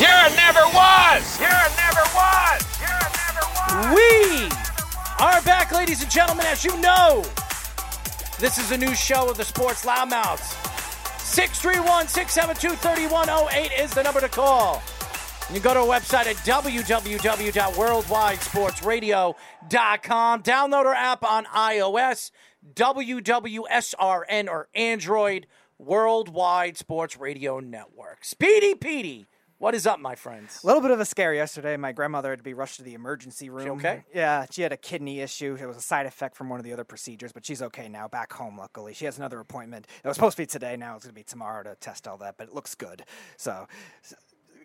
A never was. A never was. A never was. We are back, ladies and gentlemen, as you know. This is a new show of the Sports Loudmouths. 631 672 3108 is the number to call. You can go to our website at www.worldwidesportsradio.com. Download our app on iOS, WWSRN or Android, Worldwide Sports Radio Network. Speedy Petey, what is up, my friends? A little bit of a scare yesterday. My grandmother had to be rushed to the emergency room. okay? Yeah, she had a kidney issue. It was a side effect from one of the other procedures, but she's okay now, back home, luckily. She has another appointment. It was supposed to be today. Now it's going to be tomorrow to test all that, but it looks good. So,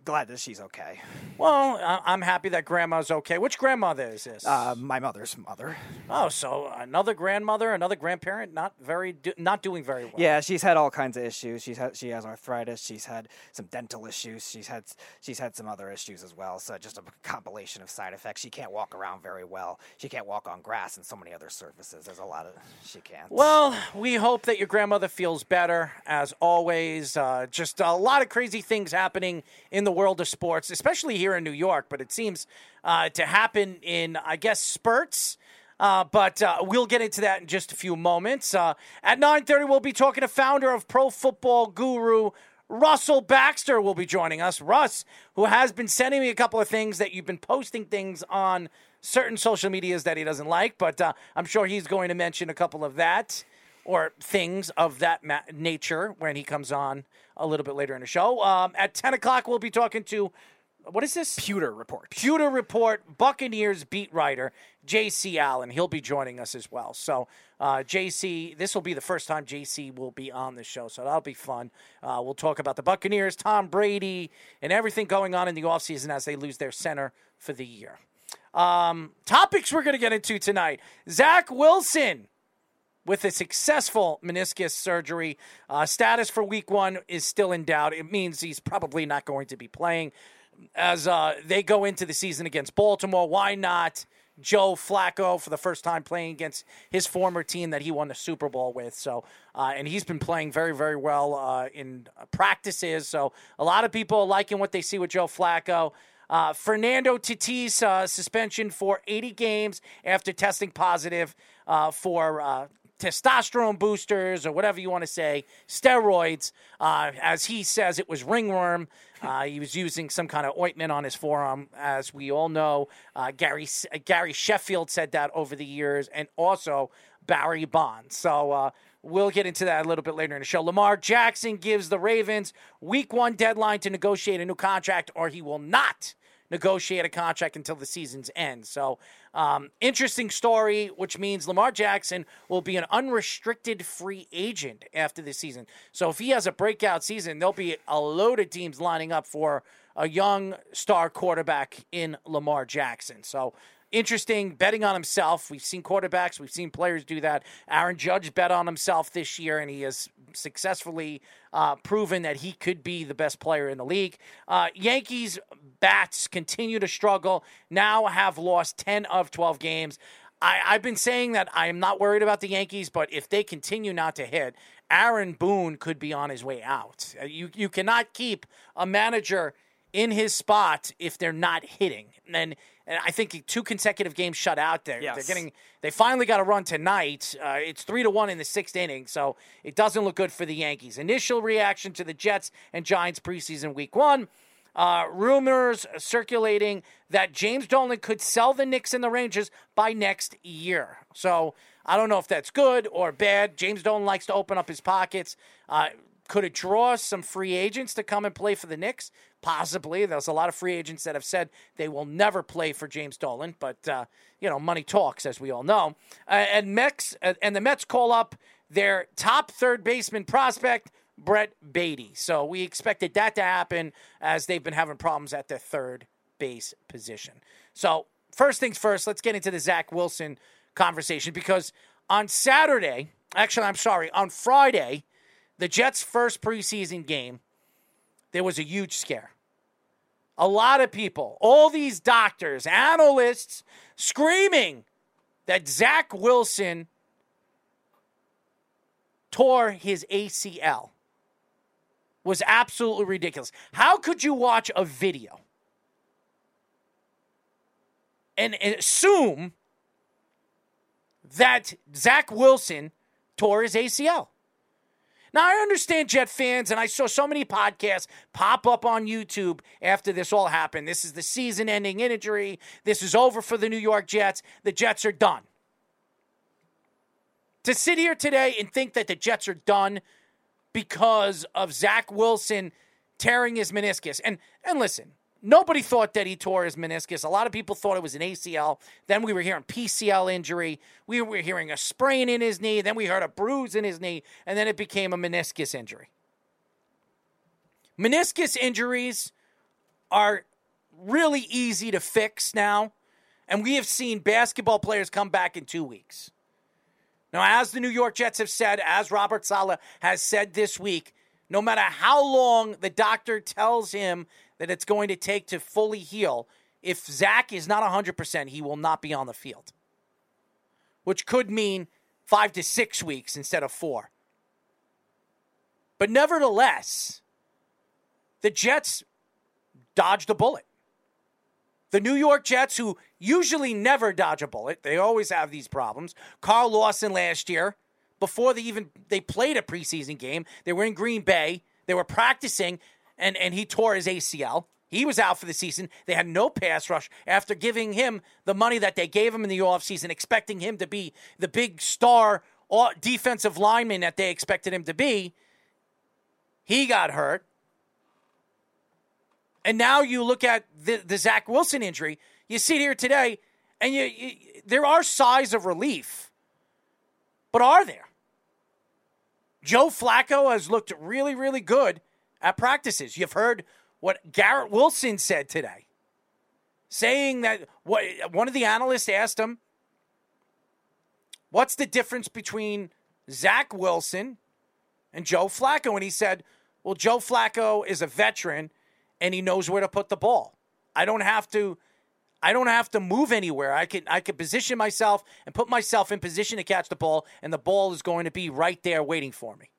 glad that she's okay. Well, I- I'm happy that grandma's okay. Which grandmother is this? Uh, my mother's mother. oh, so another grandmother, another grandparent, not very, do- not doing very well. Yeah, she's had all kinds of issues. She's had, she has arthritis. She's had some dental issues. She's had she's had some other issues as well. So just a compilation of side effects. She can't walk around very well. She can't walk on grass and so many other surfaces. There's a lot of she can't. Well, we hope that your grandmother feels better as always. Uh, just a lot of crazy things happening in the world of sports, especially here in New York. But it seems uh, to happen in, I guess, spurts. Uh, but uh, we'll get into that in just a few moments. Uh, at 9.30, we'll be talking to founder of Pro Football Guru, Russell Baxter will be joining us. Russ, who has been sending me a couple of things that you've been posting things on certain social medias that he doesn't like, but uh, I'm sure he's going to mention a couple of that or things of that ma- nature when he comes on a little bit later in the show. Um, at 10 o'clock, we'll be talking to what is this? Pewter report. Pewter Report Buccaneers beat writer JC Allen. He'll be joining us as well. So, uh, JC, this will be the first time JC will be on the show. So that'll be fun. Uh, we'll talk about the Buccaneers, Tom Brady, and everything going on in the offseason as they lose their center for the year. Um, topics we're going to get into tonight Zach Wilson with a successful meniscus surgery. Uh, status for week one is still in doubt. It means he's probably not going to be playing as uh, they go into the season against Baltimore. Why not Joe Flacco for the first time playing against his former team that he won the Super Bowl with? So, uh, and he's been playing very, very well uh, in practices. So, a lot of people are liking what they see with Joe Flacco. Uh, Fernando Tatis uh, suspension for 80 games after testing positive uh, for uh, testosterone boosters or whatever you want to say, steroids. Uh, as he says, it was ringworm. Uh, he was using some kind of ointment on his forearm, as we all know. Uh, Gary Gary Sheffield said that over the years, and also Barry Bonds. So. Uh, We'll get into that a little bit later in the show. Lamar Jackson gives the Ravens week one deadline to negotiate a new contract, or he will not negotiate a contract until the season's end. So, um, interesting story, which means Lamar Jackson will be an unrestricted free agent after the season. So, if he has a breakout season, there'll be a load of teams lining up for a young star quarterback in Lamar Jackson. So, interesting betting on himself. We've seen quarterbacks, we've seen players do that. Aaron Judge bet on himself this year, and he has successfully uh, proven that he could be the best player in the league. Uh, Yankees bats continue to struggle. Now have lost ten of twelve games. I, I've been saying that I am not worried about the Yankees, but if they continue not to hit, Aaron Boone could be on his way out. Uh, You you cannot keep a manager in his spot if they're not hitting. And then and I think two consecutive games shut out there. Yes. They're getting they finally got a run tonight. Uh, it's three to one in the sixth inning, so it doesn't look good for the Yankees. Initial reaction to the Jets and Giants preseason week one. Uh, rumors circulating that James Dolan could sell the Knicks and the Rangers by next year. So I don't know if that's good or bad. James Dolan likes to open up his pockets. Uh, Could it draw some free agents to come and play for the Knicks? Possibly. There's a lot of free agents that have said they will never play for James Dolan, but uh, you know, money talks, as we all know. Uh, and Mets uh, and the Mets call up their top third baseman prospect, Brett Baty. So we expected that to happen as they've been having problems at the third base position. So first things first, let's get into the Zach Wilson conversation because on Saturday, actually, I'm sorry, on Friday, the Jets' first preseason game, there was a huge scare. A lot of people, all these doctors, analysts, screaming that Zach Wilson tore his ACL was absolutely ridiculous. How could you watch a video and assume that Zach Wilson tore his ACL? Now, I understand Jet fans, and I saw so many podcasts pop up on YouTube after this all happened. This is the season ending injury. This is over for the New York Jets. The Jets are done. To sit here today and think that the Jets are done because of Zach Wilson tearing his meniscus. And and listen, nobody thought that he tore his meniscus. A lot of people thought it was an ACL. Then we were hearing PCL injury. We were hearing a sprain in his knee. Then we heard a bruise in his knee. And then it became a meniscus injury. Meniscus injuries are really easy to fix now. And we have seen basketball players come back in two weeks. Now, as the New York Jets have said, as Robert Saleh has said this week, no matter how long the doctor tells him that it's going to take to fully heal, if Zach is not 100%, he will not be on the field, which could mean five to six weeks instead of four. But nevertheless, the Jets dodged a bullet. The New York Jets, who usually never dodge a bullet, they always have these problems. Carl Lawson last year, before they even they played a preseason game, they were in Green Bay. They were practicing, and and he tore his ACL. He was out for the season. They had no pass rush after giving him the money that they gave him in the offseason, expecting him to be the big star defensive lineman that they expected him to be. He got hurt. And now you look at the, the Zach Wilson injury. You see it here today, and you, you there are sighs of relief, but are there? Joe Flacco has looked really, really good at practices. You've heard what Garrett Wilson said today, saying that what one of the analysts asked him, "What's the difference between Zach Wilson and Joe Flacco?" And he said, "Well, Joe Flacco is a veteran." and he knows where to put the ball. I don't have to I don't have to move anywhere. I can I can position myself and put myself in position to catch the ball and the ball is going to be right there waiting for me.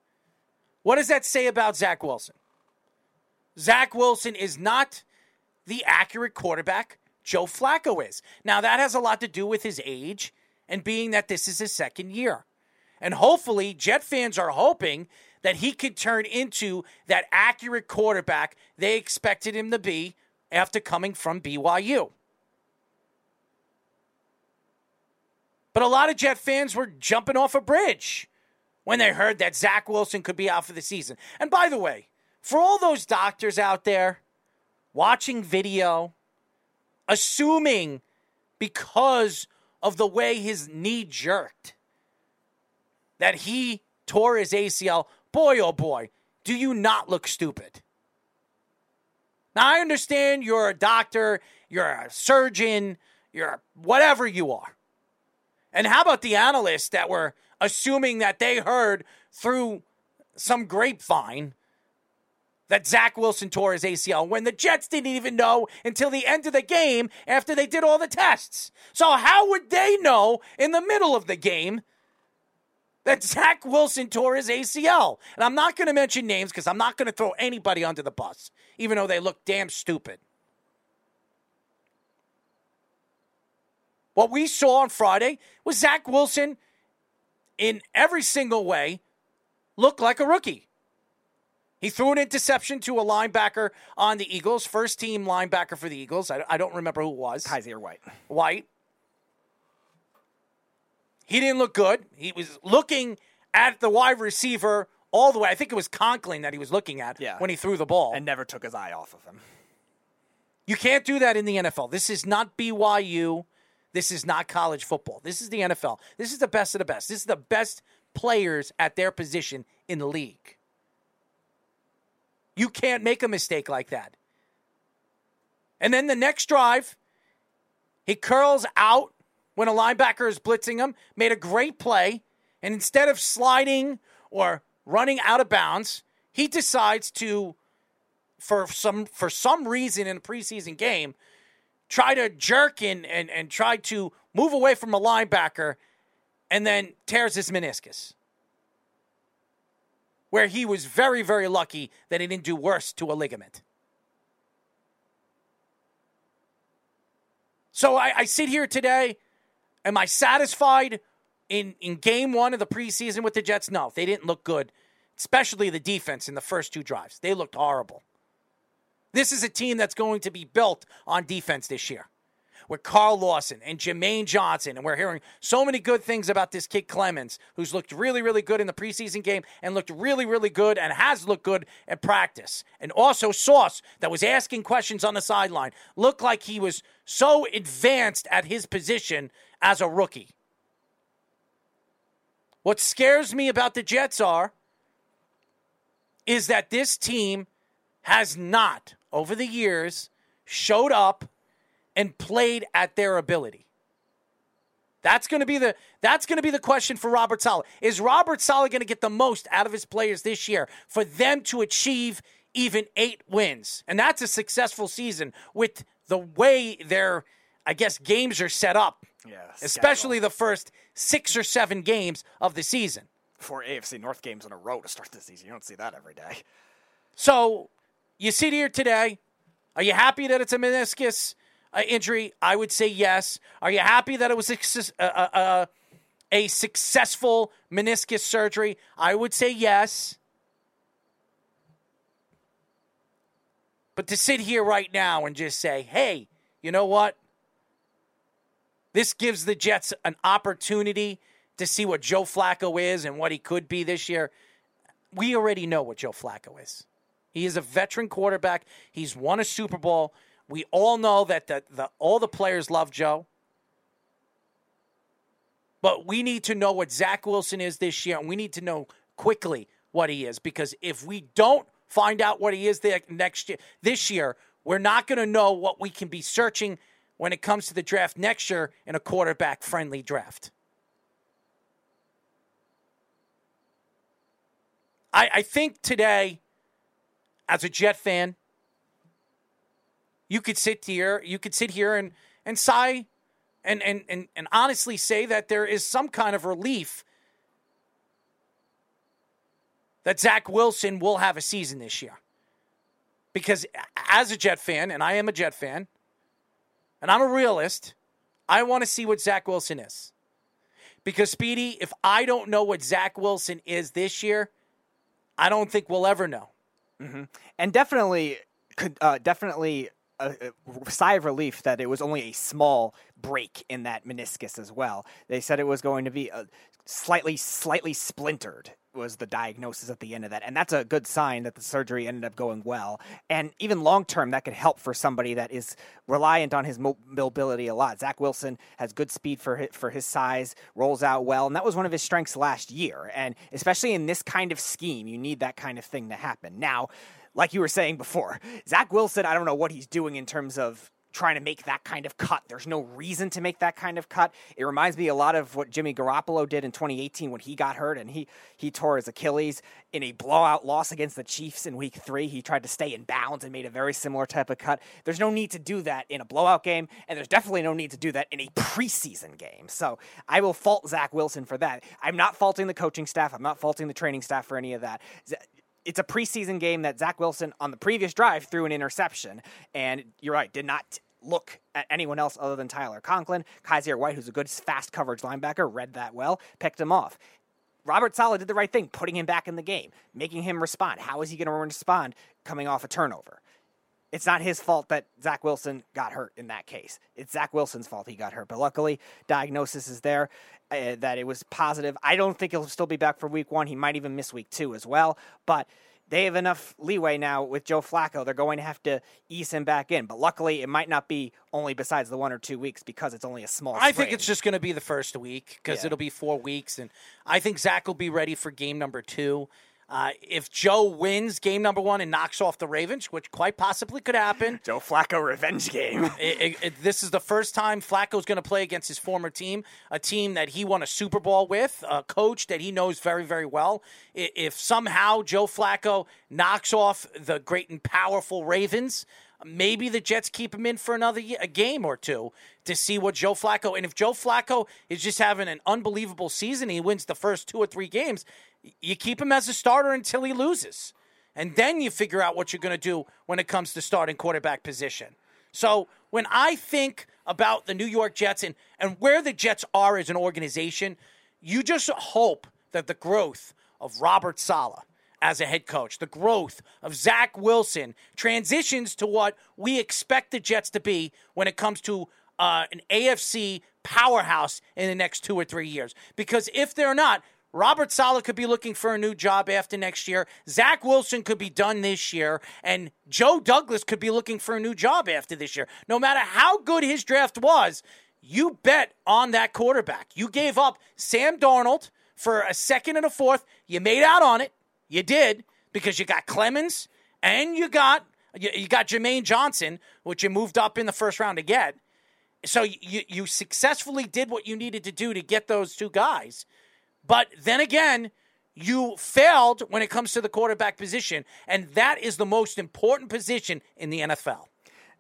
What does that say about Zach Wilson? Zach Wilson is not the accurate quarterback Joe Flacco is. Now that has a lot to do with his age and being that this is his second year. And hopefully Jet fans are hoping that he could turn into that accurate quarterback they expected him to be after coming from BYU. But a lot of Jet fans were jumping off a bridge when they heard that Zach Wilson could be out for the season. And by the way, for all those doctors out there watching video, assuming because of the way his knee jerked that he tore his ACL, boy, oh boy, do you not look stupid. Now, I understand you're a doctor, you're a surgeon, you're whatever you are. And how about the analysts that were assuming that they heard through some grapevine that Zach Wilson tore his ACL when the Jets didn't even know until the end of the game after they did all the tests? So, how would they know in the middle of the game that Zach Wilson tore his ACL. And I'm not going to mention names because I'm not going to throw anybody under the bus, even though they look damn stupid. What we saw on Friday was Zach Wilson, in every single way, looked like a rookie. He threw an interception to a linebacker on the Eagles, first team linebacker for the Eagles. I, I don't remember who it was. Kyzir White. White. He didn't look good. He was looking at the wide receiver all the way. I think it was Conklin that he was looking at Yeah. when he threw the ball. and never took his eye off of him. You can't do that in the NFL. This is not BYU. This is not college football. This is the NFL. This is the best of the best. This is the best players at their position in the league. You can't make a mistake like that. And then the next drive, he curls out when a linebacker is blitzing him, made a great play, and instead of sliding or running out of bounds, he decides to for some for some reason in a preseason game try to jerk in and, and try to move away from a linebacker and then tears his meniscus. Where he was very, very lucky that he didn't do worse to a ligament. So I, I sit here today. Am I satisfied in, in game one of the preseason with the Jets? No, they didn't look good, especially the defense in the first two drives. They looked horrible. This is a team that's going to be built on defense this year with Carl Lawson and Jermaine Johnson. And we're hearing so many good things about this kid Clemons, who's looked really, really good in the preseason game and looked really, really good and has looked good at practice. And also Sauce, that was asking questions on the sideline, looked like he was so advanced at his position as a rookie. What scares me about the Jets are is that this team has not, over the years, showed up and played at their ability. That's going to be the that's going to be the question for Robert Saleh. Is Robert Saleh going to get the most out of his players this year for them to achieve even 8 wins? And that's a successful season with the way their I guess games are set up. Yeah, Especially the first 6 or 7 games of the season. four AFC North games in a row to start the season. You don't see that every day. So you sit here today. Are you happy that it's a meniscus uh, injury? I would say yes. Are you happy that it was a, success- uh, uh, uh, a successful meniscus surgery? I would say yes. But to sit here right now and just say, hey, you know what? This gives the Jets an opportunity to see what Joe Flacco is and what he could be this year. We already know what Joe Flacco is. He is a veteran quarterback. He's won a Super Bowl. We all know that the, the all the players love Joe. But we need to know what Zach Wilson is this year, and we need to know quickly what he is because if we don't find out what he is there next year, this year, we're not going to know what we can be searching when it comes to the draft next year in a quarterback friendly draft. I, I think today, as a Jet fan, you could sit here, you could sit here and, and sigh and, and, and, and honestly say that there is some kind of relief that Zach Wilson will have a season this year. Because as a Jet fan, and I am a Jet fan, and I'm a realist, I want to see what Zach Wilson is. Because, Speedy, if I don't know what Zach Wilson is this year, I don't think we'll ever know. and definitely, could uh, definitely a, sigh of relief that it was only a small break in that meniscus as well. They said it was going to be a slightly, slightly splintered was the diagnosis at the end of that, and that's a good sign that the surgery ended up going well. And even long term, that could help for somebody that is reliant on his mobility a lot. Zach Wilson has good speed for for his size, rolls out well, and that was one of his strengths last year. And especially in this kind of scheme, you need that kind of thing to happen. Now, like you were saying before, Zach Wilson, I don't know what he's doing in terms of trying to make that kind of cut. There's no reason to make that kind of cut. It reminds me a lot of what Jimmy Garoppolo did in 2018 when he got hurt and he he tore his Achilles in a blowout loss against the Chiefs in week 3. He tried to stay in bounds and made a very similar type of cut. There's no need to do that in a blowout game and there's definitely no need to do that in a preseason game. So, I will fault Zach Wilson for that. I'm not faulting the coaching staff. I'm not faulting the training staff for any of that it's a preseason game that Zach Wilson on the previous drive threw an interception, and you're right, did not look at anyone else other than Tyler Conklin. Kyzir White, who's a good fast coverage linebacker, read that well, picked him off. Robert Saleh did the right thing, putting him back in the game, making him respond. How is he going to respond coming off a turnover? It's not his fault that Zach Wilson got hurt in that case. It's Zach Wilson's fault he got hurt. But luckily, diagnosis is there uh, that it was positive. I don't think he'll still be back for week one. He might even miss week two as well. But they have enough leeway now with Joe Flacco. They're going to have to ease him back in. But luckily, it might not be only besides the one or two weeks because it's only a small. I think it's just going to be the first week because Yeah. it'll be four weeks, and I think Zach will be ready for game number two. Uh, if Joe wins game number one and knocks off the Ravens, which quite possibly could happen, Joe Flacco revenge game. it, it, it- this is the first time Flacco's going to play against his former team, a team that he won a Super Bowl with, a coach that he knows very, very well. If somehow Joe Flacco knocks off the great and powerful Ravens, maybe the Jets keep him in for another ye- a game or two to see what Joe Flacco. And if Joe Flacco is just having an unbelievable season, he wins the first two or three games. You keep him as a starter until he loses. And then you figure out what you're going to do when it comes to starting quarterback position. So when I think about the New York Jets and, and where the Jets are as an organization, you just hope that the growth of Robert Saleh as a head coach, the growth of Zach Wilson transitions to what we expect the Jets to be when it comes to uh, an AFC powerhouse in the next two or three years. Because if they're not, Robert Saleh could be looking for a new job after next year. Zach Wilson could be done this year. And Joe Douglas could be looking for a new job after this year. No matter how good his draft was, you bet on that quarterback. You gave up Sam Darnold for a second and a fourth. You made out on it. You did because you got Clemons and you got you, got Jermaine Johnson, which you moved up in the first round to get. So you you successfully did what you needed to do to get those two guys. But then again, you failed when it comes to the quarterback position, and that is the most important position in the NFL.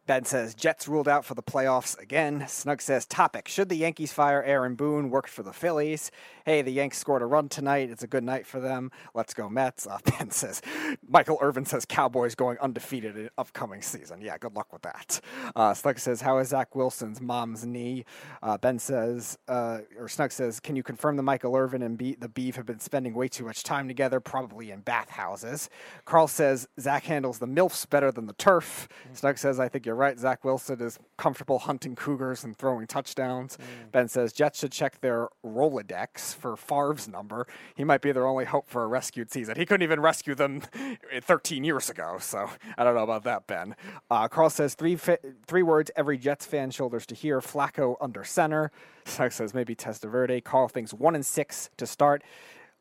Ben says Jets ruled out for the playoffs again. Snug says topic: Should the Yankees fire Aaron Boone? Worked for the Phillies. Hey, the Yanks scored a run tonight. It's a good night for them. Let's go Mets. Uh, ben says Michael Irvin says Cowboys going undefeated in upcoming season. Yeah, good luck with that. Uh, Snug says how is Zach Wilson's mom's knee? Uh, ben says uh, or Snug says can you confirm that Michael Irvin and Be- the Beef have been spending way too much time together, probably in bathhouses. Carl says Zach handles the milfs better than the turf. Snug says I think you're right. Zach Wilson is comfortable hunting cougars and throwing touchdowns. Ben says Jets should check their Rolodex for Favre's number. He might be their only hope for a rescued season. He couldn't even rescue them 13 years ago, so I don't know about that, Ben. Uh, Carl says three fa- three words every Jets fan shoulders to hear: Flacco under center. Snug says maybe Testaverde. Carl thinks one and six to start.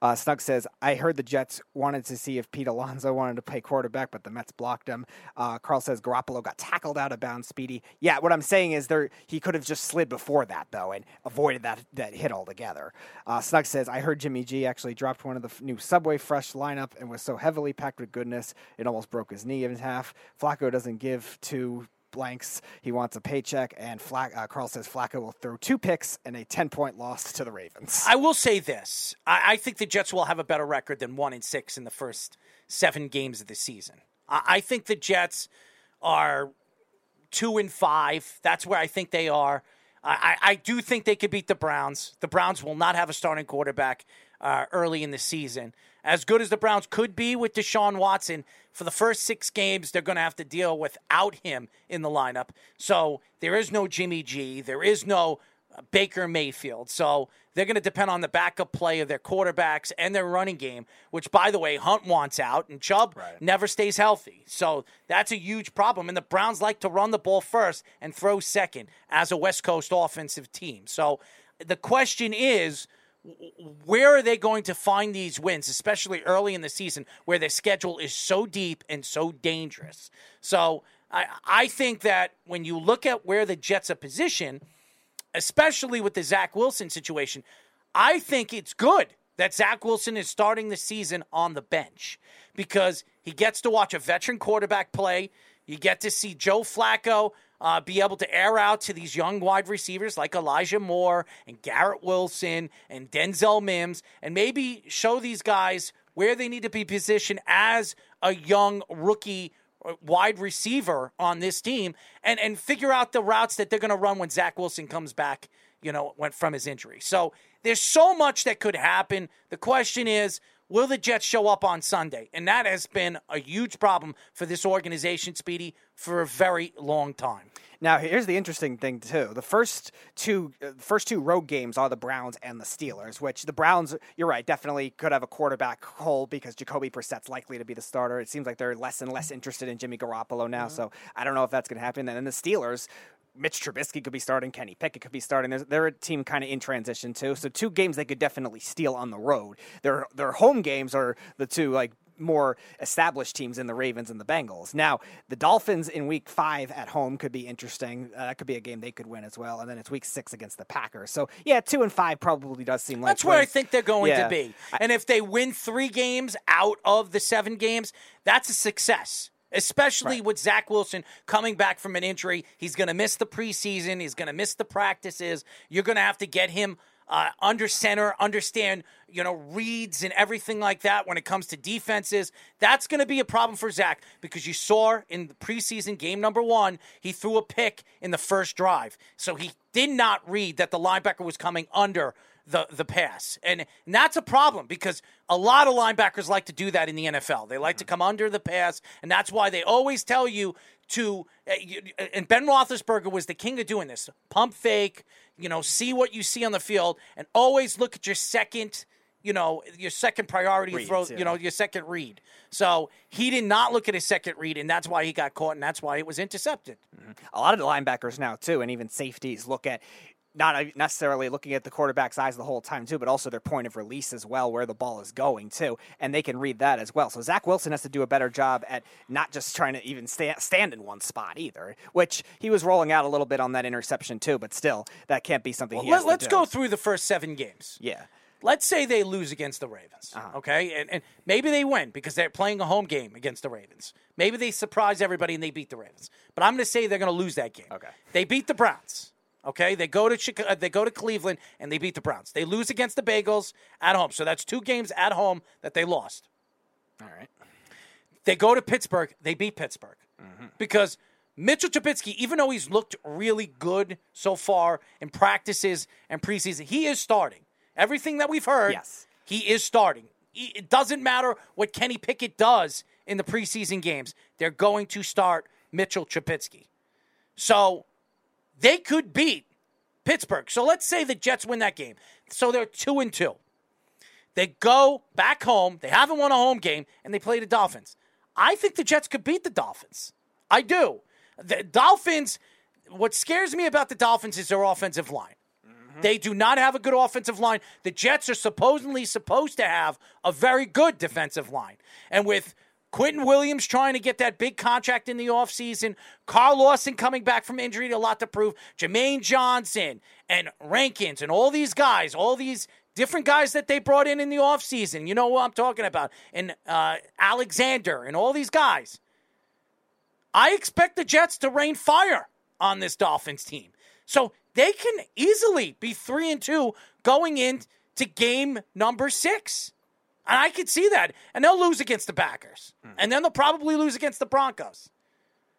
Uh, Snug says, I heard the Jets wanted to see if Pete Alonso wanted to play quarterback, but the Mets blocked him. Uh, Carl says Garoppolo got tackled out of bounds, Speedy. Yeah, what I'm saying is there he could have just slid before that, though, and avoided that, that hit altogether. Uh, Snug says, I heard Jimmy G actually dropped one of the f- new Subway Fresh lineup and was so heavily packed with goodness, it almost broke his knee in half. Flacco doesn't give two blanks. He wants a paycheck, and Flack, uh, Carl says Flacco will throw two picks and a 10 point loss to the Ravens. I will say this: I, I think the Jets will have a better record than one and six in the first seven games of the season. I, I think the Jets are two and five. That's where I think they are. I, I, I do think they could beat the Browns. The Browns will not have a starting quarterback uh, early in the season. As good as the Browns could be with Deshaun Watson, for the first six games, they're going to have to deal without him in the lineup. So there is no Jimmy G. There is no uh, Baker Mayfield. So they're going to depend on the backup play of their quarterbacks and their running game, which, by the way, Hunt wants out and Chubb never stays healthy. So that's a huge problem. And the Browns like to run the ball first and throw second as a West Coast offensive team. So the question is, where are they going to find these wins, especially early in the season where their schedule is so deep and so dangerous? So I, I think that when you look at where the Jets are positioned, especially with the Zach Wilson situation, I think it's good that Zach Wilson is starting the season on the bench because he gets to watch a veteran quarterback play. You get to see Joe Flacco uh, be able to air out to these young wide receivers like Elijah Moore and Garrett Wilson and Denzel Mims and maybe show these guys where they need to be positioned as a young rookie uh, wide receiver on this team and, and figure out the routes that they're going to run when Zach Wilson comes back, you know, went from his injury. So there's so much that could happen. The question is, will the Jets show up on Sunday? And that has been a huge problem for this organization, Speedy, for a very long time. Now, here's the interesting thing too. The first two, uh, first two road games are the Browns and the Steelers. Which the Browns, you're right, definitely could have a quarterback hole because Jacoby Brissett's likely to be the starter. It seems like they're less and less interested in Jimmy Garoppolo now. So I don't know if that's going to happen. And then the Steelers. Mitch Trubisky could be starting. Kenny Pickett could be starting. There's, they're a team kind of in transition too. So two games they could definitely steal on the road. Their their home games are the two like more established teams in the Ravens and the Bengals. Now, the Dolphins in week five at home could be interesting. Uh, that could be a game they could win as well. And then it's week six against the Packers. So, yeah, two and five probably does seem like That's where I think they're going Yeah. to be. And if they win three games out of the seven games, that's a success. Especially with Zach Wilson coming back from an injury. He's going to miss the preseason. He's going to miss the practices. You're going to have to get him uh, under center, understand, you know, reads and everything like that when it comes to defenses. That's going to be a problem for Zach because you saw in the preseason game number one, he threw a pick in the first drive. So he did not read that the linebacker was coming under the the pass. And, and that's a problem because a lot of linebackers like to do that in the NFL. They like to mm-hmm. come under the pass, and that's why they always tell you to. Uh, uh, And Ben Roethlisberger was the king of doing this: pump fake, you know, see what you see on the field, and always look at your second. You know, your second priority Reads, throw, yeah. you know, your second read. So he did not look at his second read, and that's why he got caught, and that's why it was intercepted. Mm-hmm. a lot of the linebackers now too, and even safeties look at not necessarily looking at the quarterback's eyes the whole time too, but also their point of release as well, where the ball is going too, and they can read that as well. So Zach Wilson has to do a better job at not just trying to even sta- stand in one spot either, which he was rolling out a little bit on that interception too, but still that can't be something he has Let, let's do. go through the first seven games. Yeah. Let's say they lose against the Ravens, Uh-huh. okay? And, and maybe they win because they're playing a home game against the Ravens. Maybe they surprise everybody and they beat the Ravens. But I'm going to say they're going to lose that game. Okay. They beat the Browns. Okay, they go to Chicago, they go to Cleveland and they beat the Browns. They lose against the Bengals at home, so that's two games at home that they lost. All right. They go to Pittsburgh. They beat Pittsburgh Mm-hmm. because Mitchell Trubisky, even though he's looked really good so far in practices and preseason, he is starting. Everything that we've heard, Yes. he is starting. It doesn't matter what Kenny Pickett does in the preseason games; they're going to start Mitchell Trubisky. So they could beat Pittsburgh. So let's say the Jets win that game. So they're two and two. They go back home. They haven't won a home game, and they play the Dolphins. I think the Jets could beat the Dolphins. I do. The Dolphins. What scares me about the Dolphins is their offensive line. Mm-hmm. They do not have a good offensive line. The Jets are supposedly supposed to have a very good defensive line. And with Quinnen Williams trying to get that big contract in the offseason, Carl Lawson coming back from injury, a lot to prove, Jermaine Johnson and Rankins and all these guys, all these different guys that they brought in in the offseason. You know what I'm talking about. And uh, Alexander and all these guys. I expect the Jets to rain fire on this Dolphins team. So they can easily be three and two going into game number six. And I could see that. And they'll lose against the Packers. Hmm. And then they'll probably lose against the Broncos.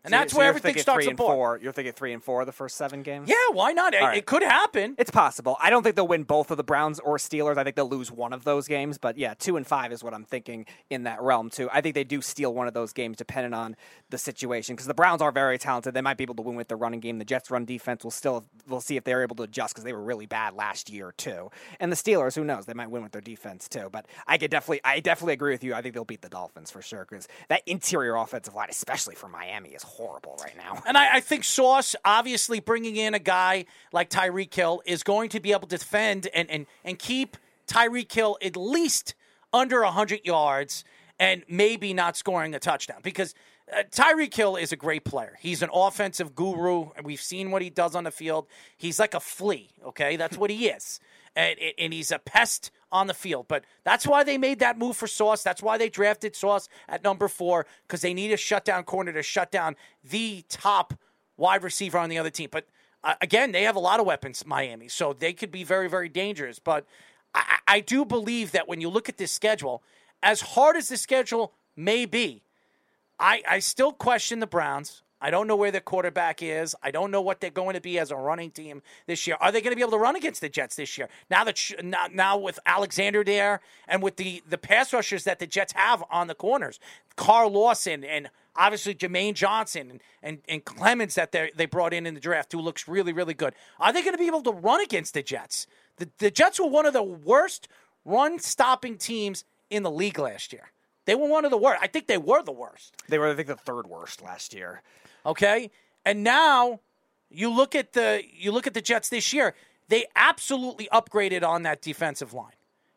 And So- that's so where everything starts three and pour. four. You're thinking three and four the first seven games. Yeah, why not? It, right. it could happen. It's possible. I don't think they'll win both of the Browns or Steelers. I think they'll lose one of those games. But yeah, two and five is what I'm thinking in that realm too. I think they do steal one of those games depending on the situation because the Browns are very talented. They might be able to win with the running game. The Jets' run defense will still. We'll see if they're able to adjust because they were really bad last year too. And the Steelers, who knows? They might win with their defense too. But I could definitely, I definitely agree with you. I think they'll beat the Dolphins for sure because that interior offensive line, especially for Miami, is horrible right now. And I, I think Sauce, obviously bringing in a guy like Tyreek Hill, is going to be able to defend and, and, and keep Tyreek Hill at least under 100 yards and maybe not scoring a touchdown. Because uh, Tyreek Hill is a great player. He's an offensive guru, and we've seen what he does on the field. He's like a flea, okay? That's what he is. And, and he's a pest on the field. But that's why they made that move for Sauce. That's why they drafted Sauce at number four, because they need a shutdown corner to shut down the top wide receiver on the other team. But uh, again, they have a lot of weapons, Miami, so they could be very, very dangerous. But I, I do believe that when you look at this schedule, as hard as the schedule may be, I, I still question the Browns. I don't know where their quarterback is. I don't know what they're going to be as a running team this year. Are they going to be able to run against the Jets this year? Now that sh- now, now with Alexander there and with the the pass rushers that the Jets have on the corners, Carl Lawson and obviously Jermaine Johnson and, and, and Clemons that they they brought in in the draft, who looks really really good. Are they going to be able to run against the Jets? The the Jets were one of the worst run stopping teams in the league last year. They were one of the worst. I think they were the worst. They were, I think, the third worst last year. Okay, and now you look at the you look at the Jets this year. They absolutely upgraded on that defensive line.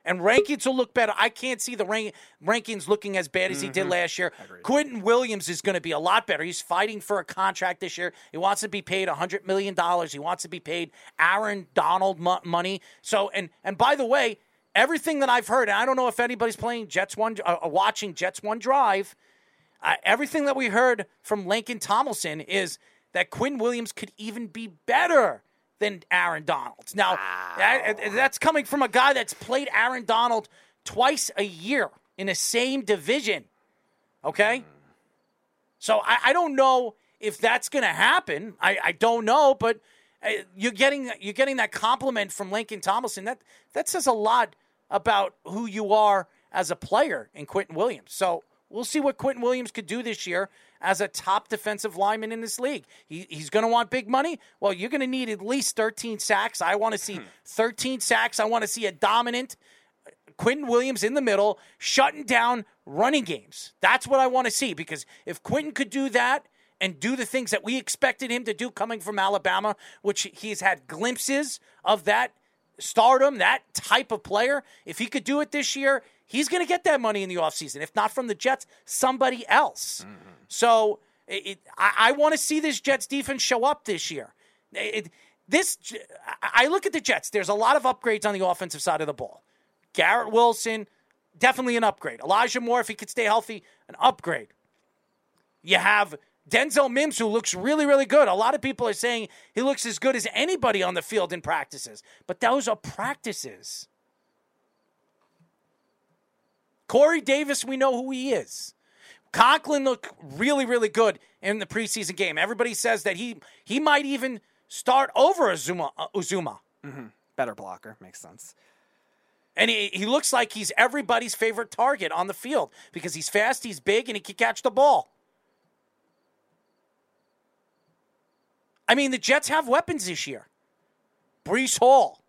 And Rankins will look better. I can't see the rank, Rankins looking as bad as he did last year. Quinnen Williams is going to be a lot better. He's fighting for a contract this year. He wants to be paid $100 million. He wants to be paid Aaron Donald money. So, and and by the way, everything that I've heard, and I don't know if anybody's playing Jets One, uh, watching Jets One Drive, uh, everything that we heard from Laken Tomlinson is that Quinn Williams could even be better than Aaron Donald. Now, that- that's coming from a guy that's played Aaron Donald twice a year in the same division. Okay? So I, I don't know if that's going to happen. I, I don't know, but uh, you're getting you're getting that compliment from Laken Tomlinson. That that says a lot about who you are as a player in Quinnen Williams. So we'll see what Quinnen Williams could do this year as a top defensive lineman in this league. He, he's going to want big money. Well, you're going to need at least 13 sacks. I want to see hmm. 13 sacks. I want to see a dominant Quinnen Williams in the middle, shutting down running games. That's what I want to see because if Quinnen could do that and do the things that we expected him to do coming from Alabama, which he's had glimpses of that stardom, that type of player, if he could do it this year, he's going to get that money in the offseason. If not from the Jets, somebody else. Mm-hmm. So it, it- I, I want to see this Jets defense show up this year. It- this I I look at the Jets. There's a lot of upgrades on the offensive side of the ball. Garrett Wilson, definitely an upgrade. Elijah Moore, if he could stay healthy, an upgrade. You have Denzel Mims, who looks really, really good. A lot of people are saying he looks as good as anybody on the field in practices, but those are practices. Corey Davis, we know who he is. Conklin looked really, really good in the preseason game. Everybody says that he he might even start over Uzomah. Uh, Uzomah. Better blocker. Makes sense. And he, he looks like he's everybody's favorite target on the field because he's fast, he's big, and he can catch the ball. I mean, the Jets have weapons this year. Breece Hall.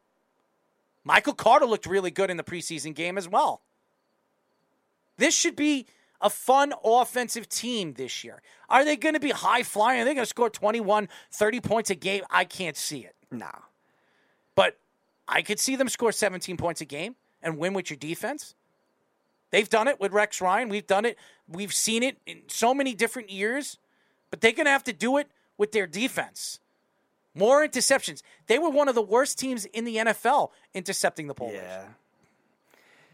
Michael Carter looked really good in the preseason game as well. This should be a fun offensive team this year. Are they going to be high flying? Are they going to score 21, 30 points a game? I can't see it. No. But I could see them score 17 points a game and win with your defense. They've done it with Rex Ryan. We've done it. We've seen it in so many different years. But they're going to have to do it with their defense. More interceptions. They were one of the worst teams in the NFL intercepting the ball. Yeah.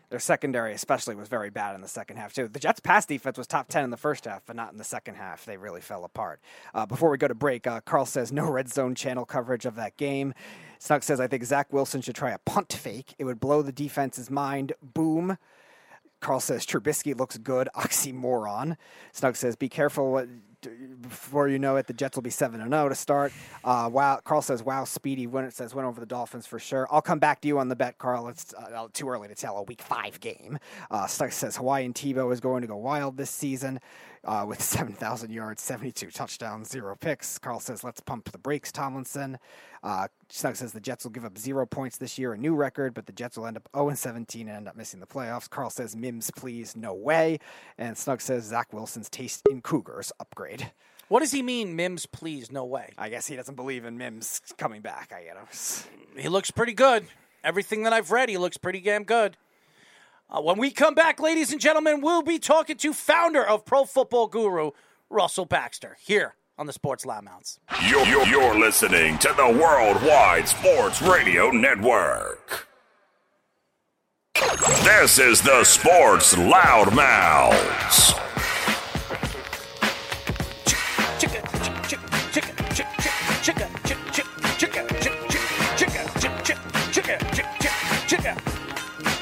Their secondary, especially, was very bad in the second half, too. The Jets' pass defense was top 10 in the first half, but not in the second half. They really fell apart. Uh, before we go to break, uh, Carl says no red zone channel coverage of that game. Snug says, I think Zach Wilson should try a punt fake. It would blow the defense's mind. Boom. Carl says Trubisky looks good. Oxymoron. Snug says, "Be careful what, before you know it. The Jets will be seven and zero to start." Uh, wow. Carl says, "Wow, Speedy." When it says went over the Dolphins for sure. I'll come back to you on the bet, Carl. It's uh, too early to tell. A week five game. Uh, Snug says Hawaiian Tebow is going to go wild this season. Uh, with 7,000 yards, 72 touchdowns, zero picks. Carl says, let's pump the brakes, Tomlinson. Uh, Snug says the Jets will give up zero points this year, a new record, but the Jets will end up 0 17 and end up missing the playoffs. Carl says, Mims, please, no way. And Snug says, Zach Wilson's taste in Cougars upgrade. What does he mean, Mims, please? No way. I guess he doesn't believe in Mims coming back. I. He looks pretty good. Everything that I've read, he looks pretty damn good. Uh, when we come back, ladies and gentlemen, we'll be talking to founder of Pro Football Guru, Russell Baxter, here on the Sports Loudmouths. You're, you're, you're listening to the Worldwide Sports Radio Network. This is the Sports Loudmouths.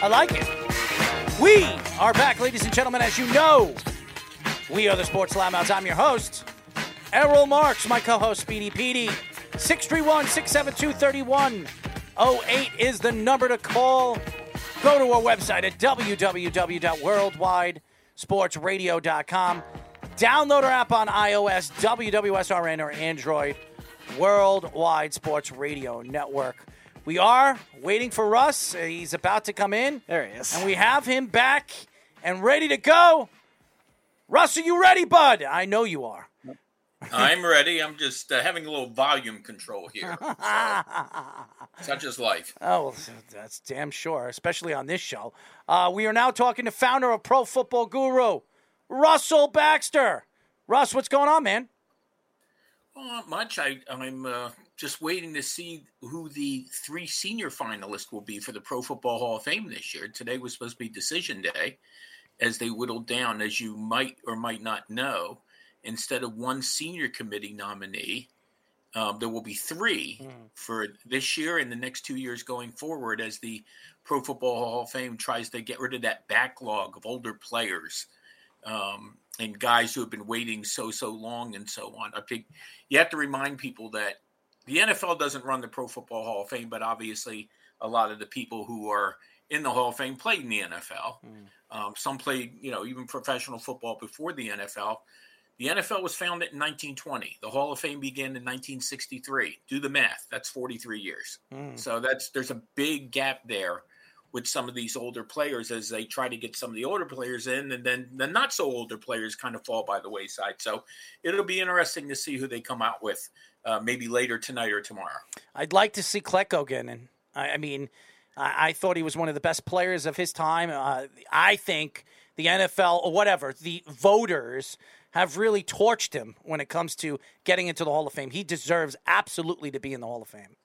I like it. We are back, ladies and gentlemen. As you know, we are the Sports Loudmouths. I'm your host, Errol Marks, my co host, Speedy Petey. 631 672 3108 is the number to call. Go to our website at www.worldwidesportsradio.com. Download our app on iOS, WWSRN, or Android, Worldwide Sports Radio Network. We are waiting for Russ. He's about to come in. There he is. And we have him back and ready to go. Russ, are you ready, bud? I know you are. I'm ready. I'm just uh, having a little volume control here. So, such is life. Oh, that's damn sure, especially on this show. Uh, we are now talking to founder of Pro Football Guru, Russell Baxter. Russ, what's going on, man? Well, not much. I, I'm uh, just waiting to see who the three senior finalists will be for the Pro Football Hall of Fame this year. Today was supposed to be decision day as they whittled down, as you might or might not know. Instead of one senior committee nominee, um, there will be three Hmm. for this year and the next two years going forward as the Pro Football Hall of Fame tries to get rid of that backlog of older players um, and guys who have been waiting so so long and so on. I think you have to remind people that the NFL doesn't run the Pro Football Hall of Fame, but obviously a lot of the people who are in the Hall of Fame played in the NFL. Um, some played, you know, even professional football before the NFL. The NFL was founded in 1920. The Hall of Fame began in 1963. Do the math. That's 43 years. So that's there's a big gap there with some of these older players as they try to get some of the older players in, and then the not so older players kind of fall by the wayside. So it'll be interesting to see who they come out with, uh, maybe later tonight or tomorrow. I'd like to see Klecko again, and I, I mean, I, I thought he was one of the best players of his time. Uh, I think the NFL or whatever the voters have really torched him when it comes to getting into the Hall of Fame. He deserves absolutely to be in the Hall of Fame.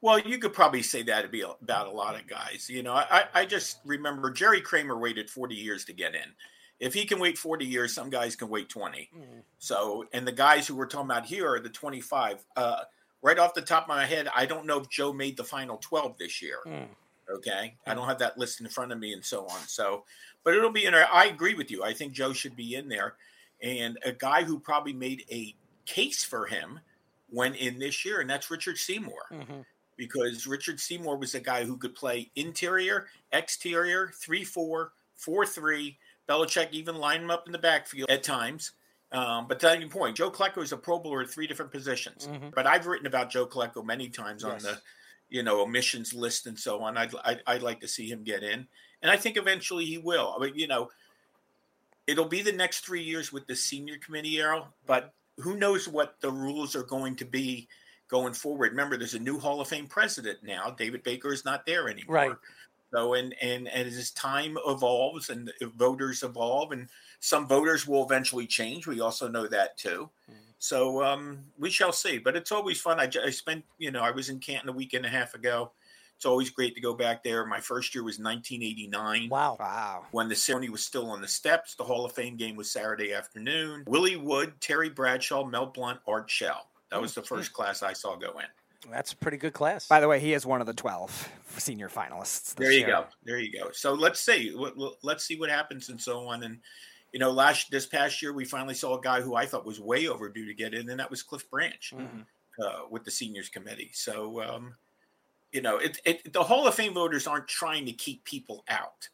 Well, you could probably say that about a lot of guys. You know, I, I just remember Jerry Kramer waited 40 years to get in. If he can wait 40 years, some guys can wait 20. Mm. So, and the guys who we're talking about here are the 25. Uh, right off the top of my head, I don't know if Joe made the final 12 this year. Hmm. Okay. I hmm. don't have that list in front of me and so on. So, but it'll be in there. I agree with you. I think Joe should be in there. And a guy who probably made a case for him went in this year, and that's Richard Seymour mm-hmm. because Richard Seymour was a guy who could play interior, exterior, 3 4, 4 3. Belichick even lined him up in the backfield at times. Um, but to your point, Joe Klecko is a Pro Bowler at three different positions. But I've written about Joe Klecko many times on the, you know, omissions list and so on. I'd, I'd, I'd like to see him get in. And I think eventually he will. I mean, you know, it'll be the next three years with the senior committee, Errol, but who knows what the rules are going to be going forward. Remember, there's a new Hall of Fame president now. David Baker is not there anymore. Right. So, and, and, and as time evolves and voters evolve, and some voters will eventually change. We also know that too. So um, we shall see. But it's always fun. I spent, you know, I was in Canton a week and a half ago. It's always great to go back there. My first year was 1989 Wow. Wow. when the ceremony was still on the steps. The Hall of Fame game was Saturday afternoon. Willie Wood, Terry Bradshaw, Mel Blount, Art Shell. That was the first class I saw go in. That's a pretty good class. By the way, he is one of the 12 senior finalists. There you year. go. There you go. So let's see. What- what- Let's see what happens and so on. And you know, last this past year we finally saw a guy who I thought was way overdue to get in, and that was Cliff Branch uh, with the seniors committee. So um, you know, it, it the Hall of Fame voters aren't trying to keep people out.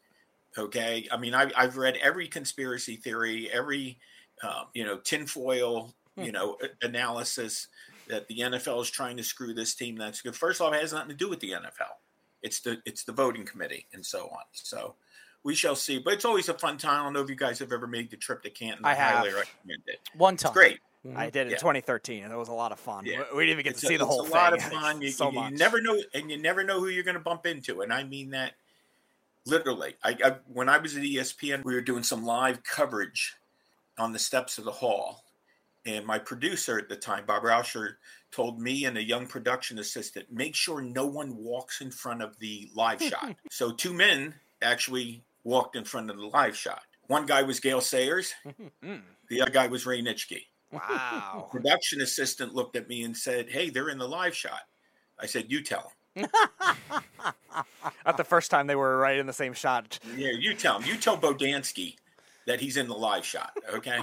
Okay, I mean, I, I've read every conspiracy theory, every um, you know tinfoil you know analysis that the NFL is trying to screw this team. That's good. First off, it has nothing to do with the NFL. It's the it's the voting committee and so on. So we shall see. But it's always a fun time. I don't know if you guys have ever made the trip to Canton. I have. highly recommend it. One time. It's great. I mm-hmm. did in Yeah. 2013, and it was a lot of fun. Yeah. We we didn't even get It's to a- see the whole thing. it's whole a thing. lot of fun. You, so you- you never know, and you never know who you're going to bump into. And I mean that literally. I, I when I was at ESPN, we were doing some live coverage on the steps of the hall, and my producer at the time, Bob Rauscher, told me and a young production assistant, make sure no one walks in front of the live shot. So two men actually walked in front of the live shot. One guy was Gale Sayers. The other guy was Ray Nitschke Wow. production assistant looked at me and said, "Hey, they're in the live shot." I said, "You tell them." Not the first time they were right in the same shot. Yeah, you tell him. You tell Bodansky that he's in the live shot. Okay.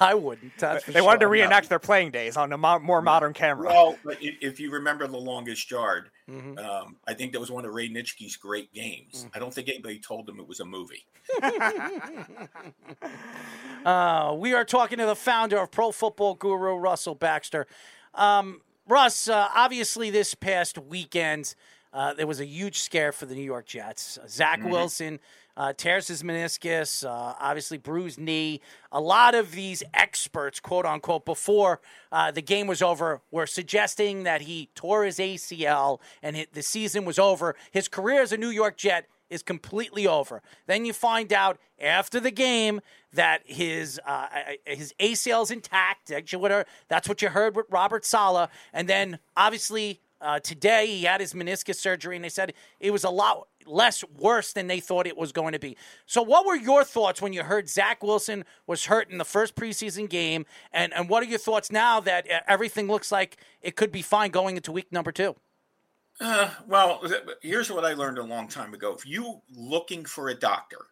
I wouldn't. That's for They wanted to sure. reenact their playing days on a mo- more modern camera. Well, if you remember the longest yard, Mhm. um, I think that was one of Ray Nitschke's great games. I don't think anybody told him it was a movie. Uh, we are talking to the founder of Pro Football Guru, Russell Baxter. Um, Russ, uh, obviously, this past weekend, uh, there was a huge scare for the New York Jets. Uh, Zach Wilson uh, tears his meniscus, uh, obviously, bruised knee. A lot of these experts, quote unquote, before uh, the game was over, were suggesting that he tore his ACL and it, the season was over. His career as a New York Jet is completely over. Then you find out after the game that his uh, his ACL is intact. That's what you heard with Robert Saleh. And then obviously uh, today he had his meniscus surgery, and they said it was a lot less worse than they thought it was going to be. So, what were your thoughts when you heard Zach Wilson was hurt in the first preseason game? And and what are your thoughts now that uh, everything looks like it could be fine going into week number two? Uh, well, here's what I learned a long time ago. If you looking for a doctor,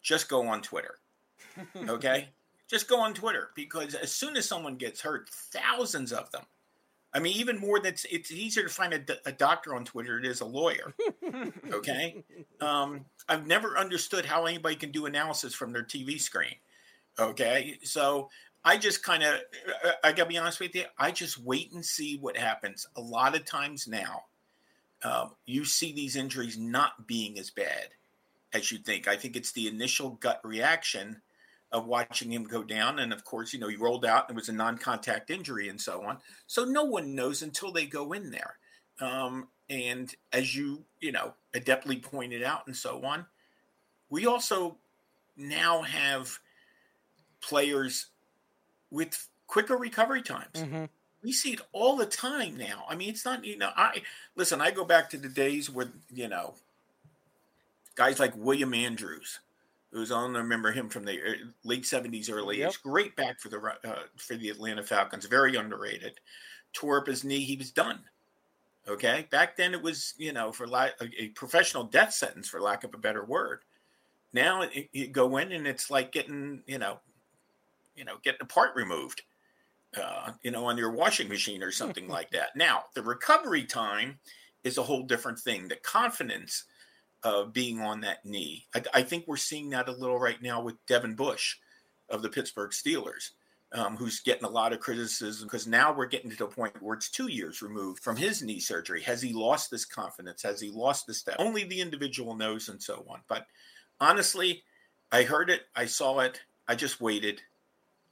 just go on Twitter. Okay? just go on Twitter because as soon as someone gets hurt, thousands of them. I mean, even more than it's, it's easier to find a, a doctor on Twitter than it is a lawyer. Okay? Um, I've never understood how anybody can do analysis from their TV screen. Okay? So I just kind of, I gotta be honest with you, I just wait and see what happens. A lot of times now, um, you see these injuries not being as bad as you think. I think it's the initial gut reaction of watching him go down. And of course, you know, he rolled out and it was a non contact injury and so on. So no one knows until they go in there. Um, and as you, you know, adeptly pointed out and so on, we also now have players with quicker recovery times. We see it all the time now. I mean, it's not, you know, I listen, I go back to the days where, you know, guys like William Andrews, who's on, I remember him from the uh, late 70s, early Yep. Great back for the uh, for the Atlanta Falcons, very underrated. Tore up his knee, he was done. Okay, back then it was you know for la- a, a professional death sentence, for lack of a better word. Now it, you go in and it's like getting you know, you know, getting a part removed, uh, you know, on your washing machine or something like that. Now the recovery time is a whole different thing. The confidence of being on that knee, I, I think we're seeing that a little right now with Devin Bush of the Pittsburgh Steelers um, who's getting a lot of criticism because now we're getting to the point where it's two years removed from his knee surgery. Has he lost this confidence? Has he lost this step? Only the individual knows, and so on. But honestly, I heard it, I saw it, I just waited.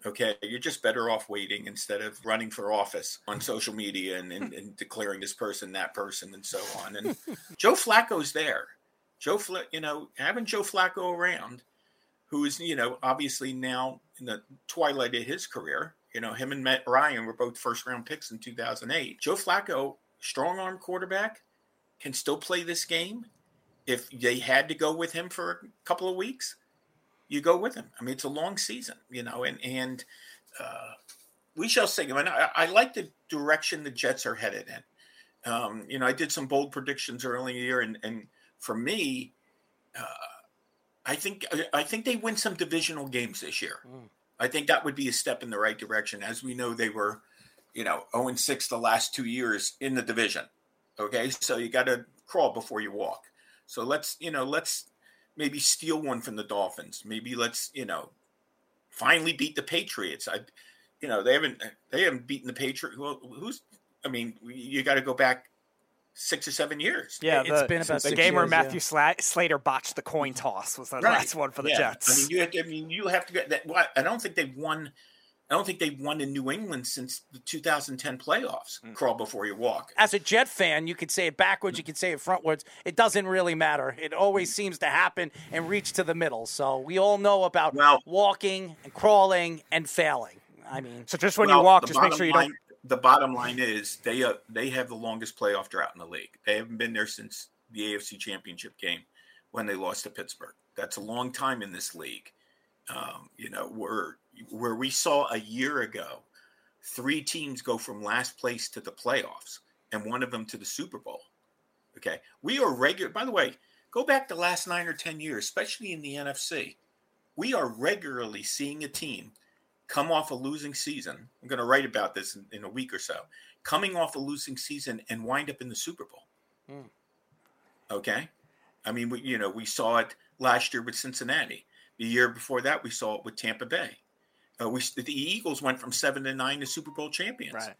Okay, you're just better off waiting instead of running for office on social media and, and, and declaring this person, that person, and so on. And Joe Flacco's there. Joe, Fla- you know, having Joe Flacco around who is, you know, obviously now in the twilight of his career. You know, him and Matt Ryan were both first round picks in 2008. Joe Flacco, strong arm quarterback, can still play this game. If they had to go with him for a couple of weeks, you go with him. I mean, it's a long season, you know, and and uh, we shall see. I, mean, I, I like the direction the Jets are headed in. Um, you know, I did some bold predictions early in the year, and and for me, uh, I think I think they win some divisional games this year. I think that would be a step in the right direction. As we know, they were, you know, 0 and 6 the last two years in the division. Okay, so you got to crawl before you walk. So let's, you know, let's maybe steal one from the Dolphins. Maybe let's, you know, finally beat the Patriots. I, you know, they haven't they haven't beaten the Patriots. Well, who's? I mean, you got to go back six or seven years. Yeah, It's the, been about the game where Matthew yeah. Slater botched the coin toss was the Right. last one for the Yeah. Jets. I mean, you have to, I mean, you have to get that. well, I don't think they've won. I don't think they've won in New England since the 2010 playoffs. Mm. Crawl before you walk. as a Jet fan, you could say it backwards, you could say it frontwards. It doesn't really matter. It always seems to happen and reach to the middle. So we all know about Well- walking and crawling and failing. I mean, so just when Well, you walk, just make sure you line- don't. The bottom line is they uh, they have the longest playoff drought in the league. They haven't been there since the AFC Championship game when they lost to Pittsburgh. That's a long time in this league. Um, you know, where where we saw a year ago, three teams go from last place to the playoffs, and one of them to the Super Bowl. Okay, we are regular. By the way, go back the last nine or ten years, especially in the NFC. we are regularly seeing a team come off a losing season. I'm going to write about this in, in, a week or so. Coming off a losing season and wind up in the Super Bowl. Mm. Okay, I mean, we, you know, we saw it last year with Cincinnati. The year before that, we saw it with Tampa Bay. Uh, we the Eagles went from seven to nine to Super Bowl champions. Right.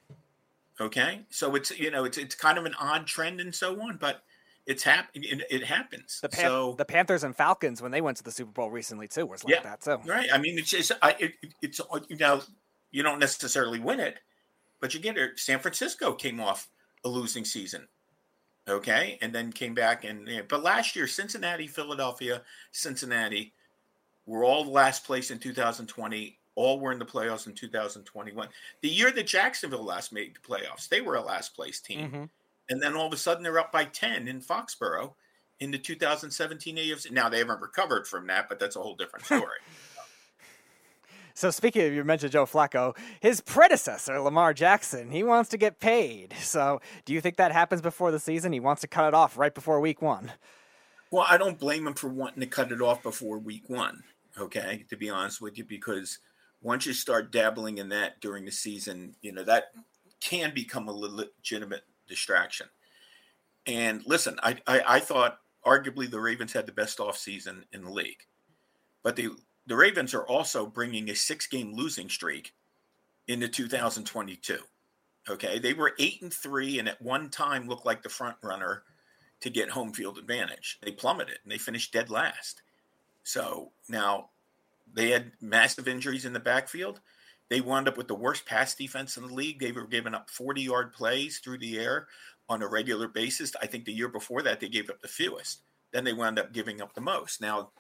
Okay, so it's you know it's it's kind of an odd trend and so on, but it's happening. It, it, happens. The, Pan- so, the Panthers and Falcons when they went to the Super Bowl recently too was like yeah, that too. Right. I mean, it's just I, it, it's you know you don't necessarily win it, but you get it. San Francisco came off a losing season, okay, and then came back and but last year Cincinnati, Philadelphia, Cincinnati were all last place in 2020. All were in the playoffs in 2021. The year that Jacksonville last made the playoffs, they were a last place team. Mm-hmm and then all of a sudden they're up by 10 in Foxborough in the 2017 AFC. Now they haven't recovered from that, but that's a whole different story. So speaking of, you mentioned Joe Flacco, his predecessor, Lamar Jackson, he wants to get paid. So do you think that happens before the season? He wants to cut it off right before week one. Well, I don't blame him for wanting to cut it off before week one, okay, to be honest with you, because once you start dabbling in that during the season, you know, that can become a legitimate distraction. And listen, I, I, I thought arguably the Ravens had the best offseason in the league. But the, the Ravens are also bringing a six game losing streak into 2022. Okay. They were eight and three and at one time looked like the front runner to get home field advantage. They plummeted and they finished dead last. So now they had massive injuries in the backfield. They wound up with the worst pass defense in the league. They were giving up 40 yard plays through the air on a regular basis. I think the year before that, they gave up the fewest. Then they wound up giving up the most. Now,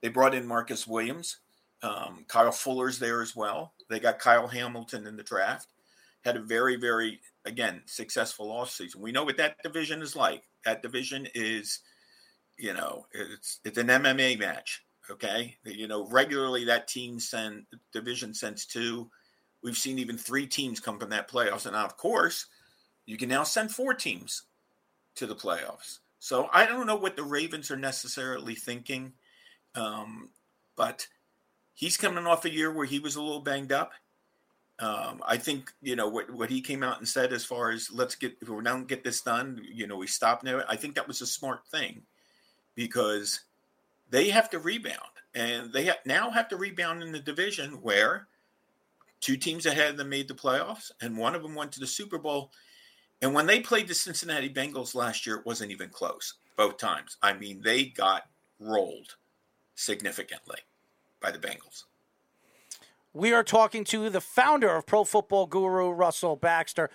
they brought in Marcus Williams. Um, Kyle Fuller's there as well. They got Kyle Hamilton in the draft. Had a very, very, again, successful offseason. We know what that division is like. That division is, you know, it's it's an MMA match. Okay, you know, regularly that team send division sends two. We've seen even three teams come from that playoffs, and now, of course, you can now send four teams to the playoffs. So I don't know what the Ravens are necessarily thinking, um, but he's coming off a year where he was a little banged up. Um, I think you know what what he came out and said as far as let's get if we don't get this done, you know, we stop now. I think that was a smart thing because they have to rebound, and they now have to rebound in the division where two teams ahead of them made the playoffs, and one of them went to the Super Bowl. And when they played the Cincinnati Bengals last year, it wasn't even close both times. I mean, they got rolled significantly by the Bengals. We are talking to the founder of Pro Football Guru, Russell Baxter.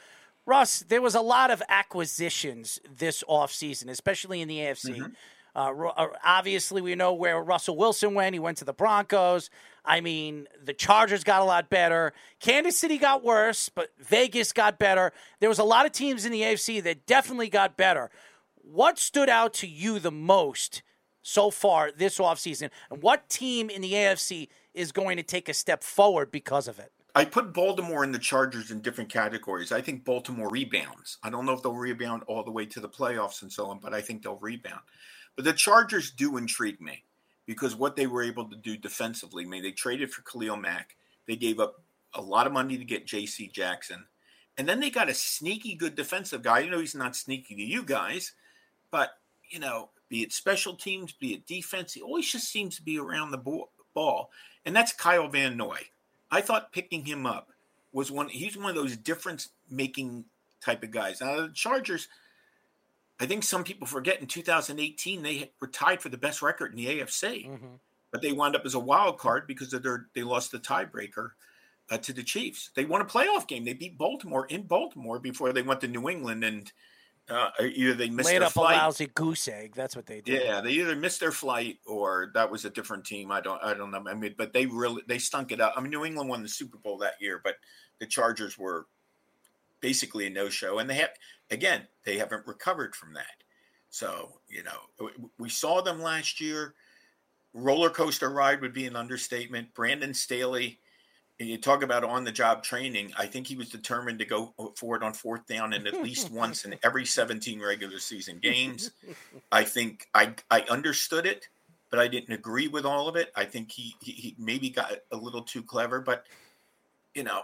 Russ, there was a lot of acquisitions this offseason, especially in the AFC. Mm-hmm. Uh, uh, obviously, we know where Russell Wilson went. He went to the Broncos. I mean, the Chargers got a lot better. Kansas City got worse, but Vegas got better. There was a lot of teams in the AFC that definitely got better. What stood out to you the most so far this offseason? And what team in the AFC is going to take a step forward because of it? I put Baltimore and the Chargers in different categories. I think Baltimore rebounds. I don't know if they'll rebound all the way to the playoffs and so on, but I think they'll rebound. But the Chargers do intrigue me because what they were able to do defensively. I mean, they traded for Khalil Mack. They gave up a lot of money to get J.C. Jackson. And then they got a sneaky good defensive guy. You know, he's not sneaky to you guys, but, you know, be it special teams, be it defense, he always just seems to be around the ball. And that's Kyle Van Noy. I thought picking him up was one, he's one of those difference making type of guys. Now, the Chargers – I think some people forget in 2018 they were tied for the best record in the AFC, mm-hmm. but they wound up as a wild card because of their they lost the tiebreaker uh, to the Chiefs. They won a playoff game. They beat Baltimore in Baltimore before they went to New England and uh, either they missed laid their up flight. a lousy goose egg. That's what they did. Yeah, they either missed their flight or that was a different team. I don't I don't know. I mean, but they really they stunk it up. I mean, New England won the Super Bowl that year, but the Chargers were basically a no show, and they have again they haven't recovered from that. So you know we saw them last year. Roller coaster ride would be an understatement. Brandon Staley, and you talk about on the job training. I think he was determined to go for it on fourth down and at least once in every 17 regular season games. I think I I understood it but I didn't agree with all of it. I think he, he, he maybe got a little too clever, but you know,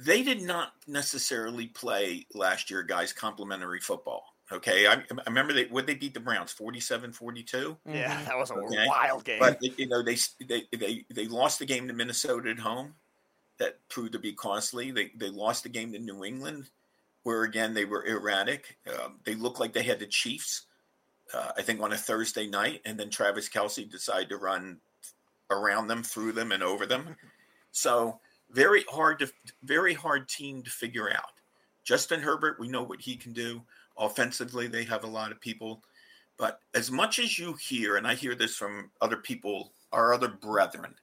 they did not necessarily play last year, guys, complimentary football. Okay. I, I remember they, would they beat the Browns 47 42? Yeah, that was a Okay. wild game. But you know, they, they, they, they lost the game to Minnesota at home. That proved to be costly. They, they lost the game to New England, where again, they were erratic. Um, they looked like they had the Chiefs uh, I think on a Thursday night, and then Travis Kelce decided to run around them, through them, and over them. So very hard to very hard team to figure out. Justin Herbert, we know what he can do offensively. They have a lot of people, but as much as you hear, and I hear this from other people, our other brethren,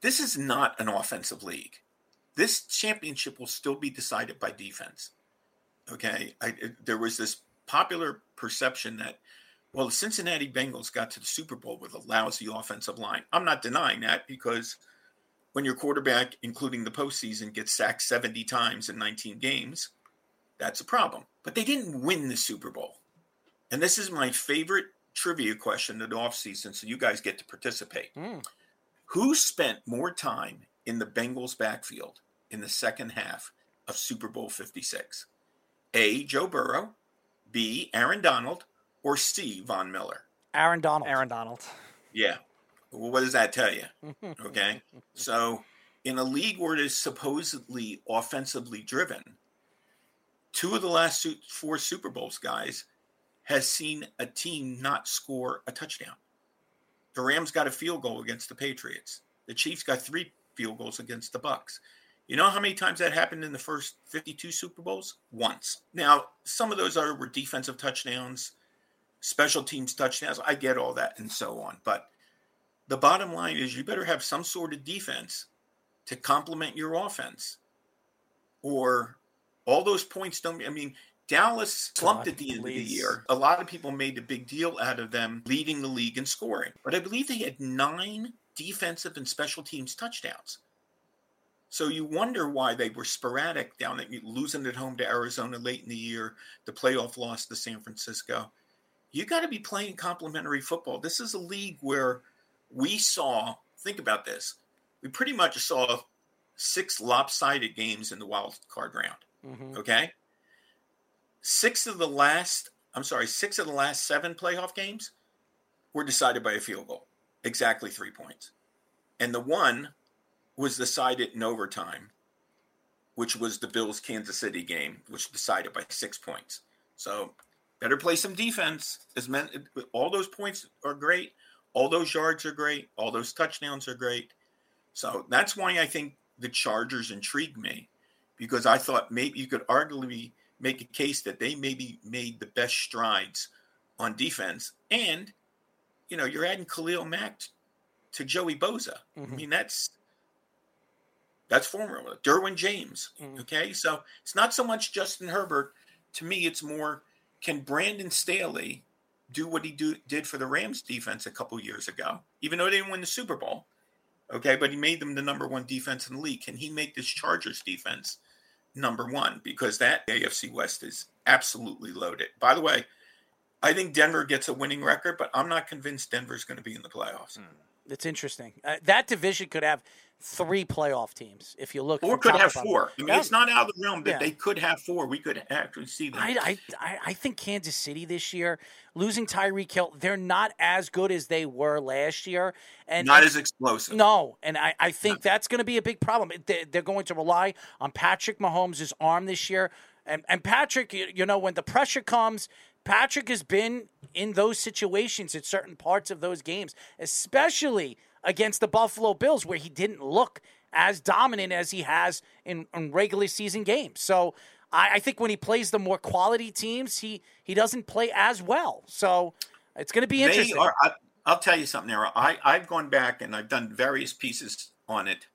this is not an offensive league. This championship will still be decided by defense. Okay, I, there was this popular perception that, well, the Cincinnati Bengals got to the Super Bowl with a lousy offensive line. I'm not denying that because when your quarterback, including the postseason, gets sacked 70 times in 19 games, that's a problem. But they didn't win the Super Bowl. And this is my favorite trivia question of the offseason, so you guys get to participate. Hmm. Who spent more time in the Bengals backfield in the second half of Super Bowl 56? A. Joe Burrow, B. Aaron Donald, or C. Von Miller? Aaron Donald. Aaron Donald. Yeah. Well, what does that tell you? Okay. so, in a league where it is supposedly offensively driven, two of the last four Super Bowls, guys, has seen a team not score a touchdown. The Rams got a field goal against the Patriots. The Chiefs got three field goals against the Bucks. You know how many times that happened in the first 52 Super Bowls? Once. Now, some of those are were defensive touchdowns, special teams touchdowns. I get all that and so on. But the bottom line is you better have some sort of defense to complement your offense. Or all those points don't I mean Dallas slumped God, at the end of the year. A lot of people made a big deal out of them leading the league in scoring. But I believe they had nine defensive and special teams touchdowns. So you wonder why they were sporadic down at losing at home to Arizona late in the year, the playoff loss to San Francisco. You got to be playing complementary football. This is a league where we saw, think about this, we pretty much saw six lopsided games in the wild card round. Mhm. Okay. Six of the last, I'm sorry, six of the last seven playoff games were decided by a field goal, exactly three points. And the one was decided in overtime, which was the Bills Kansas City game, which decided by six points. So better play some defense. As men, all those points are great. All those yards are great. All those touchdowns are great. So that's why I think the Chargers intrigue me because I thought maybe you could arguably make a case that they maybe made the best strides on defense. And, you know, you're adding Khalil Mack to Joey Bosa. I mm-hmm. mean, that's that's formula. Derwin James. Mm-hmm. Okay. So it's not so much Justin Herbert. To me, it's more can Brandon Staley do what he do, did for the Rams defense a couple years ago, even though they didn't win the Super Bowl. Okay, but he made them the number one defense in the league. Can he make this Chargers defense number one? Because that AFC West is absolutely loaded. By the way, I think Denver gets a winning record, but I'm not convinced Denver's going to be in the playoffs. It's interesting. Uh, that division could have three playoff teams if you look. Or could have four. I mean, Yeah. it's not out of the realm that Yeah. they could have four. We could actually see them. I, I, I- think Kansas City this year, losing Tyreek Hill, they're not as good as they were last year. And not as explosive. No, and I, I think that's going to be a big problem. They, they're going to rely on Patrick Mahomes' arm this year. And, and Patrick, you know, when the pressure comes, Patrick has been in those situations at certain parts of those games, especially against the Buffalo Bills, where he didn't look as dominant as he has in, in regular season games. So I, I think when he plays the more quality teams, he, he doesn't play as well. So it's going to be interesting. are. I, I'll tell you something, Errol. I, I've gone back and I've done various pieces on it.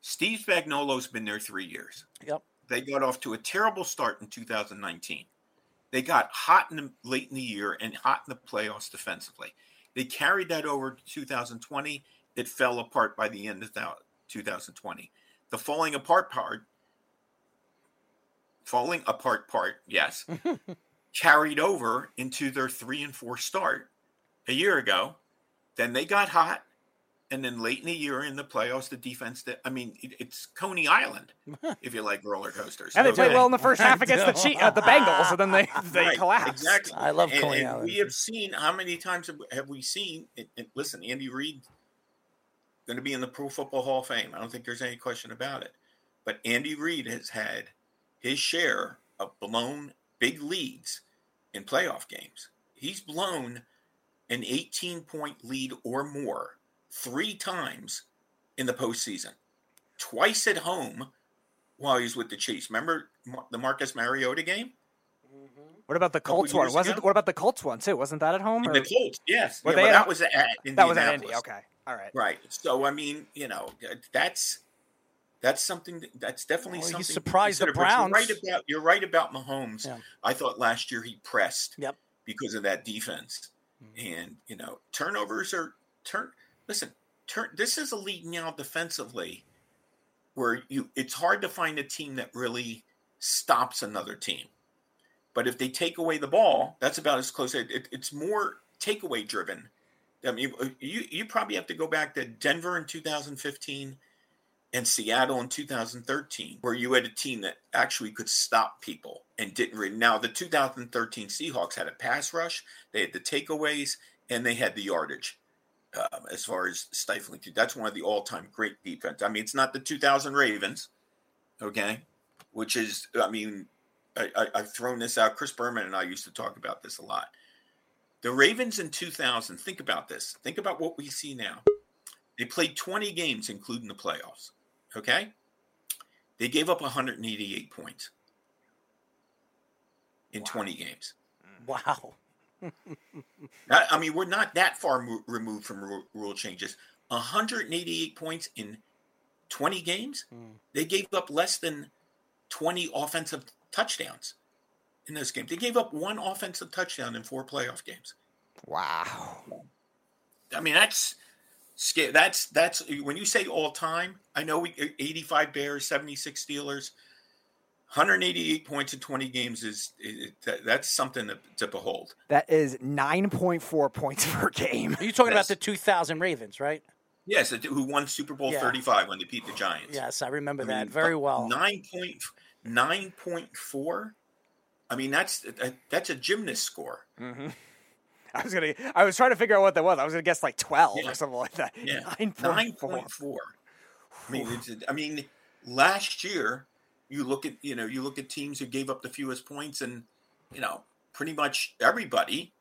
Steve Spagnuolo's been there three years. Yep. They got off to a terrible start in 2019. They got hot in the, late in the year and hot in the playoffs defensively. They carried that over to 2020. It fell apart by the end of 2020. The falling apart part, falling apart part, yes, carried over into their three and four start a year ago. Then they got hot, and then late in the year in the playoffs, the defense. That I mean, it, it's Coney Island if you like roller coasters. And they played well in the first half against the che- uh, the Bengals, and then they they Right, collapsed. Exactly. I love and, Coney and Island. We have seen how many times have, have we seen? And, and listen, Andy Reid going to be in the Pro Football Hall of Fame. I don't think there's any question about it. But Andy Reid has had his share of blown big leads in playoff games. He's blown an 18 point lead or more three times in the postseason, twice at home while he's with the Chiefs. Remember the Marcus Mariota game? What about the Couple Colts one? Wasn't ago? what about the Colts one too? Wasn't that at home? The or- Colts, yes. Were Yeah, they but that was at that was at Indy. Okay, all right. Right. So I mean, you know, that's that's something that- that's definitely Well, he something. to surprised the Browns. You're right about you're right about Mahomes. Yeah. I thought last year he pressed Yep. because of that defense, Mm-hmm. and you know, turnovers are turn. Listen, turn. This is a league now defensively, where you it's hard to find a team that really stops another team. But if they take away the ball, that's about as close. It, it, it's more takeaway driven. I mean, uh, you you probably have to go back to Denver in 2015 and Seattle in 2013, where you had a team that actually could stop people and didn't. Now the 2013 Seahawks had a pass rush, they had the takeaways, and they had the yardage. Um, as far as stifling, that's one of the all-time great defense. I mean, it's not the 2000 Ravens, okay, which is, I mean, I, I, I've thrown this out. Chris Berman and I used to talk about this a lot. The Ravens in 2000, think about this. Think about what we see now. They played 20 games, including the playoffs. Okay? They gave up 188 points in 20 games. Wow. I I mean, we're not that far mo- removed from ru- rule changes. 188 points in 20 games. Hmm. They gave up less than 20 offensive touchdowns in those games. They gave up one offensive touchdown in four playoff games. Wow. I mean, that's scary. That's that's when you say all time. I know we 85 Bears, 76 Steelers, 188 points in 20 games is it, that, that's something to, to behold. That is nine point four points per game. Are you talking Yes. about the 2000 Ravens, right? Yes, who won Super Bowl Yeah. 35 when they beat the Giants? Yes, I remember I that mean, very well. Nine point nine point four. I mean, that's that's a gymnast score. Mm-hmm. I was gonna. I was trying to figure out what that was. I was gonna guess like twelve Yeah. or something like that. Yeah, Nine nine point four. point four. I mean, it's, I mean, last year you look at you know you look at teams who gave up the fewest points, and you know pretty much everybody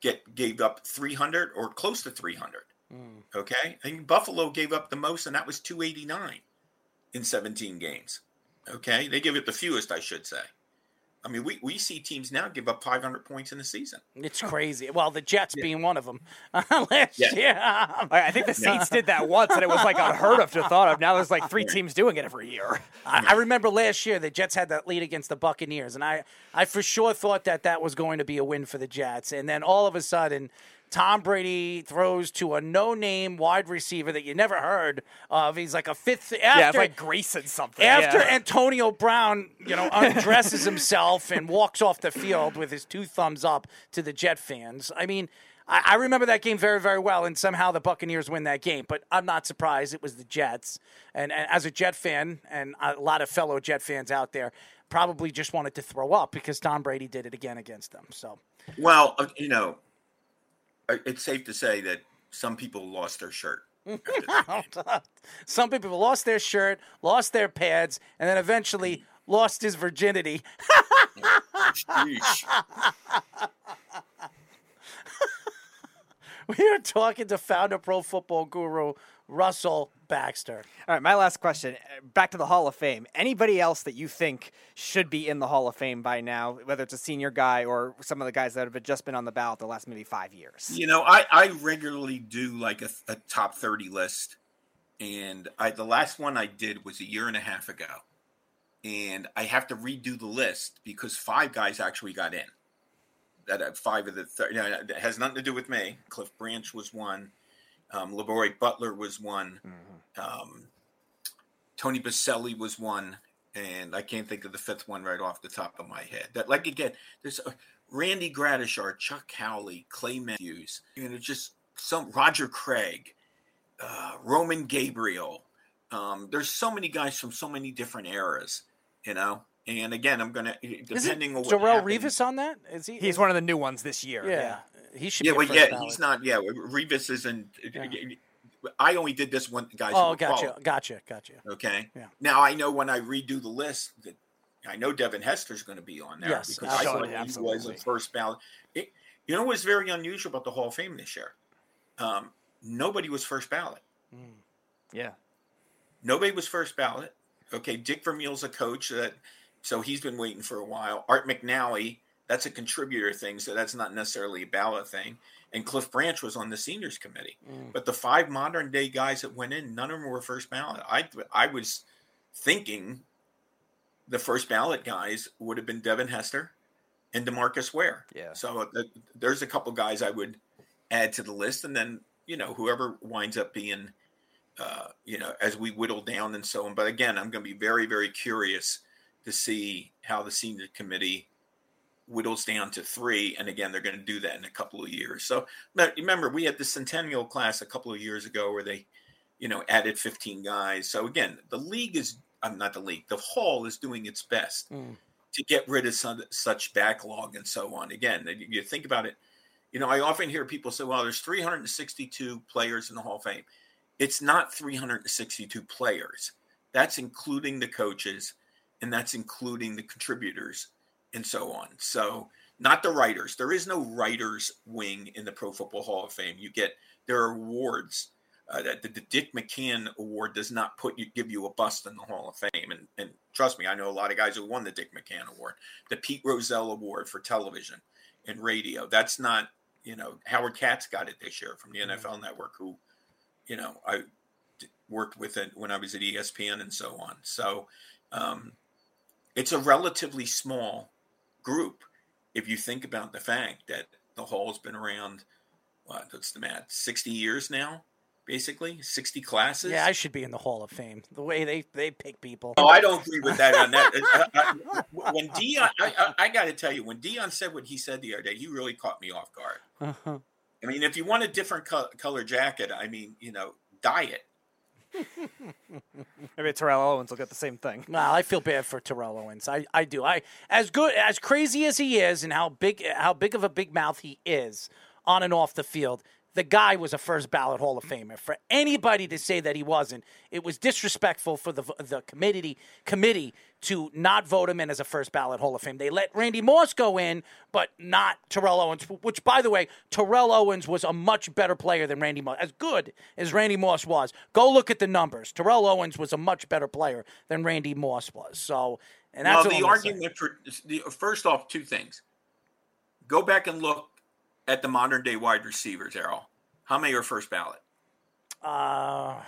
get gave up three hundred or close to three hundred. Hmm. Okay, I think Buffalo gave up the most, and that was two eighty nine in seventeen games. Okay, they give it the fewest, I should say. I mean, we, we see teams now give up 500 points in a season. It's crazy. Well, the Jets being one of them last Yeah. year. I I think the Saints did that once, and it was like unheard of to thought of. Now there's like three teams doing it every year. I, I remember last year the Jets had that lead against the Buccaneers, and I, I for sure thought that that was going to be a win for the Jets. And then all of a sudden, Tom Brady throws to a no-name wide receiver that you never heard of. He's like a fifth. After, yeah, like Grayson something. after yeah. Antonio Brown, you know, undresses himself and walks off the field with his two thumbs up to the Jet fans. I mean, I, I remember that game very, very well, and somehow the Buccaneers win that game. But I'm not surprised it was the Jets. And, and as a Jet fan, and a lot of fellow Jet fans out there, probably just wanted to throw up because Tom Brady did it again against them. So Well, uh, you know, Uh, it's safe to say that some people lost their shirt. game. Uh, some people lost their shirt, lost their pads, and then eventually lost his virginity. We are talking to founder Pro Football Guru Russell Baxter. All right, my last question. uh, Back to the Hall of Fame. Anybody else that you think should be in the Hall of Fame by now, whether it's a senior guy or some of the guys that have just been on the ballot the last maybe five years? You know, I, I regularly do like a, a top 30 list. And I, the last one I did was a year and a half ago. And I have to redo the list because five guys actually got in. That uh, five of the thir- you know, it has nothing to do with me. Cliff Branch was one. Um, LeRoy Butler was one. Um, Tony Boselli was one. And I can't think of the fifth one right off the top of my head. That, like again, there's uh, Randy Gradishar, Chuck Howley, Clay Matthews, you know, just some Roger Craig, uh, Roman Gabriel. Um, there's so many guys from so many different eras, you know. And again, I'm gonna depending on what Darrelle happens- Revis on that? Is he? He's one of the new ones this year. Yeah, he should. Yeah, be well, yeah, ballot. he's not. Yeah, Revis isn't. I only did this one, guys. who Oh, were gotcha, qualified, gotcha, gotcha. Okay. Yeah. Now I know when I redo the list that I know Devin Hester's going to be on there Yes, because I thought absolutely, he was a first ballot. It, you know what's very unusual about the Hall of Fame this year? Um, nobody was first ballot. Yeah. Nobody was first ballot. Okay, Dick Vermeil's a coach that, so he's been waiting for a while. Art McNally, that's a contributor thing, so that's not necessarily a ballot thing. And Cliff Branch was on the seniors committee. But the five modern day guys that went in, none of them were first ballot. I I was thinking the first ballot guys would have been Devin Hester and Demarcus Ware. Yeah. So uh, there's a couple guys I would add to the list, and then you know whoever winds up being, uh, you know, as we whittle down and so on. But again, I'm going to be very very curious to see how the senior committee whittles down to three, and again they're going to do that in a couple of years. So but remember, we had the centennial class a couple of years ago where they, you know, added 15 guys. So again, the league is. I'm not the league. The hall is doing its best hmm. to get rid of some, such backlog and so on. Again, you think about it. You know, I often hear people say, "Well, there's 362 players in the Hall of Fame." It's not 362 players. That's including the coaches, and that's including the contributors, and so on. So, not the writers. There is no writers wing in the Pro Football Hall of Fame. You get there are awards. Uh, that the, the Dick McCann Award does not put you give you a bust in the Hall of Fame, and and trust me, I know a lot of guys who won the Dick McCann Award, the Pete Rozelle Award for television and radio. That's not you know Howard Katz got it this year from the NFL Network, who you know I worked with it when I was at ESPN and so on. So um, it's a relatively small group if you think about the fact that the hall's been around. What, what's the math? Sixty years now, basically sixty classes. Yeah, I should be in the Hall of Fame. The way they they pick people. Oh, I don't agree with that on that. Uh, uh, when Deion, I, I, I got to tell you, when Deion said what he said the other day, he really caught me off guard. Uh-huh. I mean, if you want a different co- color jacket, I mean, you know, dye it. Maybe Terrell Owens will get the same thing. Well, I feel bad for Terrell Owens. I, I do. I as good as crazy as he is, and how big how big of a big mouth he is on and off the field. The guy was a first ballot Hall of Famer. For anybody to say that he wasn't, it was disrespectful for the the committee committee to not vote him in as a first ballot Hall of Fame. They let Randy Moss go in, but not Terrell Owens. Which, by the way, Terrell Owens was a much better player than Randy Moss. As good as Randy Moss was, go look at the numbers. Terrell Owens was a much better player than Randy Moss was. So, and that's well, the I'm gonna say. argument for the first off, two things. Go back and look at the modern day wide receivers, Errol. How many are first ballot? Uh,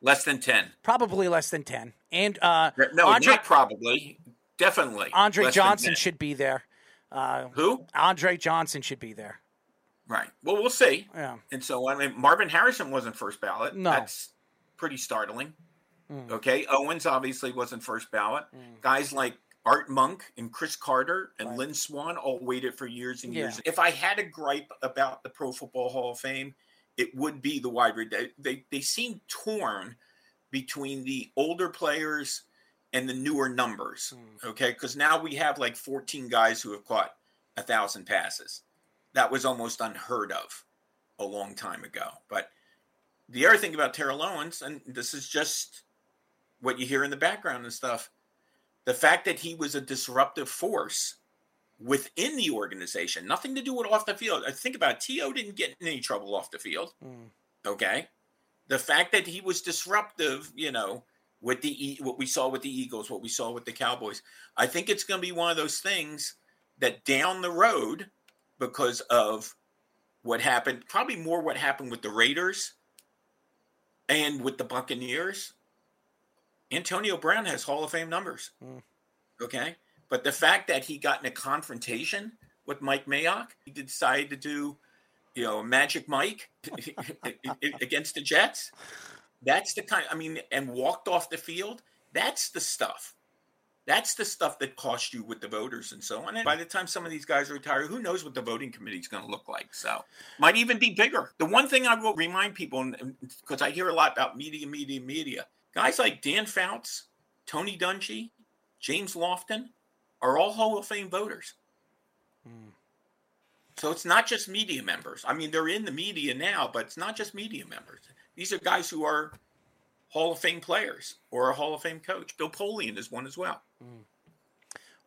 Less than ten. probably less than ten. And uh, No, Andre not probably. Definitely. Andre Johnson should be there. Uh, Who? Andre Johnson should be there. Right. Well, we'll see. Yeah. And so, I mean, Marvin Harrison wasn't first ballot. No. That's pretty startling. Mm. Okay. Owens obviously wasn't first ballot. Guys like Art Monk and Cris Carter and Lynn Swann all waited for years and years. If I had a gripe about the Pro Football Hall of Fame, it would be the wide. re- They, they, seem torn between the older players and the newer numbers. Hmm. Okay. Because now we have like 14 guys who have caught a thousand passes. That was almost unheard of a long time ago. But the other thing about Terrell Owens, and this is just what you hear in the background and stuff, the fact that he was a disruptive force within the organization, nothing to do with off the field. I think about it, T.O. didn't get in any trouble off the field. Mm. Okay. The fact that he was disruptive, you know, with the what we saw with the Eagles, what we saw with the Cowboys, I think it's going to be one of those things that down the road, because of what happened, probably more what happened with the Raiders and with the Buccaneers, Antonio Brown has Hall of Fame numbers. Mm. Okay. But the fact that he got in a confrontation with Mike Mayock, he decided to do, you know, Magic Mike against the Jets. That's the kind, I mean, and walked off the field. That's the stuff That's the stuff that costs you with the voters and so on. And by the time some of these guys retire, who knows what the voting committee is going to look like? So, might even be bigger. The one thing I will remind people, because I hear a lot about media, media, media, guys like Dan Fouts, Tony Dungy, James Lofton are all Hall of Fame voters. Hmm. So it's not just media members. I mean, they're in the media now, but it's not just media members. These are guys who are Hall of Fame players or a Hall of Fame coach. Bill Polian is one as well.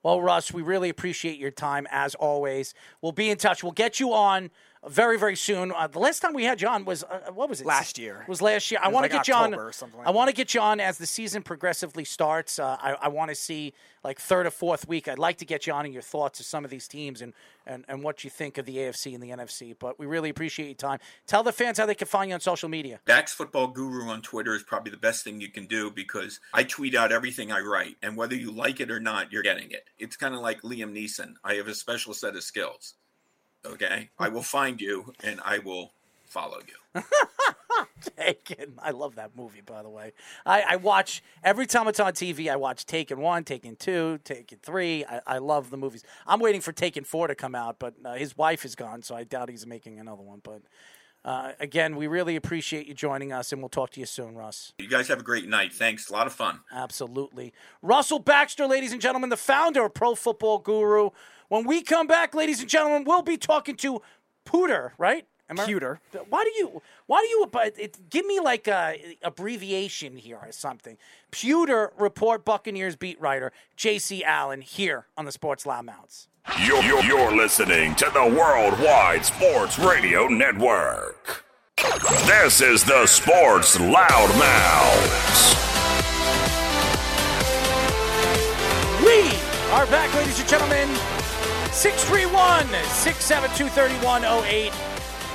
Well, Russ, we really appreciate your time as always. We'll be in touch. We'll get you on very, very soon. Uh, the last time we had John was uh, what was it? Last year. Was last year. I was want like to get you on. October or something like I want to get you on as the season progressively starts. Uh, I, I want to see like third or fourth week. I'd like to get you on and your thoughts of some of these teams and, and and what you think of the AFC and the NFC. But we really appreciate your time. Tell the fans how they can find you on social media. Dax Football Guru on Twitter is probably the best thing you can do because I tweet out everything I write, and whether you like it or not, you're getting it. It's kind of like Liam Neeson. I have a special set of skills. Okay, I will find you and I will follow you. Taken. I love that movie, by the way. I, I watch every time it's on TV. I watch Taken One, Taken Two, Taken Three. I, I love the movies. I'm waiting for Taken Four to come out, but uh, his wife is gone, so I doubt he's making another one. But uh, again, we really appreciate you joining us, and we'll talk to you soon, Russ. You guys have a great night. Thanks. A lot of fun. Absolutely. Russell Baxter, ladies and gentlemen, the founder of Pro Football Guru. When we come back, ladies and gentlemen, we'll be talking to Pooter, right? Am I- Pewter. Why do you? Why do you? But it, give me like a abbreviation here or something. Pewter report Buccaneers beat writer J.C. Allen here on the Sports Loudmouths. You're, you're, you're listening to the Worldwide Sports Radio Network. This is the Sports Loudmouths. We are back, ladies and gentlemen. 631 672 3108.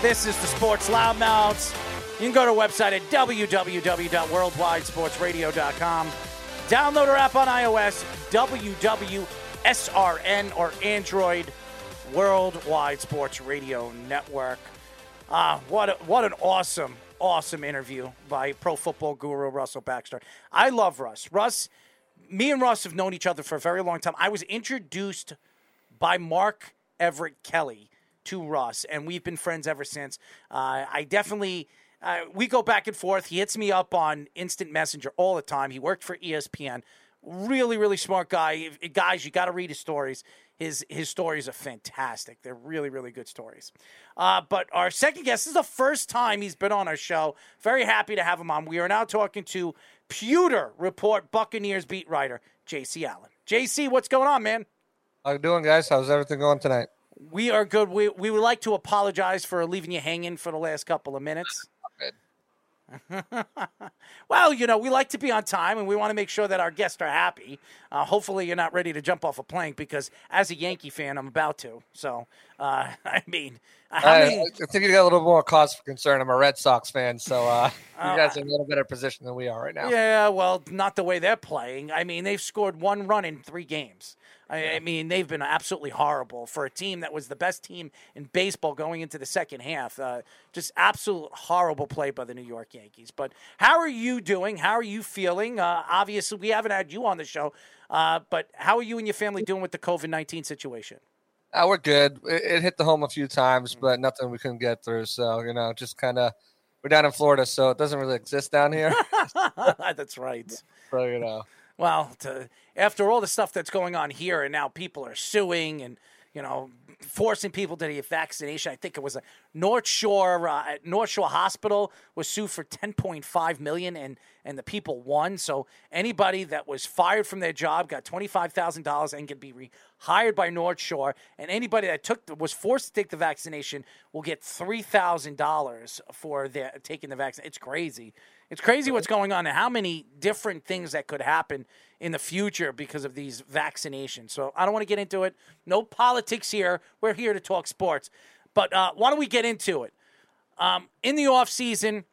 This is the Sports Loudmouths. You can go to our website at www.worldwidesportsradio.com. Download our app on iOS, WWSRN or Android, Worldwide Sports Radio Network. Ah, what a, what an awesome, awesome interview by Pro Football Guru Russell Baxter. I love Russ. Russ, me and Russ have known each other for a very long time. I was introduced by Mark Everett Kelly to Russ, and we've been friends ever since. Uh, I definitely. Uh, we go back and forth. He hits me up on instant messenger all the time. He worked for ESPN. Really, really smart guy. If- guys, you got to read his stories. His his stories are fantastic. They're really, really good stories. Uh, but our second guest is the first time he's been on our show. Very happy to have him on. We are now talking to Pewter Report Buccaneers beat writer JC Allen. JC, what's going on, man? How you doing, guys? How's everything going tonight? We are good. We we would like to apologize for leaving you hanging for the last couple of minutes. well, you know, we like to be on time and we want to make sure that our guests are happy. Uh, hopefully, you're not ready to jump off a plank because, as a Yankee fan, I'm about to. So, uh, I mean, I, many? I think you got a little more cause for concern. I'm a Red Sox fan, so uh, you guys are in a little better position than we are right now. Yeah, well, not the way they're playing. I mean, they've scored one run in three games. I, I mean, they've been absolutely horrible for a team that was the best team in baseball going into the second half. Uh, just absolute horrible play by the New York Yankees. But how are you doing? How are you feeling? Uh, obviously, we haven't had you on the show, uh, but how are you and your family doing with the COVID 19 situation? Uh, we're good. It, it hit the home a few times, Mm. but nothing we couldn't get through. So you know, just kind of we're down in Florida, so it doesn't really exist down here. That's right. so you know, Well, to, after all the stuff that's going on here, and now people are suing and you know forcing people to get vaccination. I think it was a North Shore uh, North Shore Hospital was sued for 10.5 million, and and the people won. So anybody that was fired from their job got twenty five thousand dollars and can be rehired by North Shore, and anybody that took was forced to take the vaccination will get three thousand dollars for their taking the vaccine. It's crazy. It's crazy what's going on and how many different things that could happen in the future because of these vaccinations. So I don't want to get into it. No politics here. We're here to talk sports. But uh, why don't we get into it? Um, in the offseason,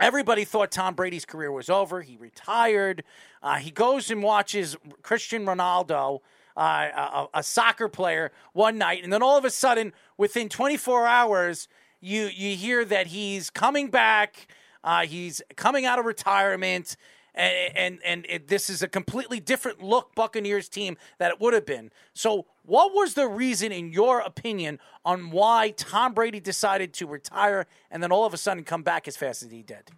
everybody thought Tom Brady's career was over. He retired. Uh, he goes and watches Cristiano Ronaldo, uh, a, a soccer player, one night, and then all of a sudden, within 24 hours, you you hear that he's coming back. Uh, he's coming out of retirement, and and, and it, this is a completely different look Buccaneers team that it would have been. So, what was the reason, in your opinion, on why Tom Brady decided to retire and then all of a sudden come back as fast as he did?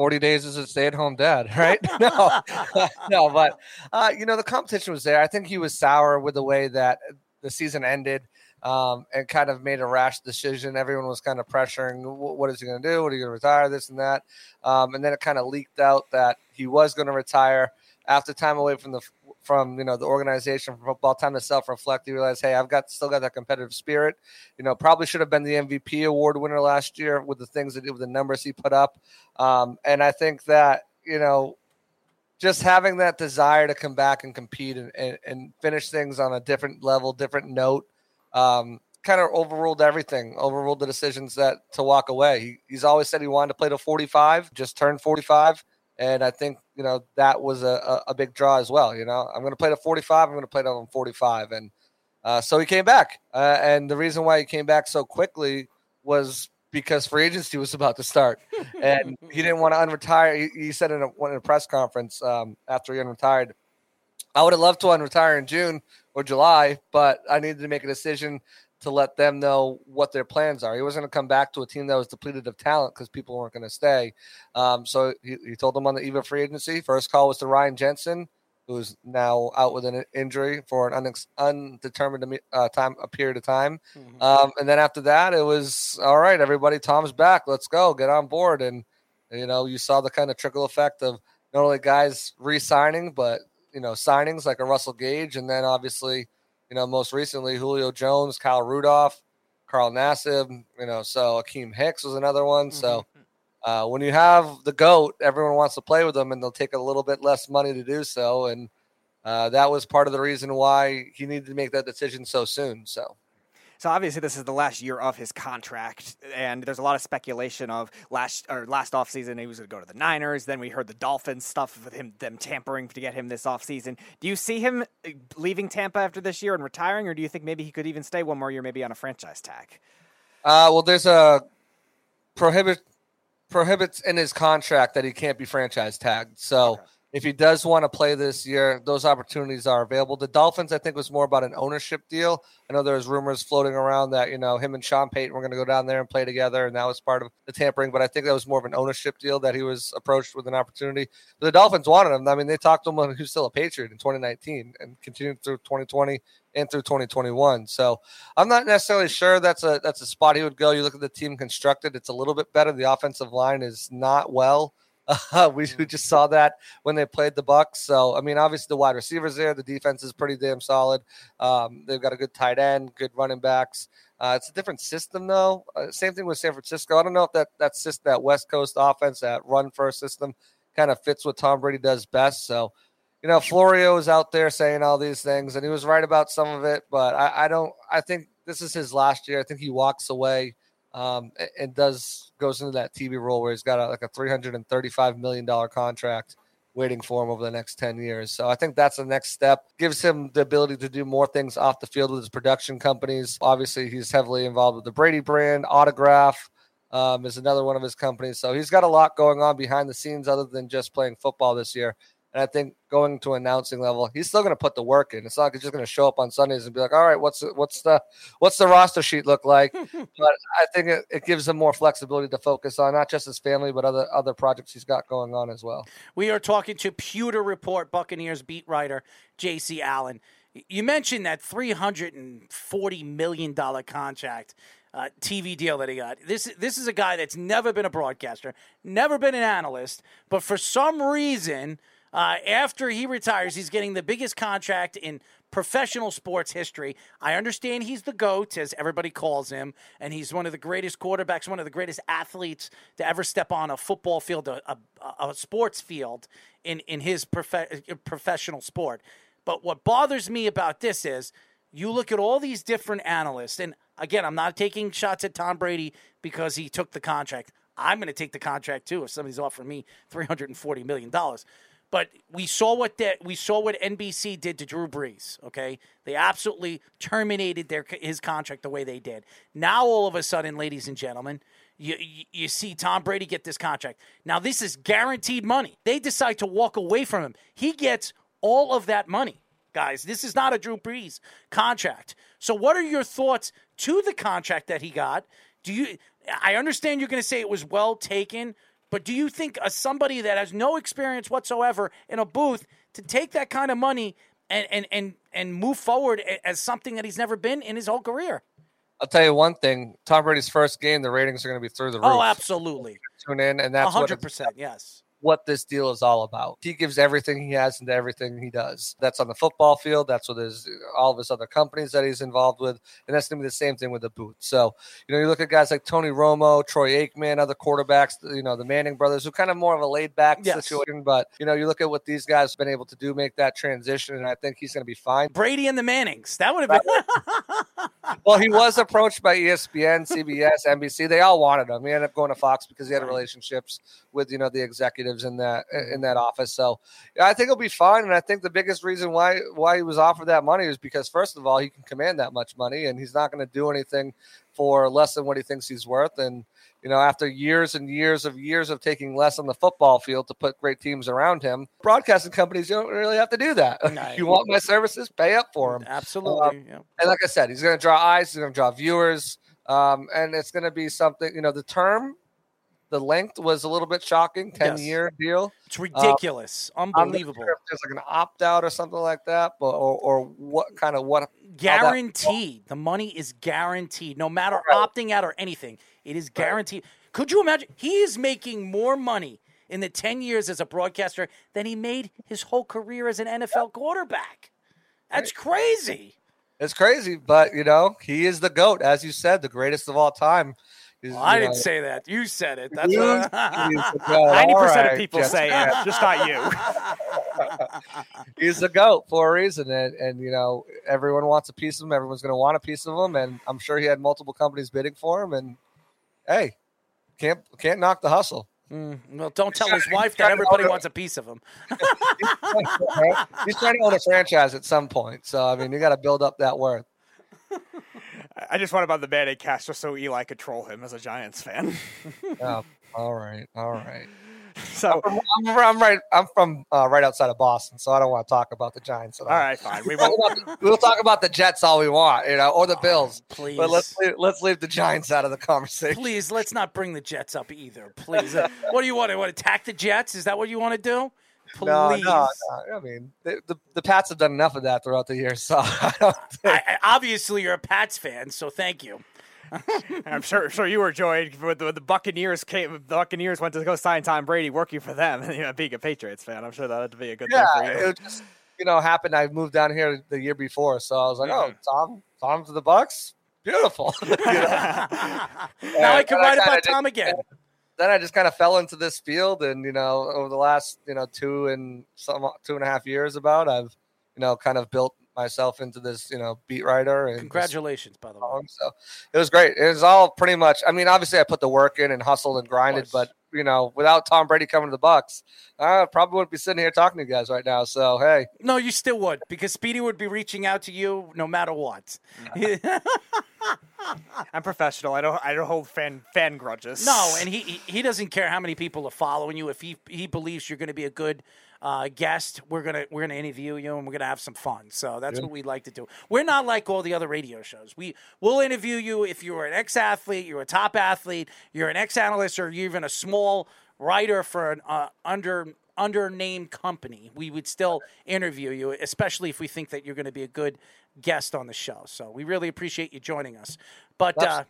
40 days as a stay-at-home dad, right? no, no, but uh, you know the competition was there. I think he was sour with the way that the season ended, um, and kind of made a rash decision. Everyone was kind of pressuring, "What is he going to do? What are you going to retire? This and that." Um, and then it kind of leaked out that he was going to retire after time away from the from you know the organization for football time to self-reflect he realized hey i've got still got that competitive spirit you know probably should have been the mvp award winner last year with the things that did with the numbers he put up um, and i think that you know just having that desire to come back and compete and, and, and finish things on a different level different note um, kind of overruled everything overruled the decisions that to walk away he, he's always said he wanted to play to 45 just turned 45 and I think you know that was a, a, big draw as well. You know, I'm going to play to 45. I'm going to play to 45, and uh, so he came back. Uh, and the reason why he came back so quickly was because free agency was about to start, and he didn't want to unretire. He, he said in a, in a press conference um, after he unretired, "I would have loved to unretire in June or July, but I needed to make a decision to let them know what their plans are. He wasn't going to come back to a team that was depleted of talent because people weren't going to stay. Um, so he, he, told them on the eve of free agency. First call was to Ryan Jensen, who's now out with an injury for an unex- undetermined uh, time, a period of time. Mm-hmm. Um, and then after that, it was all right. Everybody, Tom's back. Let's go. Get on board. And you know, you saw the kind of trickle effect of not only guys re-signing, but you know, signings like a Russell Gage, and then obviously you know, most recently Julio Jones, Kyle Rudolph, Carl Nassib, you know, so Akiem Hicks was another one. Mm-hmm. So uh, when you have the GOAT, everyone wants to play with them and they'll take a little bit less money to do so. And uh, that was part of the reason why he needed to make that decision so soon. So. So obviously, this is the last year of his contract, and there's a lot of speculation of last or last offseason he was going to go to the Niners. Then we heard the Dolphins stuff with him them tampering to get him this offseason. Do you see him uh, leaving Tampa after this year and retiring, or do you think maybe he could even stay one more year, maybe on a franchise tag? Uh, well, there's a prohibit prohibits in his contract that he can't be franchise tagged. So. Okay if he does want to play this year, those opportunities are available. The Dolphins, I think, was more about an ownership deal. I know there was rumors floating around that you know him and Sean Payton were going to go down there and play together, and that was part of the tampering. But I think that was more of an ownership deal that he was approached with an opportunity. But the Dolphins wanted him. I mean, they talked to him when he was still a Patriot in 2019 and continued through 2020 and through 2021. So I'm not necessarily sure that's a that's a spot he would go. You look at the team constructed; it's a little bit better. The offensive line is not well. Uh, we, we just saw that when they played the Bucks. So I mean, obviously the wide receivers there, the defense is pretty damn solid. Um, they've got a good tight end, good running backs. Uh, it's a different system though. Uh, same thing with San Francisco. I don't know if that that system, that West Coast offense, that run first system, kind of fits what Tom Brady does best. So. You know, Florio is out there saying all these things, and he was right about some of it. But I, I don't. I think this is his last year. I think he walks away um, and does goes into that TV role where he's got a, like a three hundred and thirty five million dollar contract waiting for him over the next 10 years. So I think that's the next step. Gives him the ability to do more things off the field with his production companies. Obviously, he's heavily involved with the Brady brand, Autograph um, is another one of his companies. So he's got a lot going on behind the scenes other than just playing football this year. And I think going to announcing level, he's still going to put the work in. It's not like he's just going to show up on Sundays and be like, "All right, what's the, what's the what's the roster sheet look like?" but I think it, it, gives him more flexibility to focus on not just his family, but other other projects he's got going on as well. We are talking to Pewter Report Buccaneers beat writer J.C. Allen. You mentioned that three hundred and forty million dollar contract. Uh, TV deal that he got. This this is a guy that's never been a broadcaster, never been an analyst, but for some reason uh, after he retires, he's getting the biggest contract in professional sports history. I understand he's the GOAT, as everybody calls him, and he's one of the greatest quarterbacks, one of the greatest athletes to ever step on a football field, a, a, a sports field in, in his prof- professional sport. But what bothers me about this is you look at all these different analysts, and again, I'm not taking shots at Tom Brady because he took the contract. I'm going to take the contract too if somebody's offering me $340 million. But we saw what that we saw what NBC did to Drew Brees. Okay, they absolutely terminated their his contract the way they did. Now all of a sudden, ladies and gentlemen, You, you, see Tom Brady get this contract. Now, this is guaranteed money. They decide to walk away from him. He gets all of that money, guys. This is not a Drew Brees contract. So, what are your thoughts to the contract that he got? Do you? I understand you're going to say it was well taken, but do you think a, somebody that has no experience whatsoever in a booth to take that kind of money and and and and move forward as something that he's never been in his whole career? I'll tell you one thing: Tom Brady's first game, the ratings are going to be through the oh, roof. Oh, absolutely. Tune in, and that's hundred percent. Yes. What this deal is all about. He gives everything he has into everything he does. That's on the football field. That's with his all of his other companies that he's involved with, and that's going to be the same thing with the booth. So you know, you look at guys like Tony Romo, Troy Aikman, other quarterbacks. You know, the Manning brothers, who kind of more of a laid back Yes. situation. But you know, you look at what these guys have been able to do, make that transition, and I think he's going to be fine. Brady and the Mannings. That would have been. Well, he was approached by ESPN, CBS, NBC. They all wanted him. He ended up going to Fox because he had relationships with you know the executives in that in that office. So yeah, I think he'll be fine. And I think the biggest reason why why he was offered that money is because first of all he can command that much money, and he's not going to do anything for less than what he thinks he's worth. And you know, after years and years of years of taking less on the football field to put great teams around him, broadcasting companies don't really have to do that. you want my services, pay up for them. Absolutely. yeah. And like I said, he's going to draw eyes, he's going to draw viewers, um, and it's going to be something. You know, the term, the length was a little bit shocking. Ten Yes. year deal. It's um, ridiculous. I'm not Unbelievable. sure if there's like an opt out or something like that, but or, or what kind of what how that- Guaranteed. The money is guaranteed. No matter opting out or anything, it is guaranteed. Could you imagine? He is making more money in the 10 years as a broadcaster than he made his whole career as an NFL quarterback. That's crazy. It's crazy, but you know he is the goat, as you said, the greatest of all time. He's, Well, I you didn't know, say that. You said it. That's you- what he's the goat. Ninety All percent of people Jets say it, just not you. he's a goat for a reason, and, and you know everyone wants a piece of him. Everyone's going to want a piece of him, and I'm sure he had multiple companies bidding for him. And hey, can't can't knock the hustle. Mm, well, don't tell his wife that everybody wants a piece of him. He's trying to own a franchise at some point, so I mean you got to build up that worth. I just want about the Manning cast just so Eli could troll him as a Giants fan. Oh, all right, all right. so, I'm, I'm, I'm right. I'm from uh, right outside of Boston, so I don't want to talk about the Giants at all. all right, fine. We We'll won't. talk about- we'll talk about the Jets all we want, you know, or the Bills. Please. But let's leave, let's leave the Giants out of the conversation. Please, let's not bring the Jets up either. Please. Uh, what do you want to want to attack the Jets? Is that what you want to do? Please. No, no, no. I mean, the, the, the Pats have done enough of that throughout the year. so I don't think. I, I- obviously, you're a Pats fan, so thank you. I'm sure, sure you were joined when the, the Buccaneers came. The Buccaneers went to go sign Tom Brady, working for them, and you know, being a Patriots fan. I'm sure that had to be a good yeah, thing for you. it just you know happened. I moved down here the year before, so I was like, Mm-hmm. oh, Tom, Tom to the Bucks, beautiful. You know? Now I can write kinda about just- Tom again. Then I just kind of fell into this field, and you know, over the last you know two and some two and a half years, about I've you know kind of built myself into this you know beat writer and Congratulations, by the way. So it was great. It was all pretty much. I mean, obviously, I put the work in and hustled and grinded, but you know, without Tom Brady coming to the Bucks, I probably wouldn't be sitting here talking to you guys right now. So hey, No, you still would because Speedy would be reaching out to you no matter what. I'm professional. I don't. I don't hold fan fan grudges. no, and he, he he doesn't care how many people are following you. If he he believes you're going to be a good uh, guest, we're gonna we're gonna interview you and we're gonna have some fun. So that's what we'd like to do. We're not like all the other radio shows. We will interview you if you're an ex athlete, you're a top athlete, you're an ex analyst, or you're even a small writer for an uh, under undernamed company. We would still interview you, especially if we think that you're going to be a good guest on the show. So we really appreciate you joining us. But uh,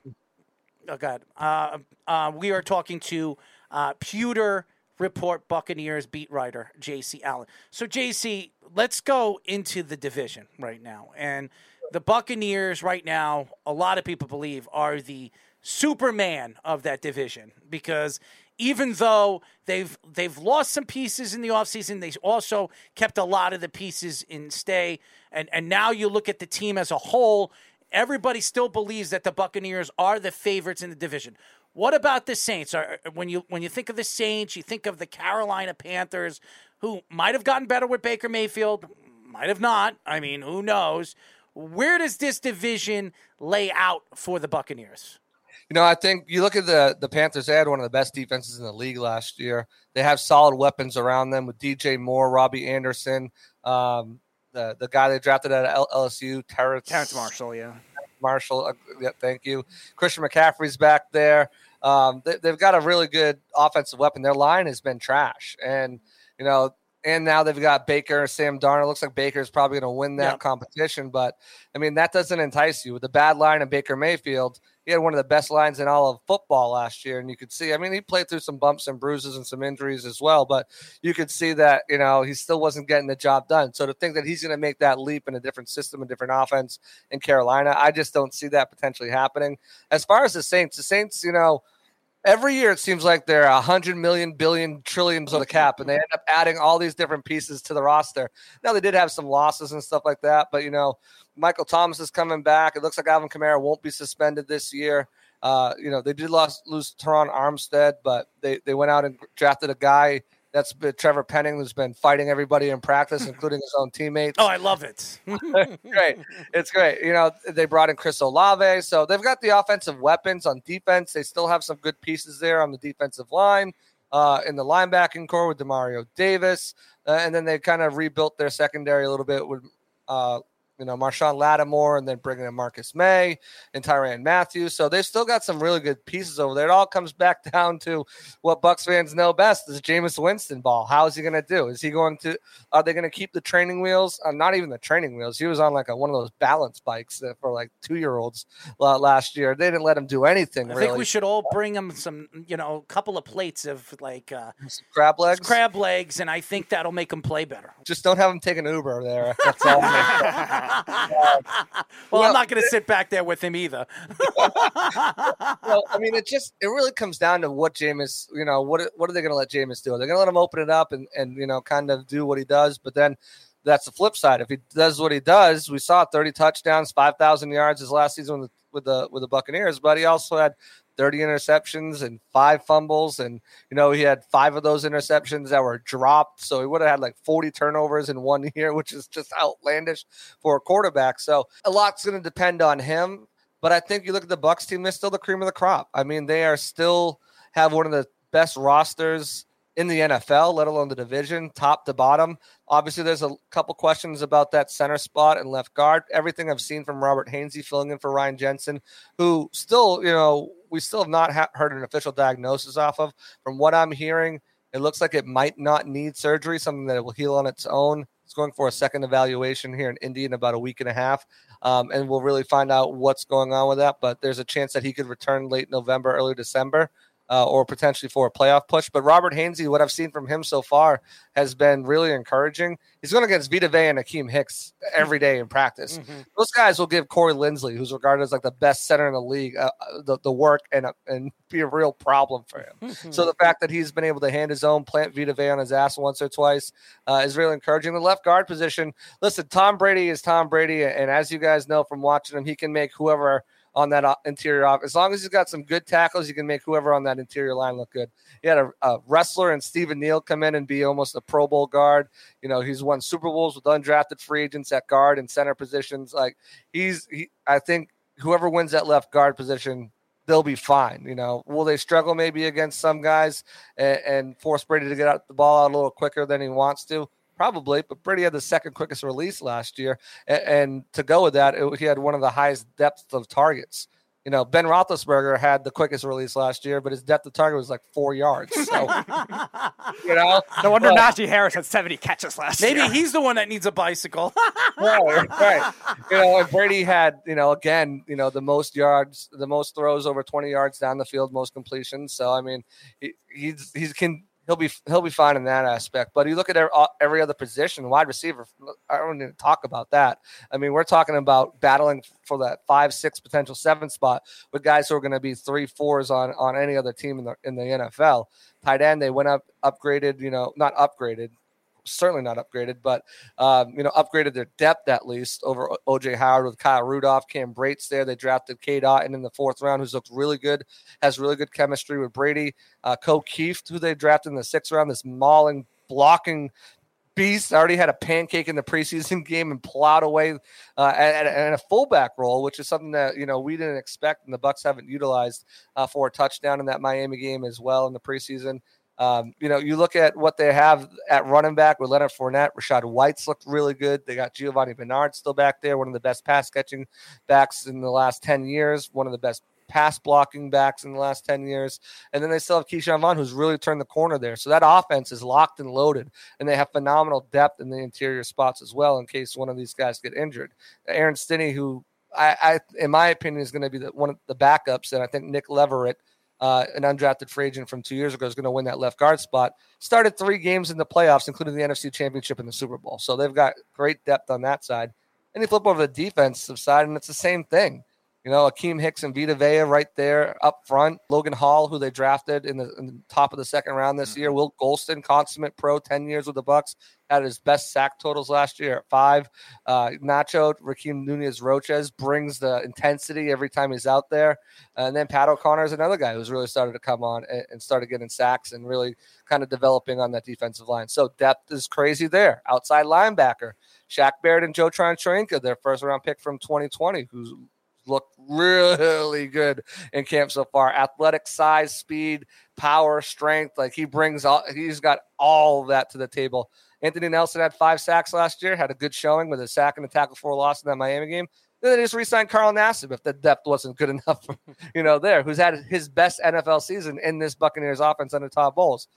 oh god, uh, uh, we are talking to uh, Pewter Report Buccaneers beat writer J.C. Allen. So J.C., let's go into the division right now, and the Buccaneers right now. A lot of people believe are the Superman of that division because even though they've they've lost some pieces in the offseason, they also kept a lot of the pieces in stay. And and now you look at the team as a whole, everybody still believes that the Buccaneers are the favorites in the division. What about the Saints? Are, when you when you think of the Saints, you think of the Carolina Panthers, who might have gotten better with Baker Mayfield, might have not. I mean, who knows? Where does this division lay out for the Buccaneers? You know, I think you look at the the Panthers. They had one of the best defenses in the league last year. They have solid weapons around them with DJ Moore, Robbie Anderson, um, the the guy they drafted at LSU, Terrence, Terrence Marshall, yeah. Marshall. Uh, yeah, thank you. Christian McCaffrey's back there. Um, they, have got a really good offensive weapon. Their line has been trash, and you know, and now they've got Baker, Sam Darnold. Looks like Baker is probably going to win that yep. competition, but I mean that doesn't entice you with the bad line of Baker Mayfield he had one of the best lines in all of football last year. And you could see, I mean, he played through some bumps and bruises and some injuries as well, but you could see that, you know, he still wasn't getting the job done. So to think that he's going to make that leap in a different system, a different offense in Carolina, I just don't see that potentially happening. As far as the Saints, the Saints, you know, every year it seems like they're a hundred million, billion, trillions of the cap, and they end up adding all these different pieces to the roster. Now they did have some losses and stuff like that, but you know, Michael Thomas is coming back. It looks like Alvin Kamara won't be suspended this year. Uh, you know, they did lose, lose Terron Armstead, but they, they went out and drafted a guy that's been Trevor Penning, who's been fighting everybody in practice, including his own teammates. Oh, I love it. great. It's great. You know, they brought in Chris Olave. So they've got the offensive weapons on defense. They still have some good pieces there on the defensive line. Uh, in the linebacking core with Demario Davis. Uh, and then they kind of rebuilt their secondary a little bit with uh, you know, Marshon Lattimore and then bringing in Marcus Maye and Tyrann Matthews. So they've still got some really good pieces over there. It all comes back down to what Bucks fans know best is Jameis Winston ball. How is he going to do? Is he going to, are they going to keep the training wheels? Uh, not even the training wheels. He was on like a, one of those balance bikes for like two year olds uh, last year. They didn't let him do anything. I really. think we should all bring him some, you know, a couple of plates of like uh, crab legs, crab legs, and I think that'll make him play better. Just don't have him take an Uber there. That's all. well, I'm not going to sit back there with him either. well, I mean, it just it really comes down to what Jameis, you know, what what are they going to let Jameis do? They're going to let him open it up and and you know kind of do what he does, but then that's the flip side. If he does what he does, we saw 30 touchdowns, 5,000 yards his last season with the, with the with the Buccaneers, but he also had 30 interceptions and five fumbles. And, you know, he had five of those interceptions that were dropped. So he would have had like 40 turnovers in one year, which is just outlandish for a quarterback. So a lot's going to depend on him. But I think you look at the Bucks team, they're still the cream of the crop. I mean, they are still have one of the best rosters in the NFL, let alone the division, top to bottom. Obviously, there's a couple questions about that center spot and left guard. Everything I've seen from Robert Hainsey filling in for Ryan Jensen, who still, you know, we still have not ha- heard an official diagnosis off of. From what I'm hearing, it looks like it might not need surgery, something that it will heal on its own. It's going for a second evaluation here in Indy in about a week and a half. Um, and we'll really find out what's going on with that. But there's a chance that he could return late November, early December uh, or potentially for a playoff push. But Robert Hainsey, what I've seen from him so far has been really encouraging. He's going against Vita Vea and Akiem Hicks every day in practice. Mm-hmm. Those guys will give Corey Linsley, who's regarded as like the best center in the league, uh, the, the work and uh, and be a real problem for him. Mm-hmm. So the fact that he's been able to hand his own, plant Vita Vea on his ass once or twice uh, is really encouraging. The left guard position, listen, Tom Brady is Tom Brady, and as you guys know from watching him, he can make whoever – on that uh, interior off. As long as he's got some good tackles, you can make whoever on that interior line look good. He had a, a, wrestler and Stephen Neal come in and be almost a Pro Bowl guard. You know, he's won Super Bowls with undrafted free agents at guard and center positions. Like he's, he, I think whoever wins that left guard position, they'll be fine. You know, will they struggle maybe against some guys and, and force Brady to get out the ball out a little quicker than he wants to? Probably, but Brady had the second quickest release last year. And, and to go with that, it, he had one of the highest depths of targets. You know, Ben Roethlisberger had the quickest release last year, but his depth of target was like four yards. So, you know, no wonder but, Najee Harris had seventy catches last maybe year. Maybe he's the one that needs a bicycle. right, right. You know, and Brady had, you know, again, you know, the most yards, the most throws over twenty yards down the field, most completions. So, I mean, he, he's he's can he'll be he'll be fine in that aspect. But you look at uh, every other position, wide receiver. I don't need to talk about that. I mean, we're talking about battling for that five, six, potential seven spot with guys who are going to be three, fours on on any other team in the in the NFL. Tight end, they went up, upgraded. You know, not upgraded certainly not upgraded, but um, you know, upgraded their depth at least over OJ Howard with Kyle Rudolph, Cam Brates there. They drafted Cade Otton in the fourth round, who's looked really good, has really good chemistry with Brady. Uh, Ko Kieft, who they drafted in the sixth round, this mauling, blocking beast. Already had a pancake in the preseason game and plowed away uh, at, at, a fullback role, which is something that you know we didn't expect, and the Bucks haven't utilized uh, for a touchdown in that Miami game as well in the preseason. Um, you know, you look at what they have at running back with Leonard Fournette, Rachaad White's looked really good. They got Giovani Bernard still back there, one of the best pass catching backs in the last 10 years, one of the best pass blocking backs in the last 10 years. And then they still have Ke'Shawn Vaughn, who's really turned the corner there. So that offense is locked and loaded, and they have phenomenal depth in the interior spots as well in case one of these guys get injured. Aaron Stinnie, who I, I in my opinion, is going to be the, one of the backups, and I think Nick Leverett – uh, an undrafted free agent from two years ago, is going to win that left guard spot. Started three games in the playoffs, including the NFC Championship and the Super Bowl. So they've got great depth on that side. And you flip over the defensive side, and it's the same thing. You know, Akiem Hicks and Vita Vea right there up front. Logan Hall, who they drafted in the, in the top of the second round this mm-hmm. year. Will Gholston, consummate pro, 10 years with the Bucks, had his best sack totals last year at five. Uh, Nacho, Rakeem Nunez Roches brings the intensity every time he's out there. And then Pat O'Connor is another guy who's really started to come on and, and started getting sacks and really kind of developing on that defensive line. So depth is crazy there. Outside linebacker, Shaq Barrett and Joe Tryon-Shoyinka, their first round pick from 2020, who's looked really good in camp so far. Athletic size, speed, power, strength. Like he brings all, he's got all that to the table. Anthony Nelson had five sacks last year, had a good showing with a sack and a tackle for a loss in that Miami game. Then they just re-signed Carl Nassib if the depth wasn't good enough, you know, there, who's had his best NFL season in this Buccaneers offense under Todd Bowles.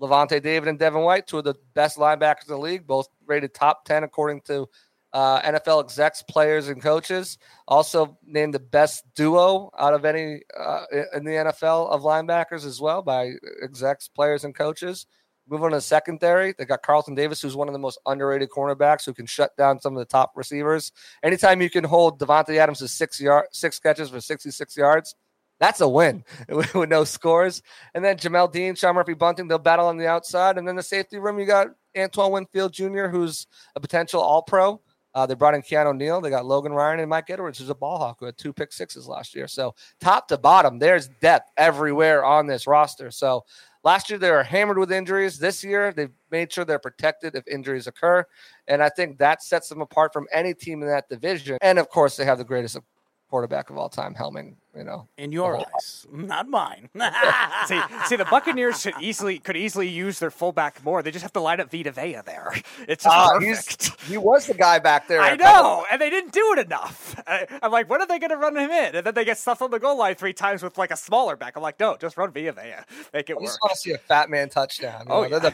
Lavonte David and Devin White, two of the best linebackers in the league, both rated top 10 according to uh, NFL execs, players, and coaches. Also named the best duo out of any uh, in the NFL of linebackers as well by execs, players, and coaches. Move on to secondary. They got Carlton Davis, who's one of the most underrated cornerbacks who can shut down some of the top receivers. Anytime you can hold Davante Adams to six yard, six catches for 66 yards, that's a win with no scores. And then Jamel Dean, Sean Murphy Bunting, they'll battle on the outside. And then the safety room, you got Antoine Winfield Jr., who's a potential all pro. Uh, they brought in Keanu Neal. They got Logan Ryan and Mike Edwards, who's a ball hawk who had two pick sixes last year. So top to bottom, there's depth everywhere on this roster. So last year they were hammered with injuries. This year they've made sure they're protected if injuries occur. And I think that sets them apart from any team in that division. And of course, they have the greatest quarterback of all time, Helming. You know, in your eyes, not mine. see, see, the Buccaneers should easily could easily use their fullback more. They just have to line up Vita Vea there. It's just uh, perfect. He was the guy back there. I know, and they didn't do it enough. I, am like, when are they going to run him in? And then they get stuffed on the goal line three times with like a smaller back. I'm like, no, just run Vita Vea. Make it I work. I just want to see a fat man touchdown. You oh, know, yeah.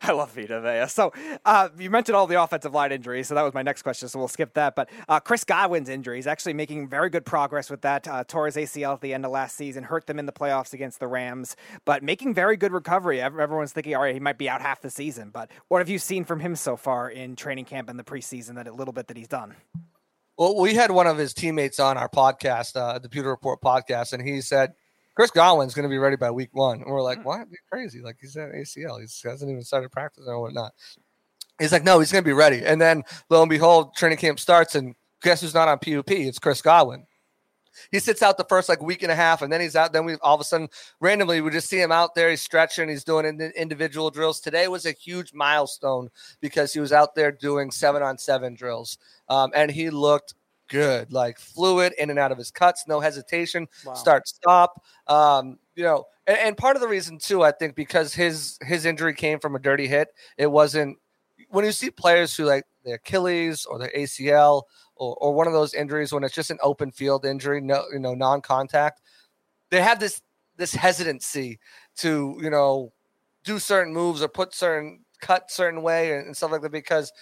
I love Vita Vea. So uh, you mentioned all the offensive line injuries, so that was my next question. So we'll skip that. But uh, Chris Godwin's injuries actually making very good progress with that. Uh, tore his ACL at the end of last season, hurt them in the playoffs against the Rams, but making very good recovery. Everyone's thinking, all right, he might be out half the season. But what have you seen from him so far in training camp and the preseason? That a little bit that he's done. Well, we had one of his teammates on our podcast, uh, the Pewter Report podcast, and he said Chris Godwin's going to be ready by week one. And we're like, hmm. what? You're crazy. Like, he's at ACL. He hasn't even started practicing or whatnot. He's like, no, he's going to be ready. And then lo and behold, training camp starts, and guess who's not on PUP? It's Chris Godwin. He sits out the first like week and a half, and then he's out. Then we all of a sudden, randomly, we just see him out there. He's stretching. He's doing individual drills. Today was a huge milestone because he was out there doing seven on seven drills, um, and he looked good, like fluid in and out of his cuts, no hesitation, wow. start stop. Um, you know, and, and, part of the reason too, I think, because his his injury came from a dirty hit. It wasn't when you see players who like their Achilles or their ACL or, or one of those injuries when it's just an open field injury, no, you know, non-contact. They have this this hesitancy to you know do certain moves or put certain cut certain way and, and stuff like that because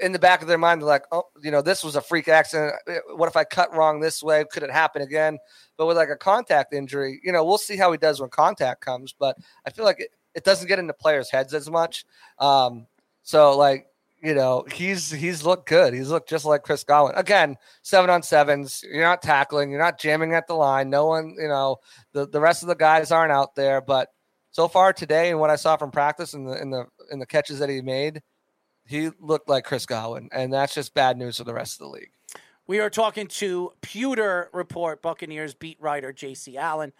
in the back of their mind, they're like, oh, you know, this was a freak accident. What if I cut wrong this way? Could it happen again? But with like a contact injury, you know, we'll see how he does when contact comes. But I feel like it, it doesn't get into players' heads as much. Um, so like, you know, he's he's looked good. He's looked just like Chris Godwin. Again, seven on sevens. You're not tackling. You're not jamming at the line. No one, you know, the, the rest of the guys aren't out there. But so far today, and what I saw from practice and the in the in the catches that he made, he looked like Chris Godwin, and that's just bad news for the rest of the league. We are talking to Pewter Report Buccaneers beat writer J.C. Allen.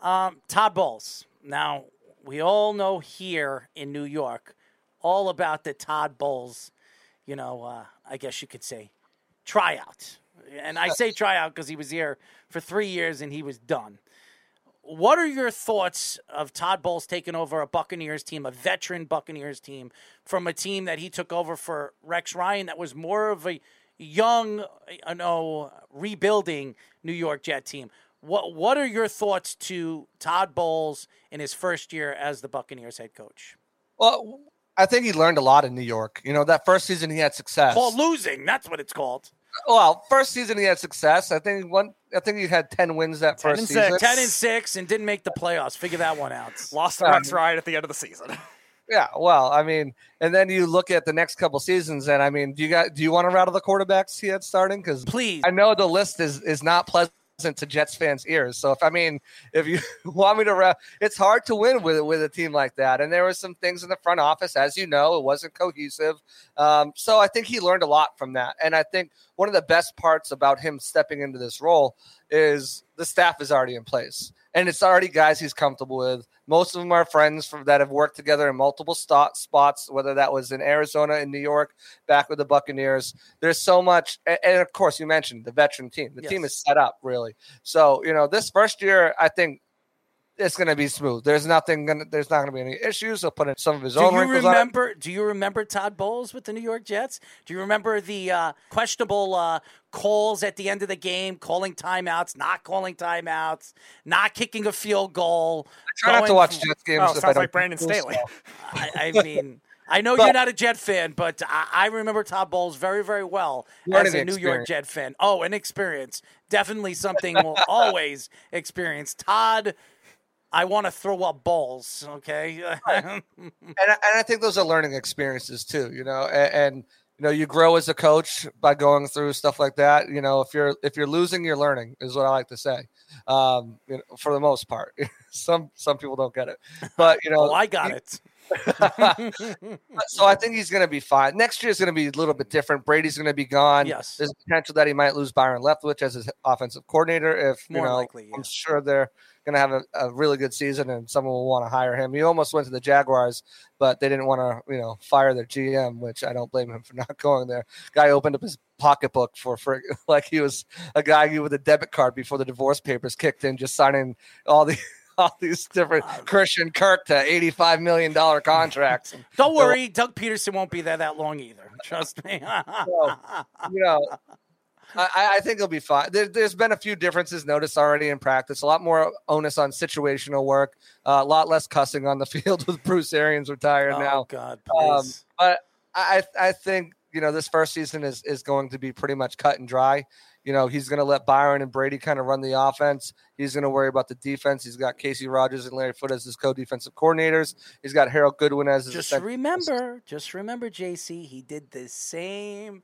Um, Todd Bowles. Now, we all know here in New York all about the Todd Bowles, you know, uh, I guess you could say, tryout. And I say tryout because he was here for three years and he was done. What are your thoughts of Todd Bowles taking over a Buccaneers team, a veteran Buccaneers team, from a team that he took over for Rex Ryan that was more of a young, uh, you know, rebuilding New York Jet team? What What are your thoughts to Todd Bowles in his first year as the Buccaneers head coach? Well, I think he learned a lot in New York. You know, that first season he had success. Well, losing. That's what it's called. Well, first season he had success. I think one. I think he had ten wins that 10 first and season. six. Ten and six, and didn't make the playoffs. Figure that one out. Lost to Um, Rex Ryan at the end of the season. Yeah, well, I mean, and then you look at the next couple seasons, and I mean, do you got do you want to rattle the quarterbacks he had starting? Because please, I know the list is is not pleasant to Jets fans' ears. So if I mean, if you want me to, ra- it's hard to win with with a team like that. And there were some things in the front office, as you know, it wasn't cohesive. Um, so I think he learned a lot from that. And I think one of the best parts about him stepping into this role is the staff is already in place and it's already guys he's comfortable with. Most of them are friends from that have worked together in multiple sto- spots, whether that was in Arizona in New York, back with the Buccaneers. There's so much, and, and of course, you mentioned the veteran team. The team is set up really. So you know, this first year, I think it's going to be smooth. There's nothing going. to There's not going to be any issues. He'll put in some of his Do own you wrinkles. on it. remember? Do you remember Todd Bowles with the New York Jets? Do you remember the uh, questionable uh, calls at the end of the game, calling timeouts, not calling timeouts, not kicking a field goal? I try not to watch from- Jets games Oh, if I sounds don't like Brandon Staley. I, I mean, I know But- you're not a Jet fan, but I, I remember Todd Bowles very, very well as a New York. Jet fan. Oh, an experience. Definitely something we'll always experience. Todd, I want to throw up balls, okay? and I, and I think those are learning experiences too. You know, and, and you know you grow as a coach by going through stuff like that. You know, if you're if you're losing, you're learning is what I like to say. Um, you know, for the most part, some some people don't get it, but you know, oh, I got it. so I think he's going to be fine. Next year is going to be a little bit different. Brady's going to be gone. Yes. There's potential that he might lose Byron Leftwich as his offensive coordinator. If you know, likely, yeah. I'm sure they're going to have a, a really good season and someone will want to hire him. He almost went to the Jaguars, but they didn't want to, you know, fire their GM, which I don't blame him for not going there. Guy opened up his pocketbook for, for like he was a guy with a debit card before the divorce papers kicked in, just signing all the. All these different Christian Kirk to eighty-five million dollar contracts. Don't worry, Doug Pederson won't be there that long either. Trust me. you know, I, I think it'll be fine. There, there's been a few differences noticed already in practice. A lot more onus on situational work. Uh, a lot less cussing on the field with Bruce Arians retired oh now. God, Um, but I, I think you know this first season is is going to be pretty much cut and dry. You know, he's going to let Byron and Brady kind of run the offense. He's going to worry about the defense. He's got Kacy Rodgers and Larry Foote as his co-defensive coordinators. He's got Harold Goodwin as his just remember, just remember, JC. He did the same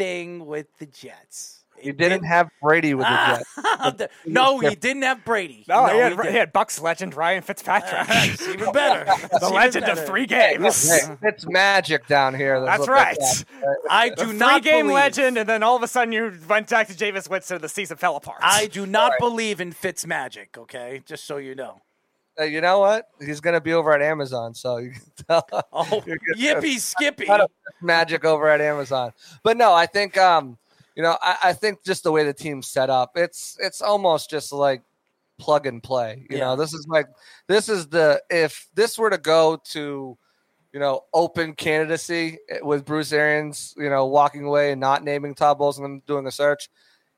thing with the Jets. You didn't have Brady with the Ah, Jets. no, he didn't have Brady. No, he, had, didn't. he had Bucks legend Ryan Fitzpatrick. It's even better. The even legend better. of three games. Hey, it's magic down here. That's what right. that's I A do not three-game believe, legend, and then all of a sudden you went back to Jameis Winston. The season fell apart. I do not believe in Fitz magic. Okay, just so you know. Uh, you know what? He's going to be over at Amazon, so you can tell. Oh, yippee skippy! Magic over at Amazon. But no, I think um, you know, I, I think just the way the team's set up, it's it's almost just like plug and play. You Yeah. know, this is like this is the if this were to go to you know, open candidacy with Bruce Arians, you know, walking away and not naming Todd Bowles and doing a search,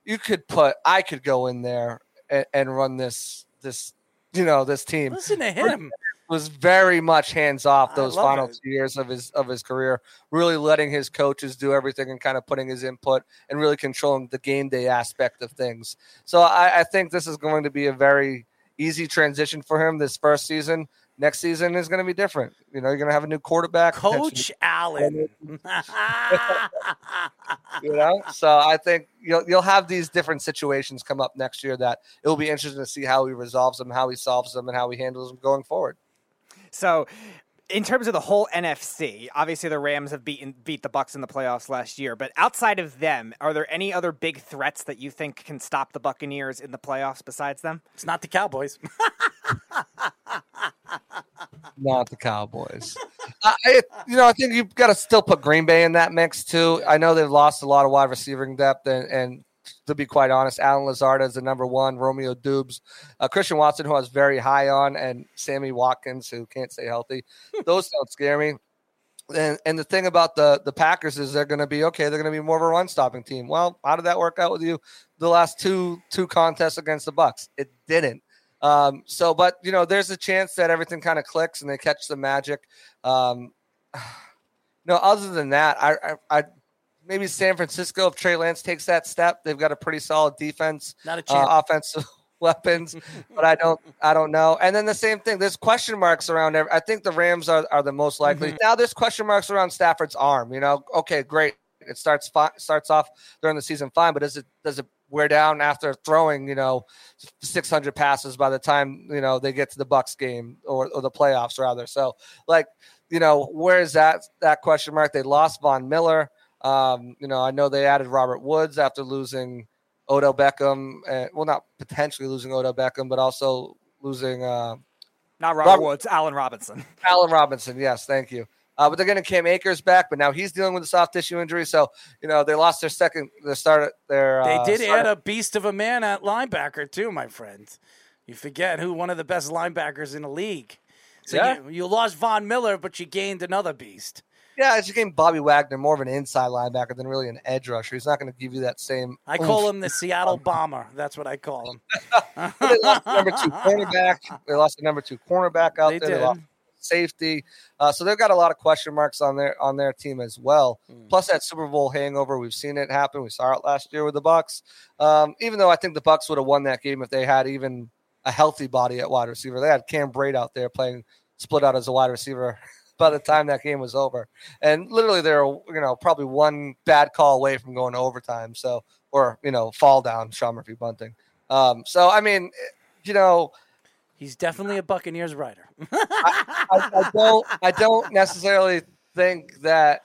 you could put I could go in there and, and run this this you know this team Listen to him. was very much hands off those final it. two years of his of his career, really letting his coaches do everything and kind of putting his input and really controlling the game day aspect of things. So I, I think this is going to be a very easy transition for him this first season. Next season is going to be different. You know, you're going to have a new quarterback, Coach Allen. You know, so I think you'll you'll have these different situations come up next year that it will be interesting to see how he resolves them, how he solves them, and how he handles them going forward. So, in terms of the whole NFC, obviously the Rams have beaten beat the Bucks in the playoffs last year. But outside of them, are there any other big threats that you think can stop the Buccaneers in the playoffs besides them? it's not the Cowboys. not the Cowboys. I, you know, I think you've got to still put Green Bay in that mix too. I know they've lost a lot of wide receiving depth, and, and to be quite honest, Allen Lazard is the number one, Romeo Doubs, uh, Christian Watson, who I was very high on, and Sammy Watkins, who can't stay healthy. Those don't scare me. And, and the thing about the the Packers is they're going to be okay. They're going to be more of a run stopping team. Well, how did that work out with you? The last two two contests against the Bucks, it didn't. Um, so, but you know, there's a chance that everything kind of clicks and they catch the magic. Um, no, other than that, I, I, I maybe San Francisco if Trey Lance takes that step, they've got a pretty solid defense, Not a uh, chance. offensive weapons, but I don't, I don't know. And then the same thing. There's question marks around. Every, I think the Rams are, are the most likely. Now there's question marks around Stafford's arm. You know, okay, great. It starts fi- starts off during the season fine, but does it does it wear down after throwing you know 600 passes by the time you know they get to the Bucks game or, or the playoffs rather? So like you know where is that that question mark? They lost Von Miller. Um, you know I know they added Robert Woods after losing Odell Beckham. and well, not potentially losing Odell Beckham, but also losing uh, Not Robert, Robert- Woods, Allen Robinson. Allen Robinson. Yes, thank you. Uh, but they're getting Cam Akers back, but now he's dealing with a soft tissue injury. So you know they lost their second, their start, their. They uh, did starter- add a beast of a man at linebacker too, my friend. You forget who one of the best linebackers in the league. So Yeah. you, you lost Von Miller, but you gained another beast. Yeah, it's a game Bobby Wagner, more of an inside linebacker than really an edge rusher. He's not going to give you that same. I call oomph. him the Seattle Bomber. That's what I call him. they lost the number two cornerback. They lost the number two cornerback out They there. They lost safety. Uh, so they've got a lot of question marks on their on their team as well. Hmm. Plus that Super Bowl hangover, we've seen it happen. We saw it last year with the Bucks. Um, even though I think the Bucks would have won that game if they had even a healthy body at wide receiver. They had Cam Brate out there playing split out as a wide receiver. By the time that game was over, and literally they're you know probably one bad call away from going to overtime. So or you know fall down Sean Murphy bunting. Um, so I mean, you know, He's definitely a Buccaneers writer. I, I don't I don't necessarily think that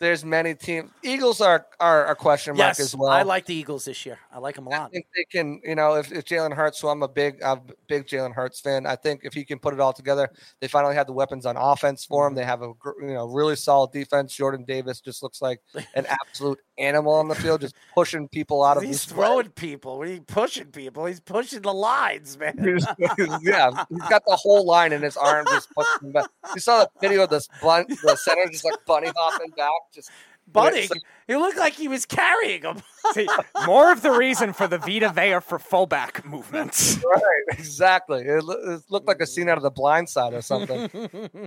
there's many teams. Eagles are are a question mark yes, as well. I like the Eagles this year. I like them a lot. I think they can, you know, if, if Jalen Hurts, who I'm a big, I'm a big Jalen Hurts fan, I think if he can put it all together, they finally have the weapons on offense for him. They have a, you know, really solid defense. Jordan Davis just looks like an absolute animal on the field, just pushing people out of He's throwing people. He's pushing people. He's pushing the lines, man. yeah, he's got the whole line in his arm. Just pushing. You saw the video of this bun, the center just like bunny hopping back, just Bunting. It's like- He looked like he was carrying him. See, more of the reason for the Vita Vea for fullback movements. right, exactly. It, loo- it looked like a scene out of The Blind Side or something.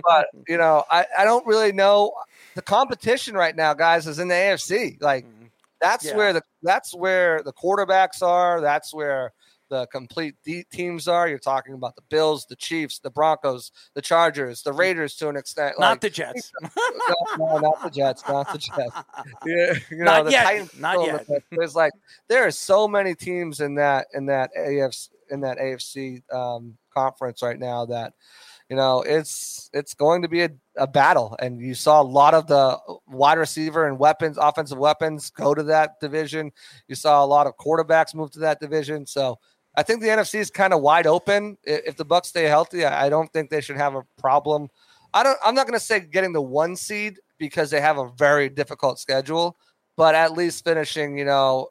but you know, I, I don't really know. The competition right now, guys, is in the AFC. Like mm-hmm. that's Yeah. where the that's where the quarterbacks are. That's where the complete de- teams are. You're talking about the Bills, the Chiefs, the Broncos, the Chargers, the Raiders to an extent. Not like, the Jets. no, no, not the Jets, not the Jets. Yeah, you know, Not the yet, Titans not yet. the. There's like there are so many teams in that in that AFC in that AFC um, conference right now that you know it's it's going to be a, a battle. And you saw a lot of the wide receiver and weapons, offensive weapons, go to that division. You saw a lot of quarterbacks move to that division. So. I think the NFC is kind of wide open. If the Bucks stay healthy, I don't think they should have a problem I don't. I'm not going to say getting the one seed because they have a very difficult schedule, but at least finishing, you know,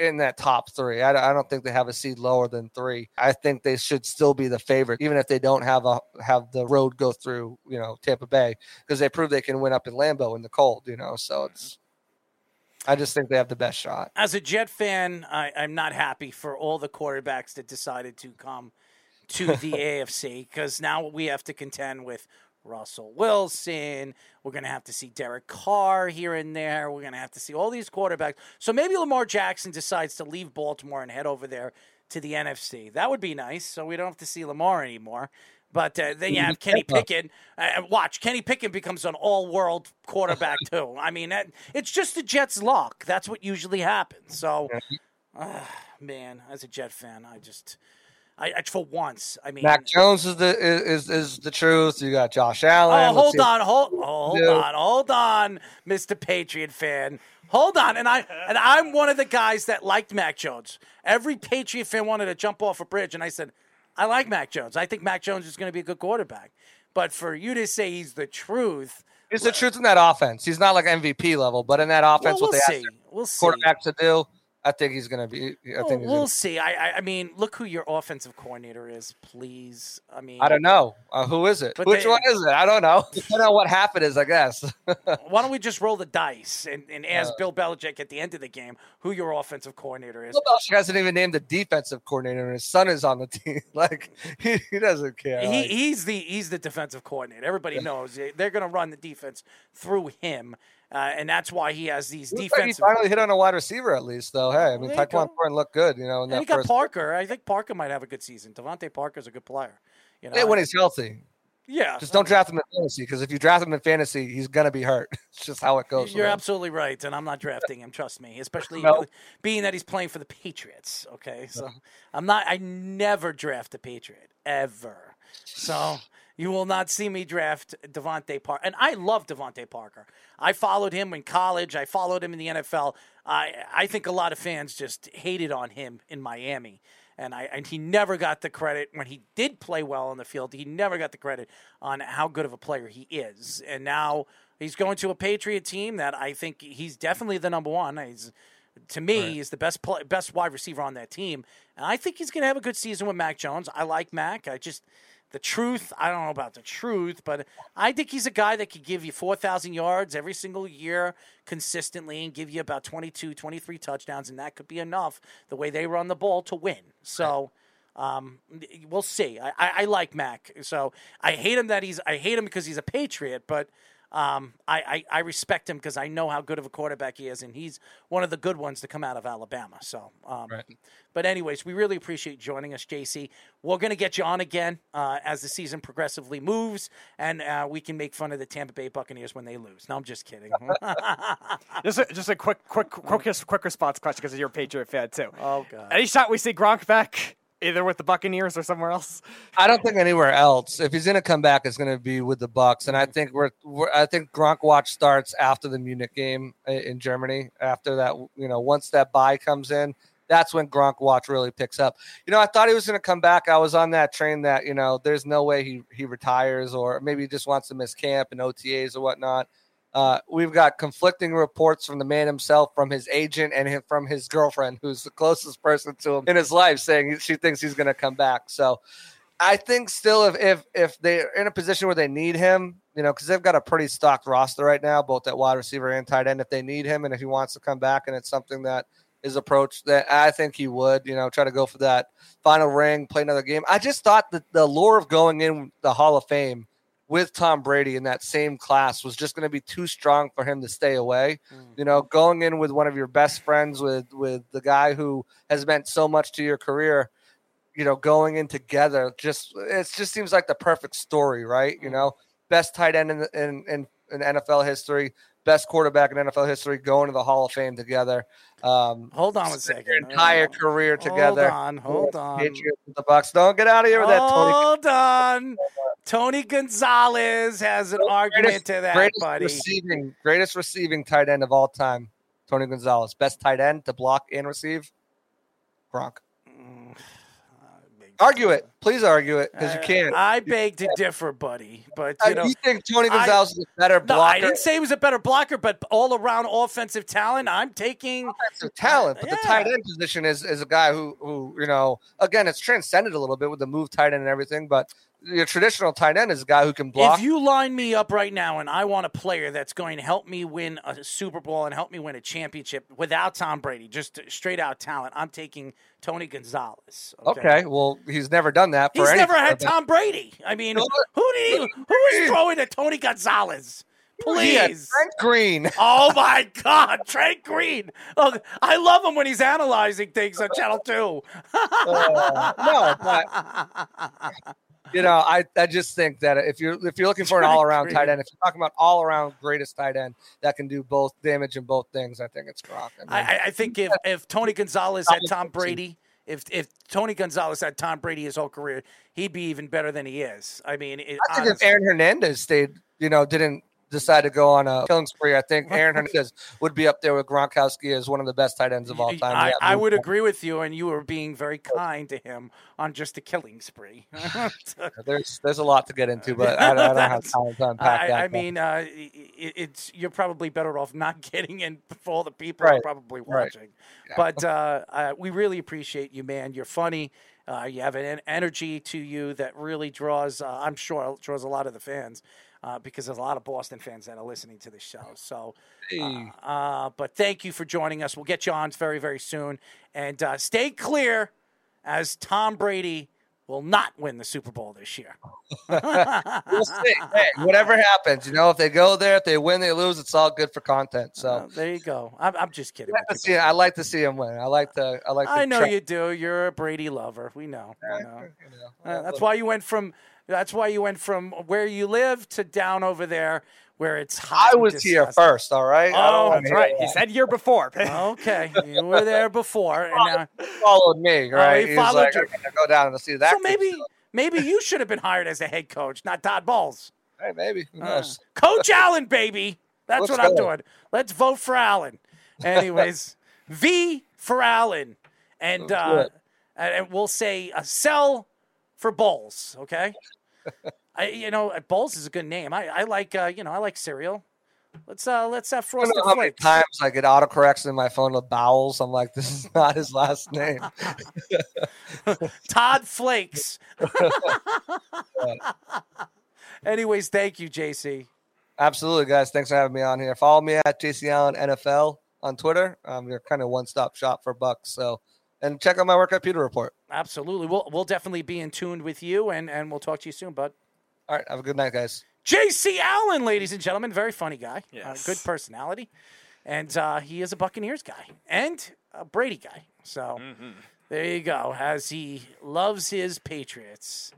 in that top three. I, don't- think they have a seed lower than three. I think they should still be the favorite, even if they don't have a have the road go through, you know, Tampa Bay because they prove they can win up in Lambeau in the cold, you know. So it's. I just think they have the best shot. As a Jet fan, I, I'm not happy for all the quarterbacks that decided to come to the AFC because now we have to contend with Russell Wilson. We're going to have to see Derek Carr here and there. We're going to have to see all these quarterbacks. So maybe Lamar Jackson decides to leave Baltimore and head over there to the NFC. That would be nice. So we don't have to see Lamar anymore. But uh, then you have Kenny Pickett. Uh, watch, Kenny Pickett becomes an all-world quarterback too. I mean, that, it's just the Jets' luck. That's what usually happens. So, ah, man, as a Jet fan, I just, I, I for once, I mean, Mac Jones is the is, is, the truth. You got Josh Allen. Oh, hold on, hold, oh, hold on, hold on, Mr. Patriot fan. Hold on, and I and I'm one of the guys that liked Mac Jones. Every Patriot fan wanted to jump off a bridge, and I said, I like Mac Jones. I think Mac Jones is going to be a good quarterback. But for you to say he's the truth, It's the truth in that offense. He's not like MVP level, but in that offense, well, what we'll they see. ask We'll see. quarterback to do, I think he's going to be. I think we'll gonna, see. I, I I mean, look who your offensive coordinator is, please. I mean, I don't know. Uh, who is it? Which they- one is it? I don't know. I don't know what half is, I guess. Why don't we just roll the dice and, and ask Bill Belichick at the end of the game who your offensive coordinator is? Bill Belichick hasn't even named the defensive coordinator, and his son is on the team. Like he, he doesn't care. He, Like, he's the he's the defensive coordinator. Everybody knows they're going to run the defense through him, uh, and that's why he has these looks like he finally hit on a wide receiver at least, though. Hey, I mean, you Thornton looked good, you know, in and he got. Parker. I think Parker might have a good season. DeVante Parker's a good player. You know, Yeah, when he's healthy. yeah. Just don't draft him in fantasy because if you draft him in fantasy, he's gonna be hurt. It's just how it goes. You're absolutely right, and I'm not drafting him. Trust me, especially No. being that he's playing for the Patriots. Okay, so I'm not. I never draft a Patriot ever. So you will not see me draft DeVante Parker, and I love DeVante Parker. I followed him in college. I followed him in the NFL. I I think a lot of fans just hated on him in Miami. And I and he never got the credit when he did play well on the field. He never got the credit on how good of a player he is. And now He's going to a Patriot team that I think he's definitely the number one. He's to me, he's the best play, best wide receiver on that team, and I think he's going to have a good season with Mac Jones. I like Mac. I just the truth. I don't know about the truth, but I think he's a guy that could give you four thousand yards every single year consistently and give you about 22, 23 touchdowns, and that could be enough the way they run the ball to win. So. Um, we'll see. I, I, I like Mac, so I hate him that he's. I hate him because he's a Patriot, but um, I, I, I respect him because I know how good of a quarterback he is, and he's one of the good ones to come out of Alabama. So, um, but anyways, we really appreciate you joining us, JC. We're going to get you on again uh, as the season progressively moves, and uh, we can make fun of the Tampa Bay Buccaneers when they lose. No, I'm just kidding. Just a, just a quick, quick, quick, quick response question because you're a Patriot fan too. oh God. Any shot we see Gronk back, either with the Buccaneers or somewhere else? I don't think anywhere else. If he's going to come back, it's going to be with the Bucks, and I think we're, we're I think Gronk watch starts after the Munich game in Germany. After that, you know, once that buy comes in, that's when Gronk watch really picks up. You know, I thought he was going to come back. I was on that train that you know, there's no way he he retires, or maybe he just wants to miss camp and OTAs or whatnot. Uh, we've got conflicting reports from the man himself, from his agent, and from his girlfriend, who's the closest person to him in his life, saying she thinks he's going to come back. So, I think still, if if if they're in a position where they need him, you know, because they've got a pretty stocked roster right now, both at wide receiver and tight end. If they need him, and if he wants to come back, and it's something that is approached, that I think he would, you know, try to go for that final ring, play another game. I just thought that the lure of going in the Hall of Fame with Tom Brady in that same class was just going to be too strong for him to stay away. Mm. You know, going in with one of your best friends, with with the guy who has meant so much to your career, you know, going in together, just it just seems like the perfect story, right? You mm. know, best tight end in in in, in NFL history, best quarterback in NFL history, going to the Hall of Fame together. Um, Hold on a second. entire career together. Hold on, hold on. Patriots with the Bucks. Don't get out of here with that, Tony. Hold on. Tony Gonzalez has an argument to that, greatest buddy. receiving, greatest receiving tight end of all time, Tony Gonzalez, best tight end to block and receive. Gronk. Argue it, please argue it, because you can't. Mm. I beg to differ, buddy. But Uh, you know, you think Tony I- Gonzalez is a better no, blocker? I didn't say he was a better blocker, but all around offensive talent, I'm taking. offensive talent, but the Yeah. tight end position is is a guy who who you know again it's transcended a little bit with the move tight end and everything, but your traditional tight end is a guy who can block. If you line me up right now and I want a player that's going to help me win a Super Bowl and help me win a championship without Tom Brady, just straight out talent, I'm taking Tony Gonzalez. okay, well he's never done that for He's never had. Tom Brady. I mean, who did he? Who was throwing to Tony Gonzalez? Please. Trent Green. Oh my God, Trent Green! Look, I love him when he's analyzing things on Channel Two. Uh, no, but you know, I, I just think that if you're if you're looking for an all around tight end, if you're talking about all around greatest tight end that can do both damage in both things, I think it's Gronk. I mean, I, I- think if, if Tony Gonzalez had Tom Brady, if if Tony Gonzalez had Tom Brady his whole career, he'd be even better than he is. I mean, it, I think if Aaron Hernandez stayed, you know, didn't decide to go on a killing spree, I think Aaron Hernandez would be up there with Gronkowski as one of the best tight ends of all time. I, I would agree with you, and you were being very kind to him on just a killing spree. There's there's a lot to get into, but I, don't- I don't have time to unpack I, that. I but- mean, uh, i- i- it's you're probably better off not getting in for all the people who are Right, probably right. watching. But uh, uh, we really appreciate you, man. You're funny. Uh, you have an energy to you that really draws. Uh, I'm sure draws a lot of the fans. Uh, because there's a lot of Boston fans that are listening to the show. So, uh, uh, but thank you for joining us. We'll get you on very, very soon. And uh, stay clear as Tom Brady will not win the Super Bowl this year. we'll see. Hey, whatever happens, you know, if they go there, if they win, they lose, it's all good for content. So Uh, there you go. I'm, I'm just kidding. I, see, I like to see him win. I like to. I like. To I know tra- you do. You're a Brady lover. We know. We know. you know, Uh, that's why you went from. That's why you went from where you live to down over there where it's hot. I was here first. All right. Oh, That's right. He that. said year before. Okay, you were there before, and now, He followed me, right? he was followed like, you. Go down and see that. so kid." maybe maybe you should have been hired as a head coach, not Todd Bowles. Hey, maybe. Uh. Coach Allen, baby. That's Let's what I'm go. doing. Let's vote for Allen. Anyways, V for Allen, and uh, and and we'll say a sell for Bowles. Okay. I, you know, uh, Bowles is a good name. I, I like, uh, you know, I like cereal. Let's uh, let's have I don't frosted know how many flakes. times I get autocorrects in my phone with bowels. I'm like, this is not his last name. Todd Flakes. Anyways, thank you, JC. Absolutely, guys. Thanks for having me on here. Follow me at JC Allen NFL on Twitter. Um, you're kind of one stop shop for Bucks. So, and check out my workout Peter report. Absolutely. We'll we'll definitely be in tune with you, and and we'll talk to you soon, bud. All right. Have a good night, guys. J.C. Allen, ladies and gentlemen, very funny guy, Yes. uh, good personality, and uh, he is a Buccaneers guy and a Brady guy. So there you go. As he loves his Patriots.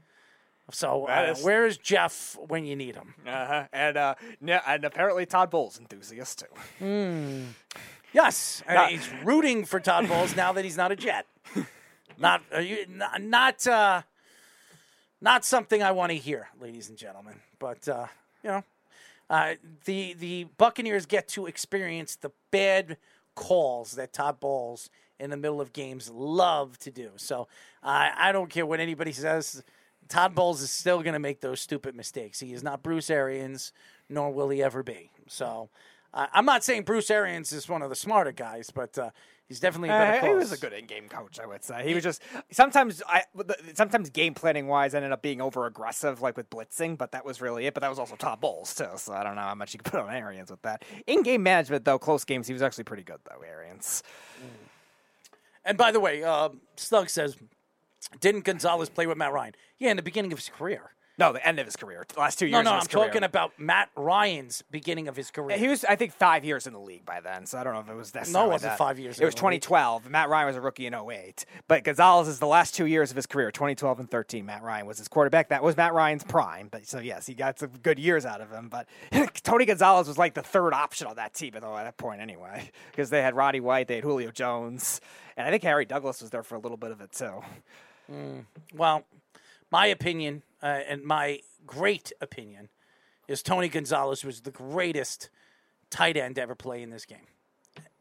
So uh, is- where is Jeff when you need him? Uh-huh. And uh, yeah, and apparently Todd Bowles enthusiast too. Yes, and Not- he's rooting for Todd Bowles now that he's not a Jet. Not uh, you, not not, uh, not something I want to hear, ladies and gentlemen. But uh, you know, uh, the the Buccaneers get to experience the bad calls that Todd Bowles in the middle of games love to do. So I I don't care what anybody says. Todd Bowles is still going to make those stupid mistakes. He is not Bruce Arians, nor will he ever be. So uh, I'm not saying Bruce Arians is one of the smarter guys, but uh, he's definitely a better Uh, he was a good in-game coach, I would say. He was just sometimes I sometimes game planning wise ended up being over aggressive, like with blitzing, but that was really it. But that was also Todd Bowles too, so I don't know how much you could put on Arians with that. In-game management, though, close games, he was actually pretty good though. Arians. And by the way, uh, Snug says, didn't Gonzalez play with Matt Ryan? Yeah, in the beginning of his career. No, the end of his career, the last two years. No, no, I'm career. talking about Matt Ryan's beginning of his career. He was, I think, five years in the league by then, so I don't know if it was necessarily No, it wasn't that. five years It was in the league. 2012. Matt Ryan was a rookie in 08. But Gonzalez is the last two years of his career, 2012 and 13. Matt Ryan was his quarterback. That was Matt Ryan's prime. But so yes, he got some good years out of him. But Tony Gonzalez was like the third option on that team, at that point anyway, because they had Roddy White, they had Julio Jones, and I think Harry Douglas was there for a little bit of it too. Mm. Well, my opinion uh, and my great opinion is Tony Gonzalez was the greatest tight end to ever play in this game.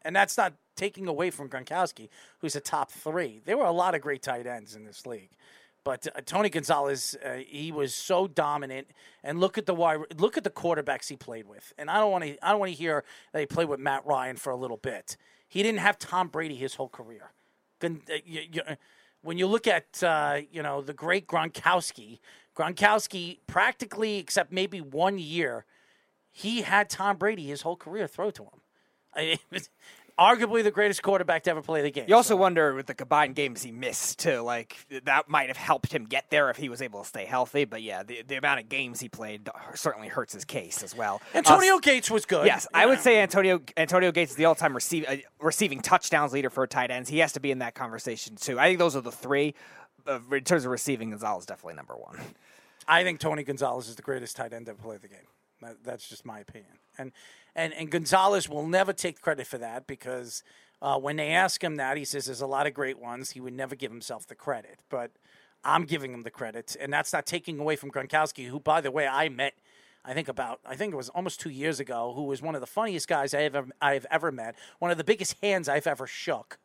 And that's not taking away from Gronkowski, who's a top three. There were a lot of great tight ends in this league. But uh, Tony Gonzalez, uh, he was so dominant. And look at the look at the quarterbacks he played with. And I don't want to, I don't want to hear that he played with Matt Ryan for a little bit. He didn't have Tom Brady his whole career. Uh, when you look at uh, you know the great Gronkowski, Gronkowski practically, except maybe one year, he had Tom Brady his whole career throw to him. I, arguably the greatest quarterback to ever play the game. You also wonder with the combined games he missed too, like that might have helped him get there if he was able to stay healthy. But yeah, the, the amount of games he played certainly hurts his case as well. Antonio Uh, Gates was good. Yes, I would say Antonio Antonio Gates is the all-time receive, uh, receiving touchdowns leader for tight ends. He has to be in that conversation too. I think those are the three. Uh, in terms of receiving, Gonzalez is definitely number one. I think Tony Gonzalez is the greatest tight end to play the game. That, that's just my opinion. And and and Gonzalez will never take credit for that because uh, when they ask him that, he says there's a lot of great ones. He would never give himself the credit, but I'm giving him the credit, and that's not taking away from Gronkowski, who, by the way, I met. I think about I think it was almost two years ago, who was one of the funniest guys I ever, I've ever met, one of the biggest hands I've ever shook,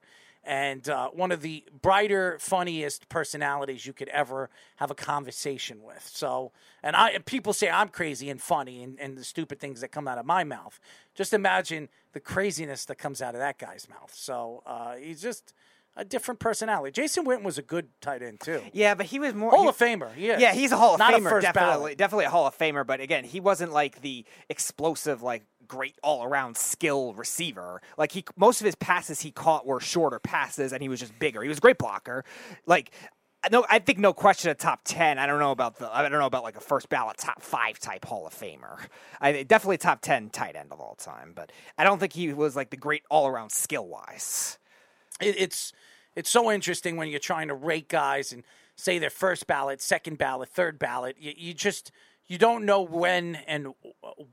and uh, one of the brighter, funniest personalities you could ever have a conversation with. So, and I and people say I'm crazy and funny and, and the stupid things that come out of my mouth. Just imagine the craziness that comes out of that guy's mouth. So uh, he's just a different personality. Jason Witten was a good tight end too. Yeah, but he was more Hall he- of Famer. He. Yeah, he's a Hall of Not Famer, definitely, ballot. definitely a Hall of Famer. But again, he wasn't like the explosive, like great all around skill receiver. Like he, most of his passes he caught were shorter passes, and he was just bigger. He was a great blocker. Like. No, I think no question a top ten. I don't know about the. I don't know about like a first ballot top five type Hall of Famer. I definitely top ten tight end of all time, but I don't think he was like the great all around skill wise. it, it's it's so interesting when you're trying to rate guys and say their first ballot, second ballot, third ballot. You, you just you don't know when and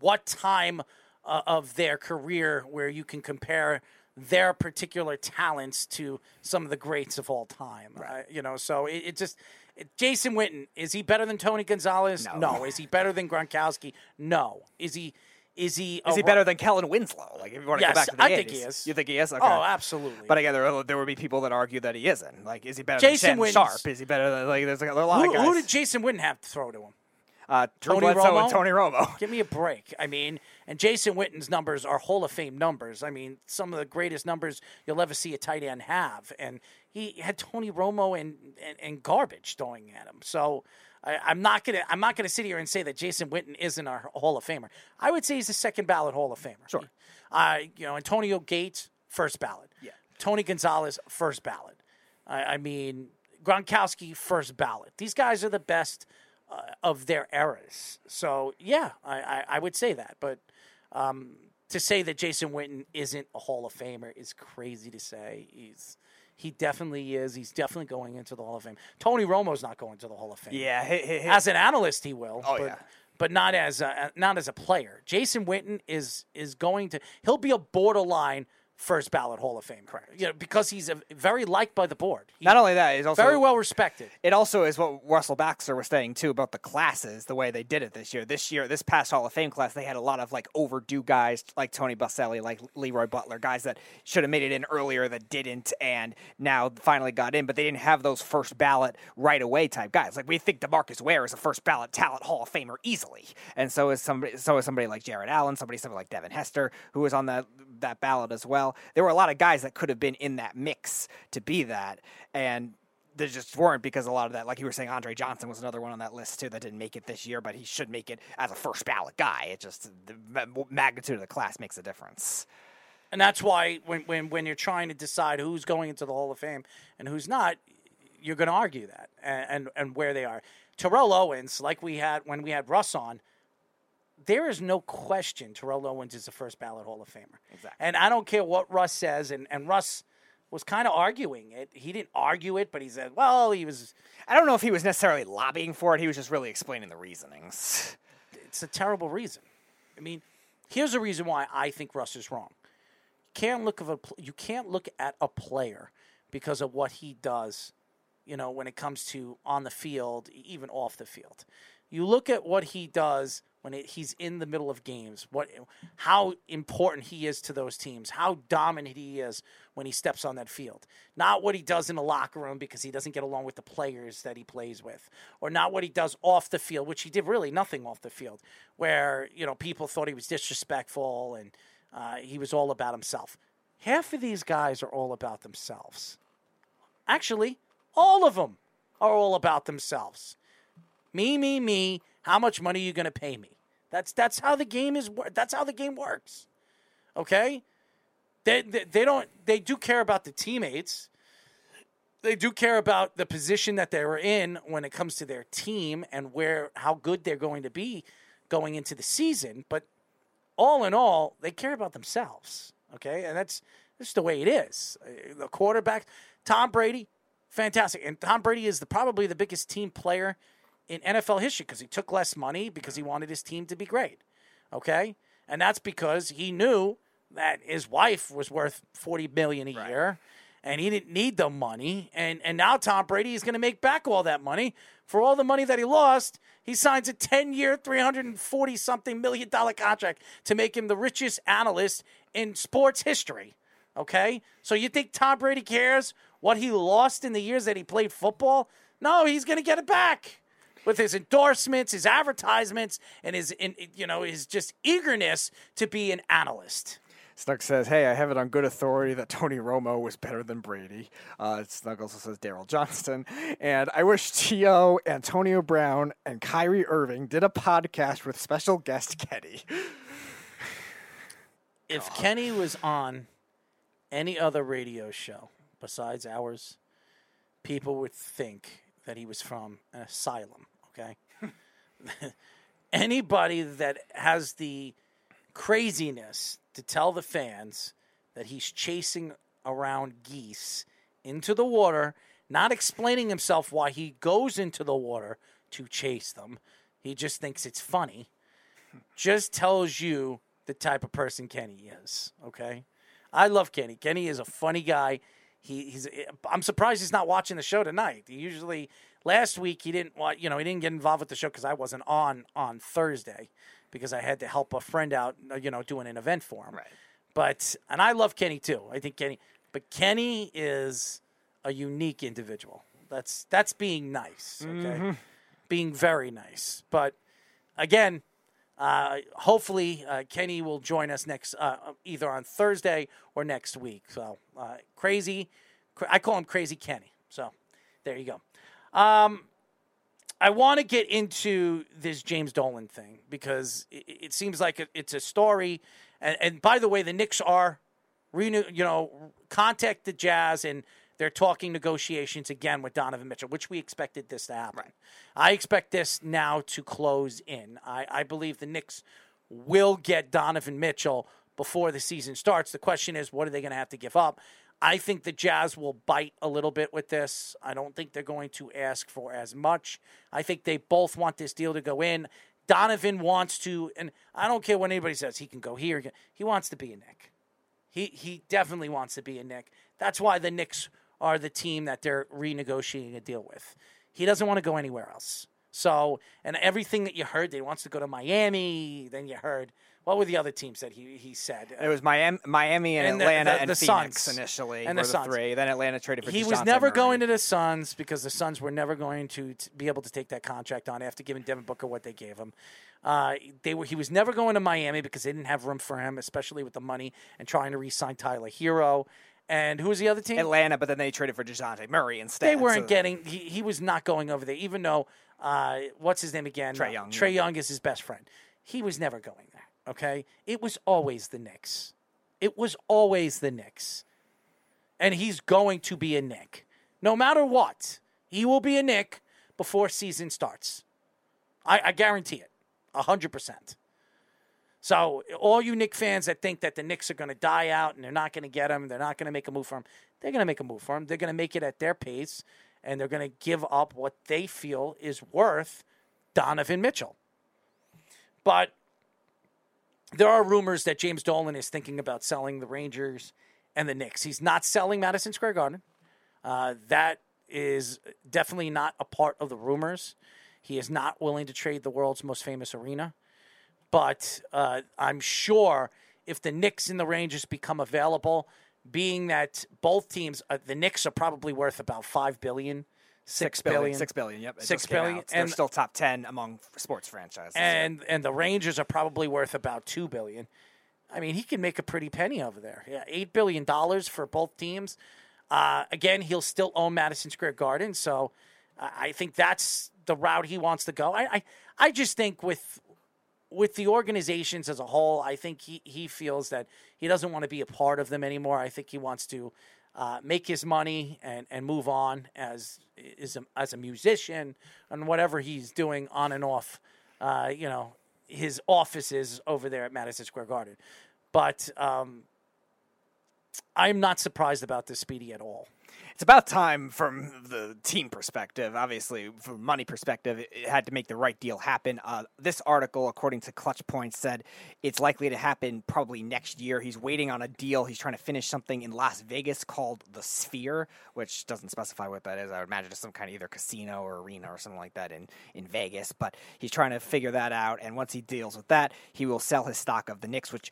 what time uh, of their career where you can compare their particular talents to some of the greats of all time. Uh, you know, so it, it just. it- Jason Witten is he better than Tony Gonzalez? No. Is he better than Gronkowski? No. Is he? Is he? Is he better than Kellen Winslow? Like if you want to Yes, go back to the I think he is. You think he is? Okay. Oh, absolutely. But again, there, there would be people that argue that he isn't. Like, is he better Jason than Shannon Sharpe? Is he better than like? There's like, a lot who, of guys. who did Jason Witten have to throw to him? uh, Drew Tony Bledsoe Romo? and Tony Romo. Give me a break. I mean, and Jason Witten's numbers are Hall of Fame numbers. I mean, some of the greatest numbers you'll ever see a tight end have. And he had Tony Romo and, and, and garbage throwing at him. So I, I'm not gonna I'm not gonna sit here and say that Jason Witten isn't a Hall of Famer. I would say he's a second ballot Hall of Famer. Sure. Uh, you know, Antonio Gates, first ballot. Yeah. Tony Gonzalez, first ballot. I, I mean, Gronkowski, first ballot. These guys are the best uh, of their eras. So yeah, I, I, I would say that. But um, to say that Jason Witten isn't a Hall of Famer is crazy to say. He's he definitely is. He's definitely going into the Hall of Fame. Tony Romo's not going to the Hall of Fame. Yeah, as an analyst, he will. Oh, but, yeah. But not as a, not as a player. Jason Witten is is going to. He'll be a borderline first ballot Hall of Fame. Correct. You know, because he's a, very liked by the board. He- Not only that, he's also very well respected. It also is what Russell Baxter was saying too about the classes, the way they did it this year. This year, this past Hall of Fame class, they had a lot of like overdue guys like Tony Boselli, like LeRoy Butler, guys that should have made it in earlier that didn't, and now finally got in, but they didn't have those first ballot right away type guys. Like we think DeMarcus Ware is a first ballot talent Hall of Famer easily, and so is somebody, so is somebody like Jared Allen, somebody somebody like Devin Hester, who was on that that ballot as well. There were a lot of guys that could have been in that mix to be that, and they just weren't because a lot of that, like you were saying, Andre Johnson was another one on that list too that didn't make it this year, but he should make it as a first ballot guy. It just the magnitude of the class makes a difference. And that's why when, when, when you're trying to decide who's going into the Hall of Fame and who's not, you're going to argue that and, and, and where they are. Terrell Owens, like we had when we had Russ on, there is no question Terrell Owens is a first ballot Hall of Famer. Exactly. And I don't care what Russ says, and, and Russ was kind of arguing it. He didn't argue it, but he said, well, he was. I don't know if he was necessarily lobbying for it. He was just really explaining the reasonings. It's a terrible reason. I mean, here's a reason why I think Russ is wrong. Can't look of a you can't look at a player because of what he does, you know, when it comes to on the field, even off the field. You look at what he does when it, he's in the middle of games, what how important he is to those teams, how dominant he is when he steps on that field. Not what he does in the locker room because he doesn't get along with the players that he plays with, or not what he does off the field, which he did really nothing off the field, where you know people thought he was disrespectful and uh, he was all about himself. Half of these guys are all about themselves. Actually, all of them are all about themselves. Me, me, me. How much money are you going to pay me? That's that's how the game is. That's how the game works. Okay. They, they they don't they do care about the teammates. They do care about the position that they were in when it comes to their team and where how good they're going to be going into the season. But all in all, they care about themselves. Okay, and that's just the way it is. Uh, The quarterback, Tom Brady, fantastic, and Tom Brady is the probably the biggest team player in NFL history because he took less money because he wanted his team to be great. Okay, and that's because he knew that his wife was worth forty million a year, and he didn't need the money. And and now Tom Brady is going to make back all that money for all the money that he lost. He signs a 10 year, 340 something million dollar contract to make him the richest analyst in sports history. Okay? So you think Tom Brady cares what he lost in the years that he played football? No, he's going to get it back with his endorsements, his advertisements, and his in, you know his just eagerness to be an analyst. Snug says, "Hey, I have it on good authority that Tony Romo was better than Brady." Uh, Snug also says Daryl Johnston, and I wish T.O., Antonio Brown, and Kyrie Irving did a podcast with special guest Kenny. If Kenny was on any other radio show besides ours, people would think that he was from an asylum. Okay, anybody that has the craziness to tell the fans that he's chasing around geese into the water, not explaining himself why he goes into the water to chase them. He just thinks it's funny. Just tells you the type of person Kenny is. Okay, I love Kenny. Kenny is a funny guy. He, he's. I'm surprised he's not watching the show tonight. He usually last week he didn't want. You know, he didn't get involved with the show because I wasn't on on Thursday because I had to help a friend out. You know, doing an event for him. Right. But and I love Kenny too. I think Kenny, but Kenny is a unique individual. That's that's being nice. Okay, being very nice. But again, uh, hopefully uh, Kenny will join us next uh, either on Thursday or next week. So uh, crazy, cra- I call him Crazy Kenny. So there you go. Um, I want to get into this James Dolan thing because it, it seems like it- it's a story. And, and by the way, the Knicks are, renew, you know, contact the Jazz and they're talking negotiations again with Donovan Mitchell, which we expected this to happen. I expect this now to close in. I, I believe the Knicks will get Donovan Mitchell before the season starts. The question is, what are they going to have to give up? I think the Jazz will bite a little bit with this. I don't think they're going to ask for as much. I think they both want this deal to go in. Donovan wants to, and I don't care what anybody says, he can go here. He wants to be a Knick. He he definitely wants to be a Knick. That's why the Knicks are the team that they're renegotiating a deal with. He doesn't want to go anywhere else. So, and everything that you heard, he wants to go to Miami. Then you heard what were the other teams that he he said? It was Miami, Miami and, And the- Atlanta the- and the Phoenix Suns. initially And were the the, Suns. three. Then Atlanta traded for he Dejounte was never Murray. going to the Suns because the Suns were never going to t- be able to take that contract on after giving Devin Booker what they gave him. Uh, they were he was never going to Miami because they didn't have room for him, especially with the money and trying to re-sign Tyler Herro. And who was the other team? Atlanta, but then they traded for Dejounte Murray instead. They weren't so- getting. He, he was not going over there, even though uh, what's his name again? Trae Uh, Young, Trae. Young is his best friend. He was never going there. Okay, it was always the Knicks. It was always the Knicks, and he's going to be a Knick. no matter what. He will be a Knick before season starts. I, I guarantee it, hundred percent. So all you Knick fans that think that the Knicks are going to die out and they're not going to get him, they're not going to make a move for him, they're going to make a move for him. They're going to make it at their pace, and they're going to give up what they feel is worth Donovan Mitchell. But there are rumors that James Dolan is thinking about selling the Rangers and the Knicks. He's not selling Madison Square Garden. Uh, that is definitely not a part of the rumors. He is not willing to trade the world's most famous arena. But uh, I'm sure if the Knicks and the Rangers become available, being that both teams, uh, the Knicks are probably worth about five billion, Six billion. billion, Six billion. Yep. six billion, out. They're and still top ten among sports franchises. and and the Rangers are probably worth about two billion. I mean, he can make a pretty penny over there. Yeah, eight billion dollars for both teams. Uh, again, he'll still own Madison Square Garden, so I I think that's the route he wants to go. I, I I just think with with the organizations as a whole, I think he, he feels that he doesn't want to be a part of them anymore. I think he wants to uh, make his money and, and move on as is as a musician and whatever he's doing on and off, uh, you know, his offices over there at Madison Square Garden. But um, I'm not surprised about this Speedy at all. It's about time from the team perspective. Obviously, from money perspective, it, had to make the right deal happen. Uh, this article, according to Clutch Points, said it's likely to happen probably next year. He's waiting on a deal. He's trying to finish something in Las Vegas called the Sphere, which doesn't specify what that is. I would imagine it's some kind of either casino or arena or something like that in in Vegas. But he's trying to figure that out. And once he deals with that, he will sell his stock of the Knicks, which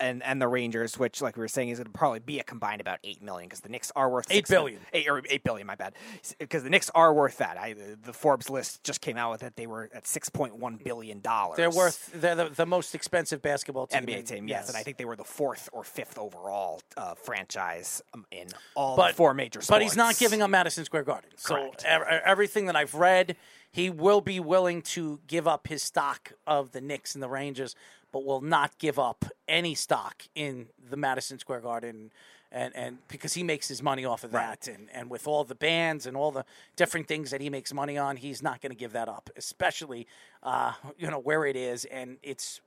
and and the Rangers, which like we were saying is going to probably be a combined about eight million because the Knicks are worth Eight billion. eight or eight billion. My bad, because the Knicks are worth that. I the, Forbes list just came out with it. They were at six point one billion dollars. They're worth they're the, the most expensive basketball team. NBA in- team, yes. and I think they were the fourth or fifth overall uh, franchise um, in all but four major sports. But he's not giving up Madison Square Garden. So ev- everything that I've read, he will be willing to give up his stock of the Knicks and the Rangers, but will not give up any stock in the Madison Square Garden. And, and because he makes his money off of that, and, and with all the bands and all the different things that he makes money on, he's not going to give that up, especially uh, you know where it is, and it's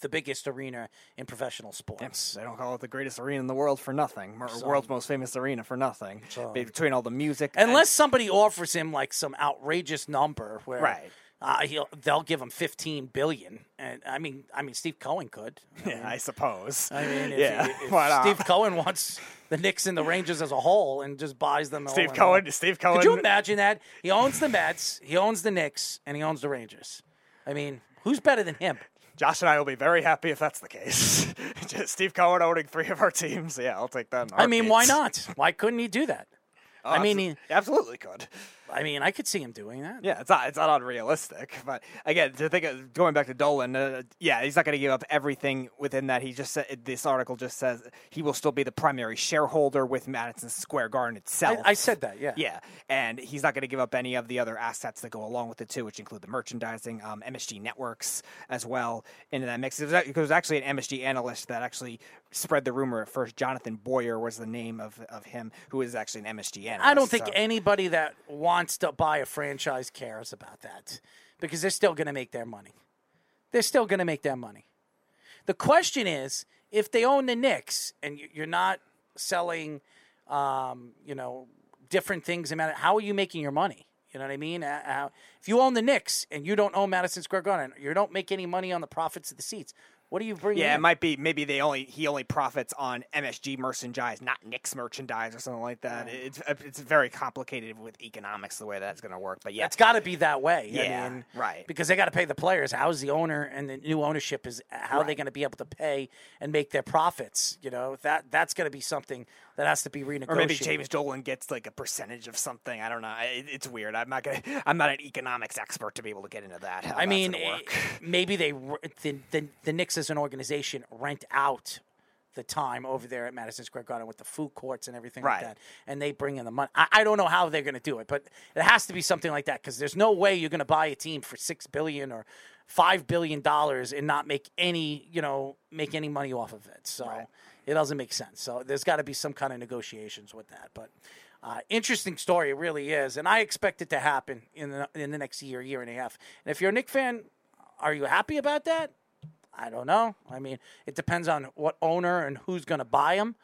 the biggest arena in professional sports. They don't call it the greatest arena in the world for nothing. Mer- So- world's most famous arena for nothing. So- Between all the music, and- Unless somebody offers him like some outrageous number where Right. Uh, he'll they'll give him fifteen billion, and I mean I mean Steve Cohen could. I yeah, mean, I suppose. I mean, if, yeah, if why not? Steve Cohen wants the Knicks and the Rangers as a whole and just buys them. Steve in all. Cohen. Steve Cohen. Could you imagine that? He owns the Mets, he owns the Knicks, and he owns the Rangers. I mean, who's better than him? Josh and I will be very happy if that's the case. Just Steve Cohen owning three of our teams. Yeah, I'll take that. I mean, why not? Why couldn't he do that? Oh, I mean, he, absolutely could. I mean, I could see him doing that. Yeah, it's not it's not unrealistic, but again, to think of, going back to Dolan, uh, yeah, he's not going to give up everything within that. He just said this article just says he will still be the primary shareholder with Madison Square Garden itself. I, I said that. Yeah. Yeah, and he's not going to give up any of the other assets that go along with it too, which include the merchandising, um, MSG networks as well into that mix. It was, it was actually an MSG analyst that actually spread the rumor at first. Jonathan Boyer was the name of of him, who is actually an MSG analyst. I don't think so- anybody that wants to buy a franchise cares about that because they're still going to make their money. They're still going to make their money. The question is if they own the Knicks and you- you're not selling, um, you know, different things, how are you making your money? You know what I mean? Uh, uh, if you own the Knicks and you don't own Madison Square Garden, you don't make any money on the profits of the seats. What do you bring? Yeah, in? it might be maybe they only he only profits on MSG merchandise, not Knicks merchandise or something like that. It's uh, it's very complicated with economics the way that's going to work. But yeah, It's got to be that way. Yeah, I mean, right. Because they got to pay the players. How's the owner and the new ownership is? How are they going to be able to pay and make their profits? You know that that's going to be something that has to be renegotiated. or maybe James Dolan gets like a percentage of something. I don't know. It, it's weird. I'm not gonna. I'm not an economics expert to be able to get into that. how I mean, maybe they the, the the Knicks as an organization rent out the time over there at Madison Square Garden with the food courts and everything Right. like that, and they bring in the money. I, I don't know how they're going to do it, but it has to be something like that because there's no way you're going to buy a team for six billion or five billion dollars and not make any you know make any money off of it. So it doesn't make sense. So there's got to be some kind of negotiations with that, but. Uh, interesting story, it really is, and I expect it to happen in the in the next year, year and a half. And if you're a Knick fan, are you happy about that? I don't know. I mean, it depends on what owner and who's going to buy them,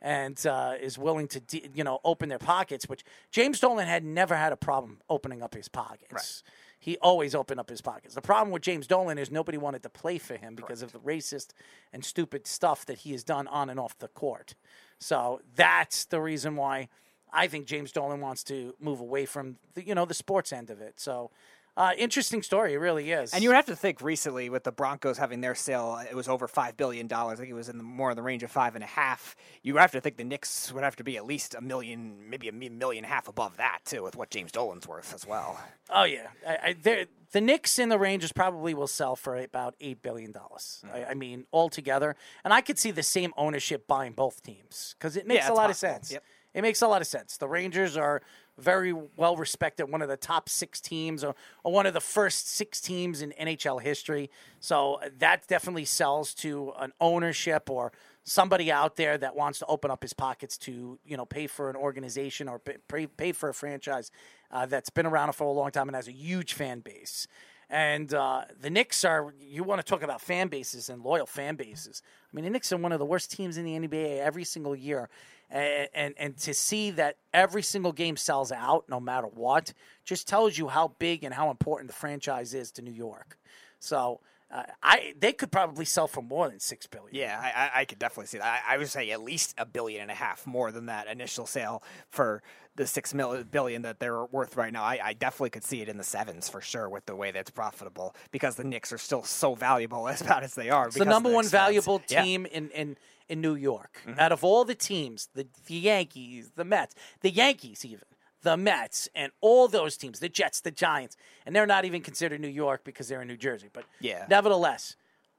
and uh, is willing to, de- you know, open their pockets. Which James Dolan had never had a problem opening up his pockets. He always opened up his pockets. The problem with James Dolan is nobody wanted to play for him because of the racist and stupid stuff that he has done on and off the court. So that's the reason why I think James Dolan wants to move away from the, you know the sports end of it. So uh, interesting story, it really is. And you would have to think recently with the Broncos having their sale, it was over five billion dollars. I think it was in the, more in the range of five and a half. You would have to think the Knicks would have to be at least a million, maybe a mi- million and a half above that too, with what James Dolan's worth as well. Oh yeah, I, I, the Knicks and the Rangers probably will sell for about eight billion dollars. Hmm. I, I mean, altogether, and I could see the same ownership buying both teams because it makes Yeah, a lot possible. of sense. Yep. It makes a lot of sense. The Rangers are very well respected, one of the top six teams, or, or one of the first six teams in NHL history. So uh, that definitely sells to an ownership or somebody out there that wants to open up his pockets to you know pay for an organization or pay, pay, for a franchise uh, that's been around for a long time and has a huge fan base. And uh, the Knicks are, you want to talk about fan bases and loyal fan bases. I mean, the Knicks are one of the worst teams in the NBA every single year. And, and, and to see that every single game sells out no matter what just tells you how big and how important the franchise is to New York. So uh, I they could probably sell for more than six billion. Yeah, I, I, could definitely see that. I, I would say at least a billion and a half more than that initial sale for the six mil- billion that they're worth right now. I, I definitely could see it in the sevens for sure with the way that's profitable because the Knicks are still so valuable as bad as they are. It's the number one expense. valuable Yeah. team in, in, in New York. Mm-hmm. Out of all the teams, the, the Yankees, the Mets, the Yankees even, the Mets, and all those teams, the Jets, the Giants, and they're not even considered New York because they're in New Jersey. But Yeah. nevertheless,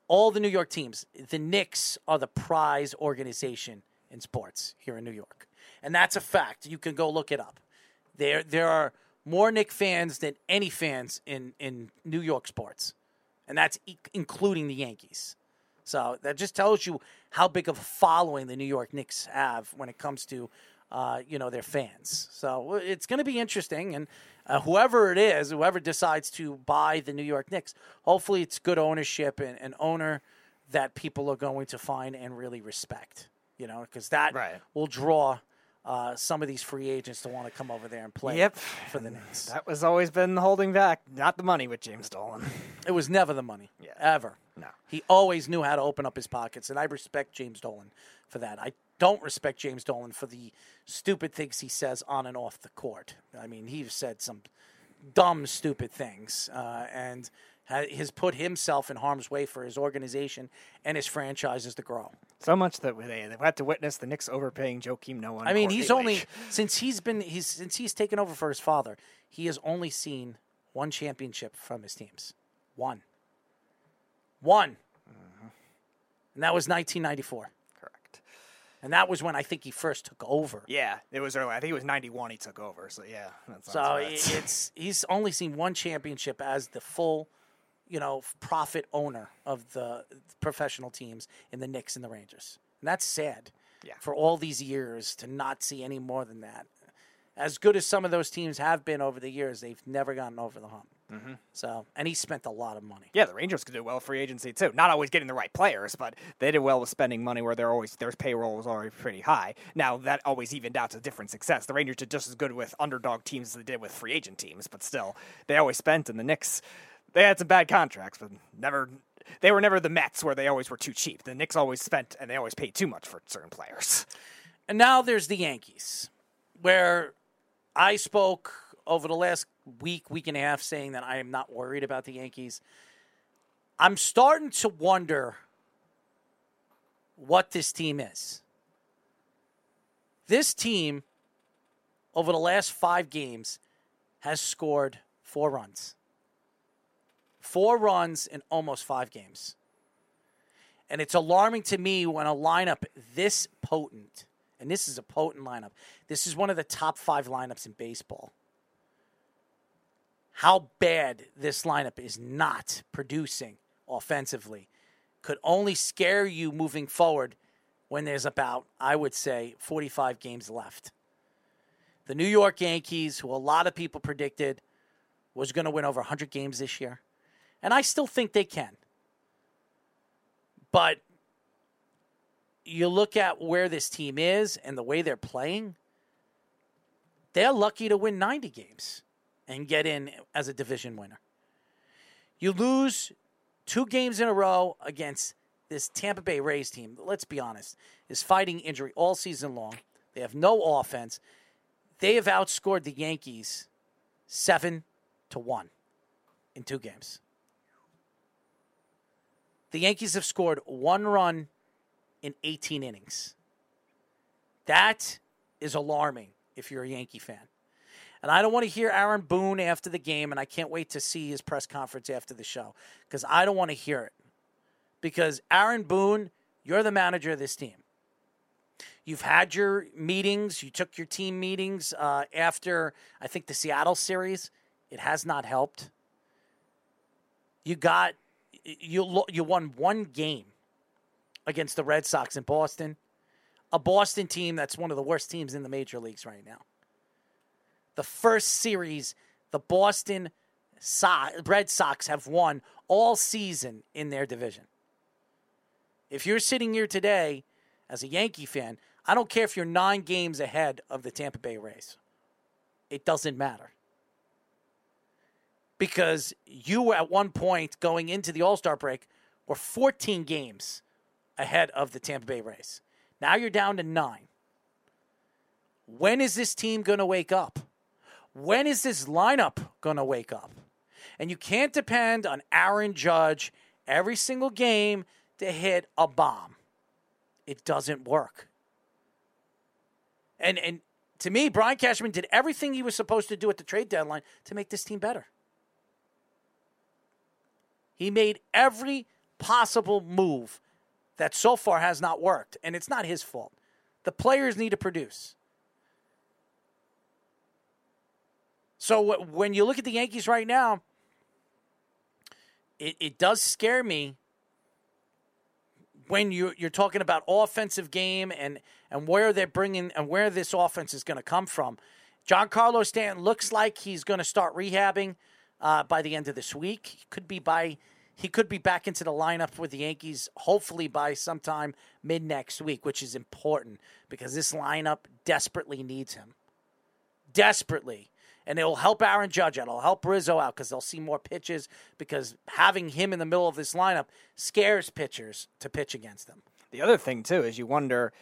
all the New York teams, the Knicks are the prize organization in sports here in New York. And that's a fact. You can go look it up. There there are more Knick fans than any fans in, in New York sports. And that's e- including the Yankees. So that just tells you how big of a following the New York Knicks have when it comes to, uh, you know, their fans. So it's going to be interesting, and uh, whoever it is, whoever decides to buy the New York Knicks, hopefully it's good ownership and an owner that people are going to find and really respect. You know, because that Right. will draw. Uh, some of these free agents to want to come over there and play Yep. for the Knicks. That was always been holding back, not the money with James Dolan. It was never the money. Yeah. Ever. No. He always knew how to open up his pockets, and I respect James Dolan for that. I don't respect James Dolan for the stupid things he says on and off the court. I mean, he's said some dumb, stupid things, uh, and has put himself in harm's way for his organization and his franchises to grow. So much that they, they've had to witness the Knicks overpaying Joakim Noah. I mean, he's only since he's been he's since he's taken over for his father, he has only seen one championship from his teams. One. One. And that was 1994. correct. And that was when I think he first took over. Yeah, it was early. I think it was '91 he took over. So yeah, So it's he's only seen one championship as the full, you know, profit owner of the professional teams in the Knicks and the Rangers. And that's sad. Yeah. For all these years to not see any more than that. As good as some of those teams have been over the years, they've never gotten over the hump. Mm-hmm. So, and he spent a lot of money. Yeah, the Rangers could do well free agency too. Not always getting the right players, but they did well with spending money where they're always their payroll was already pretty high. Now that always evened out to different success. The Rangers did just as good with underdog teams as they did with free agent teams, but still they always spent. And the Knicks, they had some bad contracts, but never. They were never the Mets where they always were too cheap. The Knicks always spent and they always paid too much for certain players. And now there's the Yankees, where I spoke over the last week, week and a half, saying that I am not worried about the Yankees. I'm starting to wonder what this team is. This team, over the last five games, has scored four runs. Four runs in almost five games. And it's alarming to me when a lineup this potent, and this is a potent lineup, this is one of the top five lineups in baseball. How bad this lineup is not producing offensively could only scare you moving forward when there's about, I would say, 45 games left. The New York Yankees, who a lot of people predicted was going to win over 100 games this year, and I still think they can. But you look at where this team is and the way they're playing, they're lucky to win 90 games and get in as a division winner. You lose two games in a row against this Tampa Bay Rays team, let's be honest, is fighting injury all season long. They have no offense. They have outscored the Yankees 7 to 1 in two games. The Yankees have scored one run in 18 innings. That is alarming if you're a Yankee fan. And I don't want to hear Aaron Boone after the game, and I can't wait to see his press conference after the show because I don't want to hear it. Because Aaron Boone, you're the manager of this team. You've had your meetings, you took your team meetings uh, after, I think, the Seattle series. It has not helped. You got, you, you won one game against the Red Sox in Boston, a Boston team that's one of the worst teams in the major leagues right now. The first series, the Boston Red Sox have won all season in their division. If you're sitting here today as a Yankee fan, I don't care if you're nine games ahead of the Tampa Bay Rays. It doesn't matter. Because you, were at one point going into the All Star break, were 14 games ahead of the Tampa Bay Rays. Now you're down to nine. When is this team going to wake up? When is this lineup going to wake up? And you can't depend on Aaron Judge every single game to hit a bomb. It doesn't work. And and to me, Brian Cashman did everything he was supposed to do at the trade deadline to make this team better. He made every possible move that so far has not worked, and it's not his fault. The players need to produce. So wh- when you look at the Yankees right now, it, it does scare me when you you're talking about offensive game and and where they're bringing and where this offense is going to come from. Giancarlo Stanton looks like he's going to start rehabbing uh, by the end of this week. Could be by he could be back into the lineup with the Yankees hopefully by sometime mid next week, which is important because this lineup desperately needs him. Desperately. And it will help Aaron Judge out. It'll help Rizzo out because they'll see more pitches because having him in the middle of this lineup scares pitchers to pitch against them. The other thing too is you wonder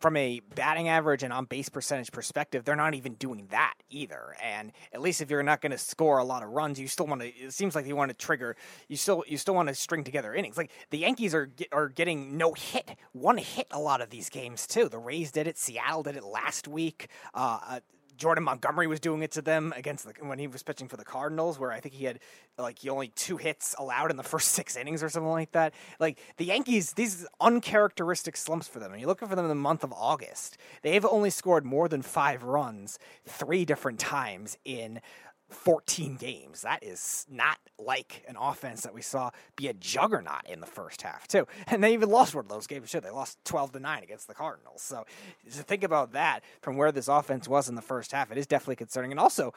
from a batting average and on base percentage perspective, they're not even doing that either. And at least if you're not going to score a lot of runs, you still want to. It seems like you want to trigger. You still you still want to string together innings. Like the Yankees are are getting no hit, one hit a lot of these games too. The Rays did it. Seattle did it last week. Uh, uh, Jordan Montgomery was doing it to them against the, when he was pitching for the Cardinals, where I think he had like he only two hits allowed in the first six innings or something like that. Like the Yankees, these uncharacteristic slumps for them. And you're looking for them in the month of August. They've only scored more than five runs three different times in 14 games. That is not like an offense that we saw be a juggernaut in the first half, too. And they even lost one of those games, too. They lost 12 to 9 against the Cardinals. So to think about that from where this offense was in the first half, it is definitely concerning. And also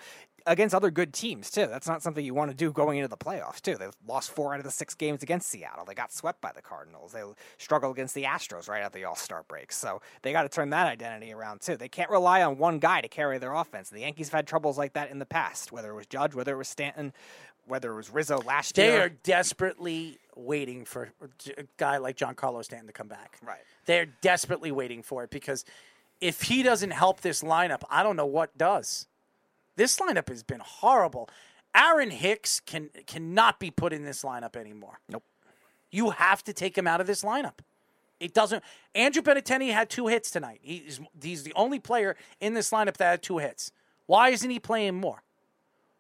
against other good teams, too. That's not something you want to do going into the playoffs, too. They lost four out of the six games against Seattle. They got swept by the Cardinals. They struggled against the Astros right at the All Star break. So they got to turn that identity around, too. They can't rely on one guy to carry their offense. The Yankees have had troubles like that in the past, whether it was Judge, whether it was Stanton, whether it was Rizzo last They year. They are desperately waiting for a guy like Giancarlo Stanton to come back. Right. They're desperately waiting for it because if he doesn't help this lineup, I don't know what does. This lineup has been horrible. Aaron Hicks can cannot be put in this lineup anymore. Nope. You have to take him out of this lineup. It doesn't. Andrew Benintendi had two hits tonight. He's he's the only player in this lineup that had two hits. Why isn't he playing more?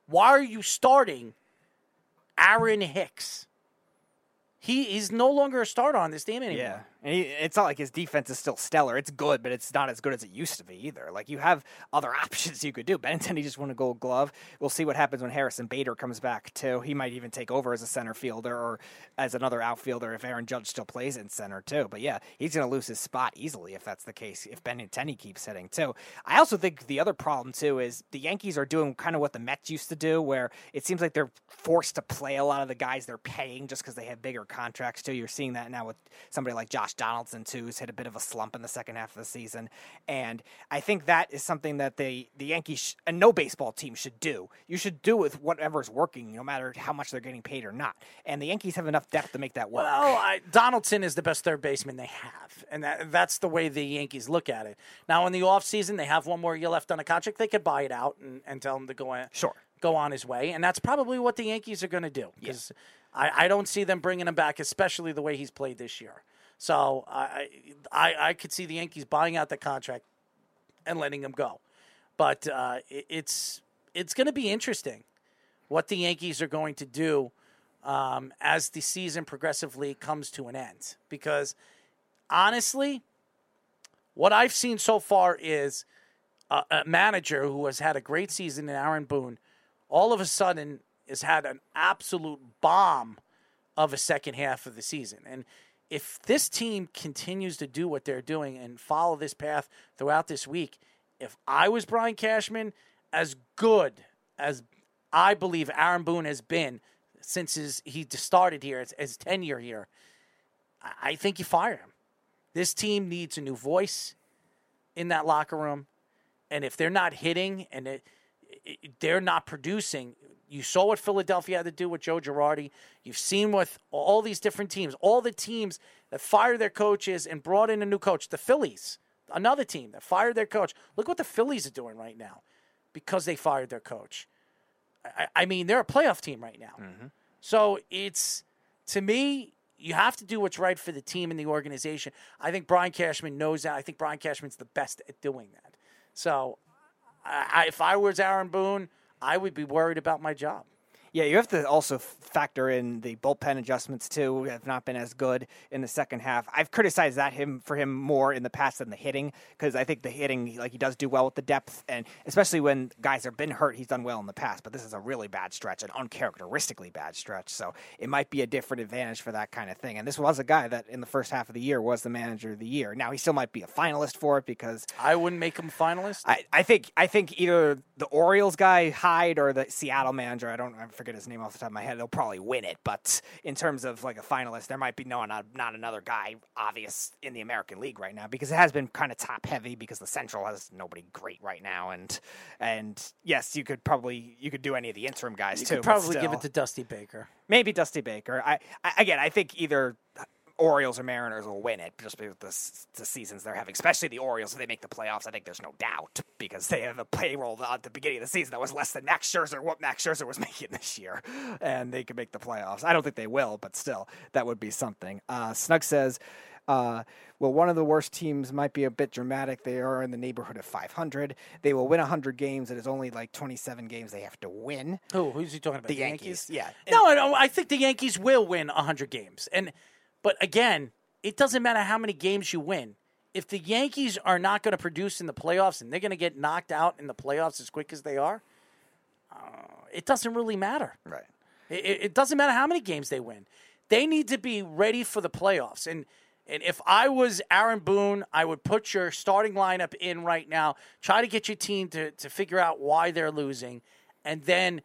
Why are you starting Aaron Hicks? He is no longer a starter on this team anymore. Yeah, and he, it's not like his defense is still stellar. It's good, but it's not as good as it used to be either. Like you have other options you could do. Benintendi just won a Gold Glove. We'll see what happens when Harrison Bader comes back too. He might even take over as a center fielder or as another outfielder if Aaron Judge still plays in center too. But yeah, he's going to lose his spot easily if that's the case. If Benintendi keeps hitting too. I also think the other problem too is the Yankees are doing kind of what the Mets used to do, where it seems like they're forced to play a lot of the guys they're paying just because they have bigger contracts too. You're seeing that now with somebody like Josh Donaldson too, who's hit a bit of a slump in the second half of the season, and I think that is something that they the Yankees sh- and no baseball team should do. You should do with whatever's working, no matter how much they're getting paid or not. And the Yankees have enough depth to make that work. Well, I, Donaldson is the best third baseman they have, and that, that's the way the Yankees look at it. Now, in the offseason, they have one more year left on a contract. They could buy it out and, and tell him to go in, Sure. go on his way, and that's probably what the Yankees are going to do. Because I, I don't see them bringing him back, especially the way he's played this year. So I, I, I could see the Yankees buying out the contract and letting him go. But uh, it, it's it's going to be interesting what the Yankees are going to do um, as the season progressively comes to an end. Because honestly, what I've seen so far is a, a manager who has had a great season in Aaron Boone, all of a sudden has had an absolute bomb of a second half of the season. And if this team continues to do what they're doing and follow this path throughout this week, if I was Brian Cashman, as good as I believe Aaron Boone has been since his he started here, his, his tenure here. I, think you fire him. This team needs a new voice in that locker room, and if they're not hitting and it, they're not producing, you saw what Philadelphia had to do with Joe Girardi. You've seen with all these different teams, all the teams that fired their coaches and brought in a new coach. The Phillies, another team that fired their coach. Look what the Phillies are doing right now because they fired their coach. I, I mean, they're a playoff team right now. Mm-hmm. So it's to me, you have to do what's right for the team and the organization. I think Brian Cashman knows that. I think Brian Cashman's the best at doing that. So, I, if I was Aaron Boone, I would be worried about my job. Yeah, you have to also factor in the bullpen adjustments too. Have not been as good in the second half. I've criticized that him for him more in the past than the hitting because I think the hitting, like he does do well with the depth, and especially when guys have been hurt, he's done well in the past. But this is a really bad stretch, an uncharacteristically bad stretch. So it might be a different advantage for that kind of thing. And this was a guy that in the first half of the year was the manager of the year. Now he still might be a finalist for it because I wouldn't make him finalist. I, I think I think either the Orioles guy Hyde or the Seattle manager. I don't I forget his name off the top of my head. They'll probably win it, but in terms of like a finalist, there might be no not, not another guy obvious in the American League right now because it has been kind of top heavy because the Central has nobody great right now, and and yes, you could probably you could do any of the interim guys you too. could probably give it to Dusty Baker. maybe Dusty Baker. I, I again, I think either. Orioles or Mariners will win it just because the, the seasons they're having, especially the Orioles. If they make the playoffs, I think there's no doubt because they have a payroll at the beginning of the season that was less than Max Scherzer, what Max Scherzer was making this year, and they could make the playoffs. I don't think they will, but still, that would be something. Uh, Snug says, uh, well, one of the worst teams might be a bit dramatic. They are in the neighborhood of 500. They will win 100 games. It is only like 27 games they have to win. Who? Who's he talking about? The Yankees, yeah. No, I, I think the Yankees will win 100 games. And but again, it doesn't matter how many games you win. If the Yankees are not going to produce in the playoffs and they're going to get knocked out in the playoffs as quick as they are, uh, it doesn't really matter. Right. It, it it doesn't matter how many games they win. They need to be ready for the playoffs. And and if I was Aaron Boone, I would put your starting lineup in right now. Try to get your team to to figure out why they're losing, and then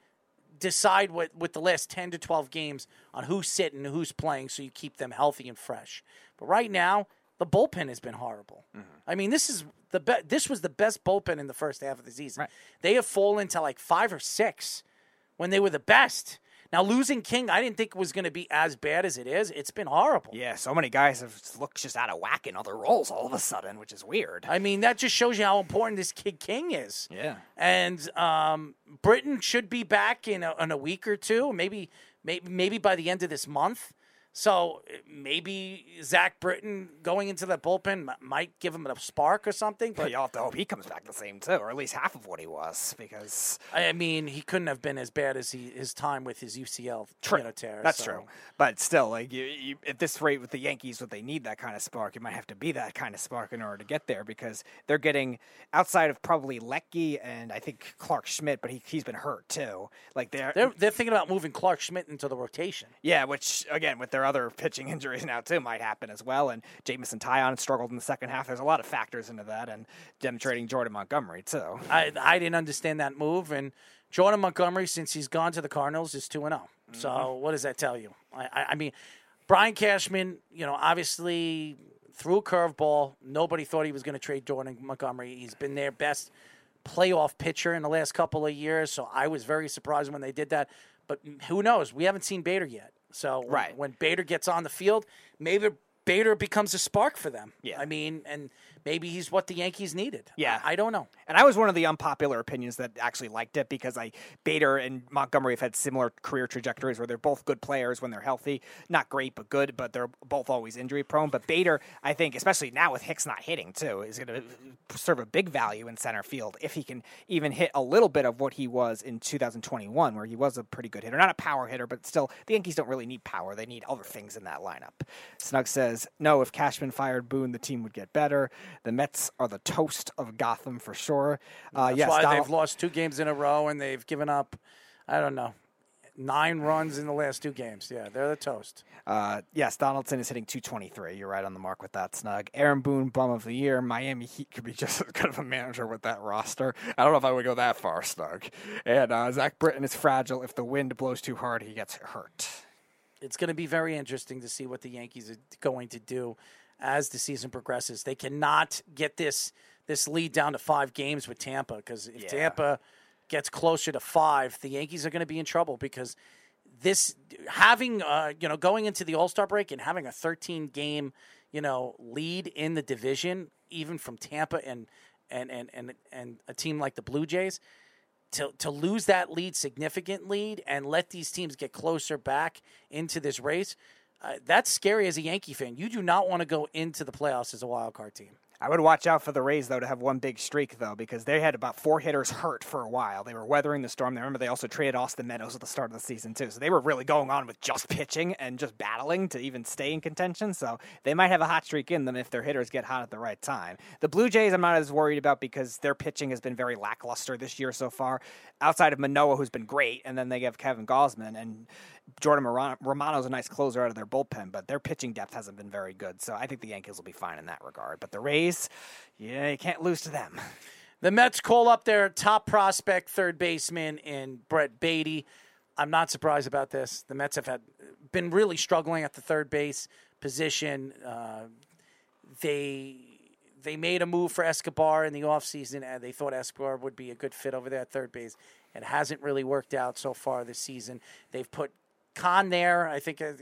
decide what with the last 10 to 12 games on who's sitting and who's playing so you keep them healthy and fresh. But right now, the bullpen has been horrible. Mm-hmm. I mean, this is the be- this was the best bullpen in the first half of the season. They have fallen to like 5 or 6 when they were the best. Now losing King, I didn't think was going to be as bad as it is. It's been horrible. Yeah, so many guys have looked just out of whack in other roles all of a sudden, which is weird. I mean, that just shows you how important this kid King is. Yeah. And um, Britton should be back in a, in a week or two, maybe, maybe maybe by the end of this month. So uh, maybe Zach Britton going into that bullpen m- might give him a spark or something. But you'll have to hope he comes back the same too, or at least half of what he was, because I mean, he couldn't have been as bad as he his time with his UCL True. you know, tear. That's so- true. But still, like you, you, at this rate with the Yankees, what they need that kind of spark, it might have to be that kind of spark in order to get there because they're getting outside of probably Lecky and I think Clarke Schmidt, but he he's been hurt too. Like they're, They're they're thinking about moving Clarke Schmidt into the rotation. yeah, which again with their other pitching injuries now too might happen as well. And Jameson Taillon struggled in the second half. There's a lot of factors into that, and demonstrating Jordan Montgomery too. I I didn't understand that move. And Jordan Montgomery, since he's gone to the Cardinals, is two and zero. So what does that tell you? I, I I mean, Brian Cashman, you know, obviously threw a curveball. Nobody thought he was going to trade Jordan Montgomery. He's been their best playoff pitcher in the last couple of years. So I was very surprised when they did that. But who knows? We haven't seen Bader yet. So when, Right. when Bader gets on the field, maybe Bader becomes a spark for them. Yeah. I mean, and maybe he's what the Yankees needed. Yeah. I, I don't know. And I was one of the unpopular opinions that actually liked it because I Bader and Montgomery have had similar career trajectories where they're both good players when they're healthy. Not great, but good, but they're both always injury prone. But Bader, I think, especially now with Hicks not hitting too, is going to serve a big value in center field if he can even hit a little bit of what he was in 2021, where he was a pretty good hitter. Not a power hitter, but still, the Yankees don't really need power. They need other things in that lineup. Snug says, no, if Cashman fired Boone, the team would get better. The Mets are the toast of Gotham for sure. Uh, That's yes, why Donald- they've lost two games in a row and they've given up. I don't know. Nine runs in the last two games. Yeah, they're the toast. Uh, yes, Donaldson is hitting 223. You're right on the mark with that snug. Aaron Boone, bum of the year. Miami Heat could be just as good of a manager with that roster. I don't know if I would go that far, snug. And uh, Zach Britton is fragile. If the wind blows too hard, he gets hurt. It's going to be very interesting to see what the Yankees are going to do as the season progresses. They cannot get this this lead down to five games with Tampa because if Yeah. Tampa gets closer to five, the Yankees are going to be in trouble because this having uh, you know going into the All Star break and having a 13 game you know lead in the division, even from Tampa and and and and and a team like the Blue Jays. To, to lose that lead, significant lead, and let these teams get closer back into this race, uh, that's scary as a Yankee fan. You do not want to go into the playoffs as a wild card team. I would watch out for the Rays though to have one big streak though because they had about four hitters hurt for a while. They were weathering the storm. They remember they also traded Austin Meadows at the start of the season too, so they were really going on with just pitching and just battling to even stay in contention. So they might have a hot streak in them if their hitters get hot at the right time. The Blue Jays I'm not as worried about because their pitching has been very lackluster this year so far. Outside of Manoah, who's been great, and then they have Kevin Gausman and Jordan Moran- Romano's a nice closer out of their bullpen, but their pitching depth hasn't been very good. So I think the Yankees will be fine in that regard. But the Rays, yeah, you can't lose to them. The Mets call up their top prospect, third baseman, in Brett Baty. I'm not surprised about this. The Mets have had been really struggling at the third base position. Uh, they they made a move for Escobar in the offseason, and they thought Escobar would be a good fit over there at third base. It hasn't really worked out so far this season. They've put Khan there. I think. Uh,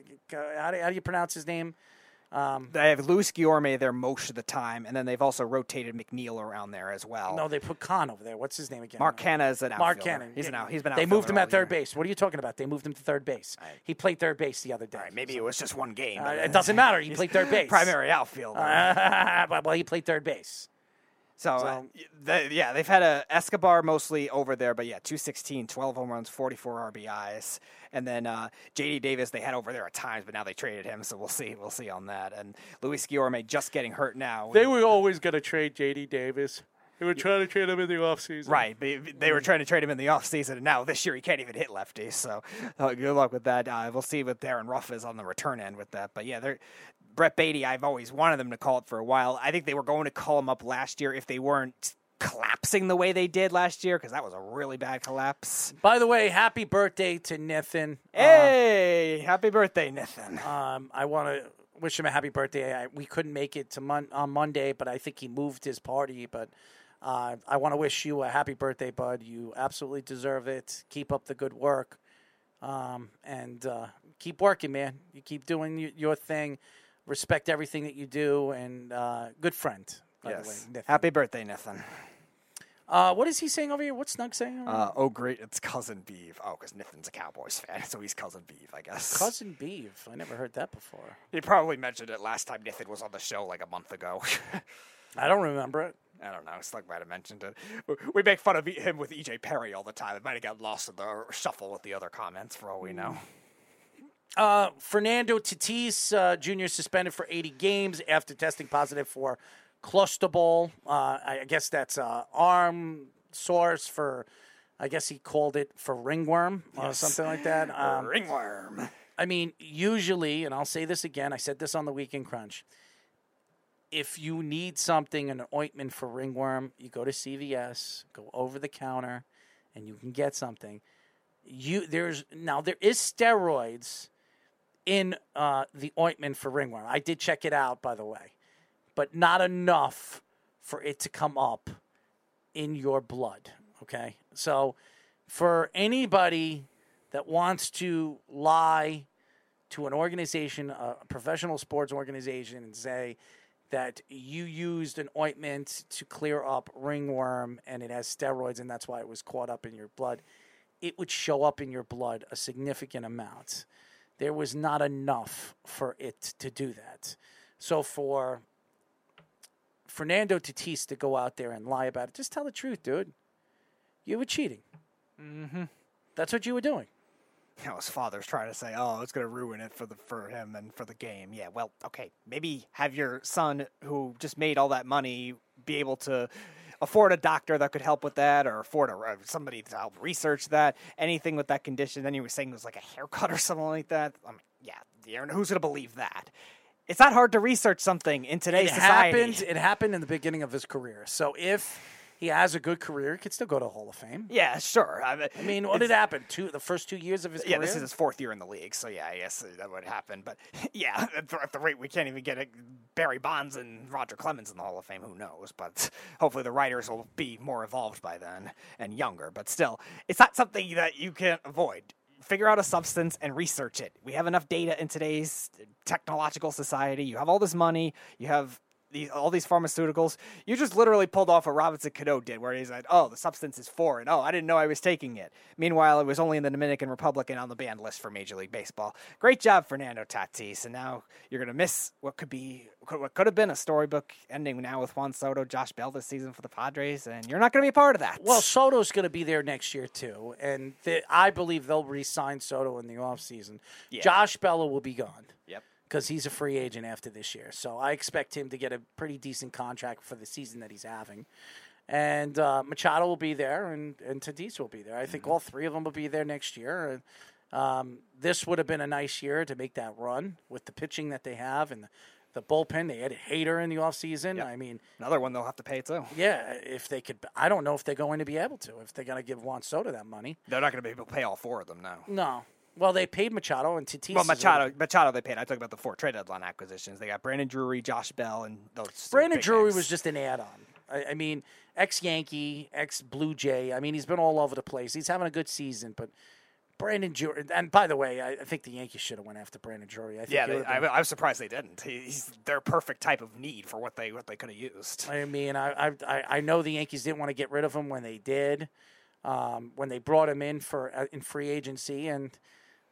how, do, how do you pronounce his name? Um, They have Luis Guillorme there most of the time, and then they've also rotated McNeil around there as well. no, they put Khan over there. What's his name again? Mark Canha is an outfielder. Mark. Cannon. He's an out. He's been. They moved him at third year. base. What are you talking about? They moved him to third base. He played third base the other day. Maybe it was just one game. Uh, it doesn't matter. He played third base. Primary outfielder. But- well, he played third base. So, uh, they, yeah, they've had a Escobar mostly over there, but yeah, 216, 12 home runs, 44 RBIs. And then uh, JD Davis they had over there at times, but now they traded him, so we'll see. We'll see on that. And Luis Guillorme just getting hurt now. They were always going to trade J.D. Davis. They were trying to trade him in the offseason. Right, they, they were trying to trade him in the offseason, and now this year he can't even hit lefties. So uh, good luck with that. Uh, we'll see what Darin Ruf is on the return end with that. But yeah, they're Brett Baty. I've always wanted them to call it for a while. I think they were going to call him up last year if they weren't collapsing the way they did last year because that was a really bad collapse. By the way, happy birthday to Nathan. Hey, happy birthday, Nathan. Um, I want to wish him a happy birthday. I, we couldn't make it to mon- on Monday, but I think he moved his party. But uh, I want to wish you a happy birthday, bud. You absolutely deserve it. Keep up the good work, um, and uh, keep working, man. You keep doing y- your thing. Respect everything that you do, and uh, good friend. By the way, yes. Happy birthday, Nathan. Uh, what is he saying over here? What's Snug saying? Uh, oh, great. It's Cousin Beeve. Oh, because Nathan's a Cowboys fan, so he's Cousin Beeve, I guess. Cousin Beeve. I never heard that before. He probably mentioned it last time Nathan was on the show like a month ago. I don't remember it. I don't know. Snug might have mentioned it. We make fun of him with EJ Perry all the time. It might have got lost in the shuffle with the other comments, for all we know. Uh, Fernando Tatis uh, Jr. suspended for 80 games after testing positive for clostebol. Uh, I guess that's uh, arm source for. I guess he called it for ringworm or Yes. something like that. Um, Ringworm. I mean, usually, and I'll say this again. I said this on the Weekend Crunch. If you need something, an ointment for ringworm, you go to CVS, go over the counter, and you can get something. You there's now there is steroids in uh, the ointment for ringworm. I did check it out, by the way, but not enough for it to come up in your blood. Okay, so for anybody that wants to lie to an organization, a professional sports organization, and say that you used an ointment to clear up ringworm and it has steroids and that's why it was caught up in your blood, it would show up in your blood a significant amount. There was not enough for it to do that. So for Fernando Tatis to go out there and lie about it, just tell the truth, dude. You were cheating. Mm-hmm. That's what you were doing. You know, his father's trying to say, "Oh, it's going to ruin it for the for him and for the game." Yeah, well, okay, maybe have your son who just made all that money be able to afford a doctor that could help with that, or afford a, uh, somebody to help research that, anything with that condition. Then you were saying it was like a haircut or something like that. I mean, yeah, who's going to believe that? It's not hard to research something in today's it society. happened. It happened in the beginning of his career. So if he has a good career, he could still go to the Hall of Fame. Yeah, sure. I mean, I mean, what did happen? Two the first two years of his yeah, career. this is his fourth year in the league, so yeah, I guess that would happen. But yeah, at the, rate we can't even get a Barry Bonds and Roger Clemens in the Hall of Fame, who knows? But hopefully the writers will be more evolved by then and younger. But still, it's not something that you can avoid. Figure out a substance and research it. We have enough data in today's technological society. You have all this money. You have these all these pharmaceuticals. You just literally pulled off what Robinson Cano did, where he's like, "Oh, the substance is foreign. Oh, I didn't know I was taking it." Meanwhile, it was only in the Dominican Republic and on the banned list for Major League Baseball. Great job, Fernando Tatis. And now you're gonna miss what could be what could have been a storybook ending now with Juan Soto, Josh Bell this season for the Padres, and you're not gonna be a part of that. Well, Soto's going to be there next year too, and th- I believe they'll re-sign Soto in the offseason. Yeah. Josh Bella will be gone. Yep. Because he's a free agent after this year, so I expect him to get a pretty decent contract for the season that he's having. And uh, Machado will be there, and and Tatis will be there. I think Mm-hmm. all three of them will be there next year. Um, this would have been a nice year to make that run with the pitching that they have and the, the bullpen. They had Hader in the offseason. I mean, Another one they'll have to pay too. yeah, if they could, I don't know if they're going to be able to. If they're going to give Juan Soto that money, They're not gonna be able to pay all four of them now. no. Well, they paid Machado and Tatis. Well, Machado, Machado, they paid. I talked about the four trade deadline acquisitions. They got Brandon Drury, Josh Bell, and those. Brandon Drury names. was just an add-on. I, I mean, ex Yankee, ex Blue Jay. I mean, he's been all over the place. He's having a good season, but Brandon Drury. And by the way, I, I think the Yankees should have went after Brandon Drury. I think Yeah, they, would've I, I was surprised they didn't. He- He's their perfect type of need for what they what they could have used. I mean, I, I- I I know the Yankees didn't want to get rid of him when they did, um, when they brought him in for uh, in free agency, and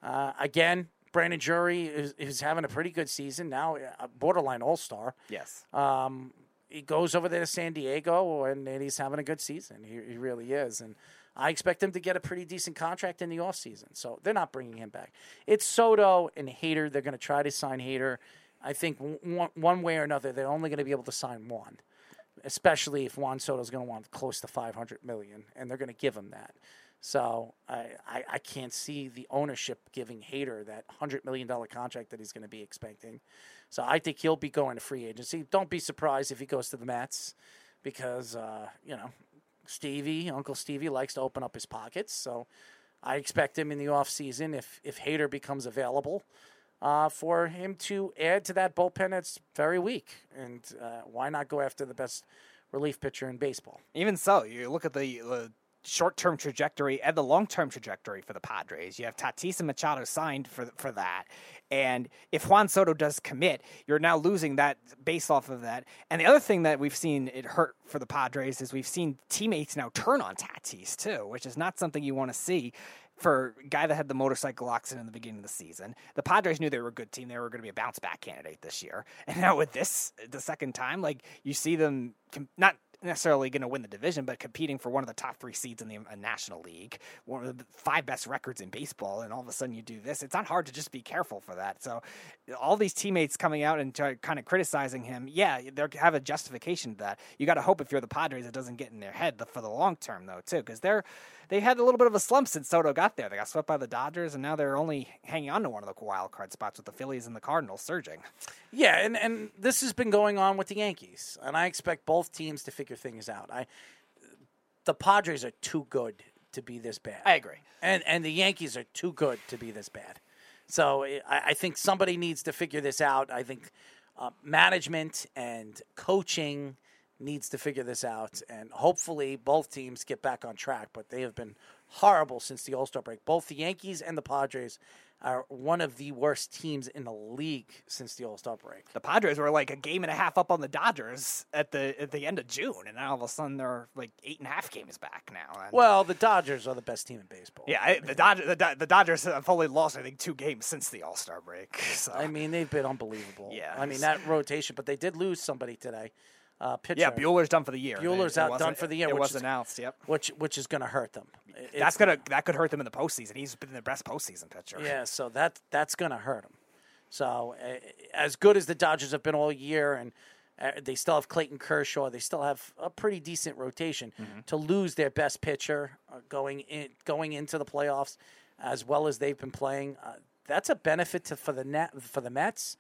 uh, again, Brandon Drury is, is having a pretty good season now, a borderline All Star. Yes. Um, he goes over there to San Diego, and, and he's having a good season. He, he really is, and I expect him to get a pretty decent contract in the offseason. So they're not bringing him back. It's Soto and Hader. They're going to try to sign Hader. I think one, one way or another, they're only going to be able to sign one, especially if Juan Soto's going to want close to 500 million, and they're going to give him that. So I, I, I can't see the ownership giving Hader that hundred million dollar contract that he's going to be expecting. So I think he'll be going to free agency. Don't be surprised if he goes to the Mets, because uh, you know Stevie, Uncle Stevie likes to open up his pockets. So I expect him in the offseason if if Hader becomes available. Uh, for him to add to that bullpen that's very weak, and uh, why not go after the best relief pitcher in baseball? Even so, you look at the, the short-term trajectory and the long-term trajectory for the Padres. You have Tatis and Machado signed for for that, and if Juan Soto does commit, you're now losing that base off of that. And the other thing that we've seen it hurt for the Padres is we've seen teammates now turn on Tatis too, which is not something you want to see. For a guy that had the motorcycle accident in the beginning of the season, the Padres knew they were a good team. They were going to be a bounce back candidate this year. And now with this, the second time, like you see them not necessarily going to win the division, but competing for one of the top three seeds in the uh, National League, one of the five best records in baseball, and all of a sudden you do this. It's not hard to just be careful for that. So, all these teammates coming out and kind of criticizing him, yeah, they have a justification to that. You got to hope if you're the Padres, it doesn't get in their head for the long term, though, too, because they're they had a little bit of a slump since Soto got there. They got swept by the Dodgers, and now they're only hanging on to one of the wild card spots with the Phillies and the Cardinals surging. Yeah, and, and this has been going on with the Yankees, and I expect both teams to figure things out. I the Padres are too good to be this bad. I agree. and and the Yankees are too good to be this bad. So I, I think somebody needs to figure this out. I think uh, management and coaching needs to figure this out, and hopefully both teams get back on track. But they have been horrible since the All Star break. Both the Yankees and the Padres are one of the worst teams in the league since the All Star break. The Padres were like a game and a half up on the Dodgers at the at the end of June, and now all of a sudden they're like eight and a half games back now. And Well, the Dodgers are the best team in baseball. yeah, I, the Dodgers the, Do- the Dodgers have only lost I think two games since the All Star break. So I mean, they've been unbelievable. Yeah, I mean that rotation, but they did lose somebody today. Uh, pitcher. yeah, Buehler's done for the year. Buehler's It out done for the year. It which was is- announced. Yep. Which which is going to hurt them. It- That's gonna that could hurt them in the postseason. He's been the best postseason pitcher. Yeah, so that that's going to hurt them. So uh, as good as the Dodgers have been all year, and Uh, they still have Clayton Kershaw. They still have a pretty decent rotation. To lose their best pitcher uh, going in, going into the playoffs, as well as they've been playing, uh, that's a benefit to, for the net for the Mets,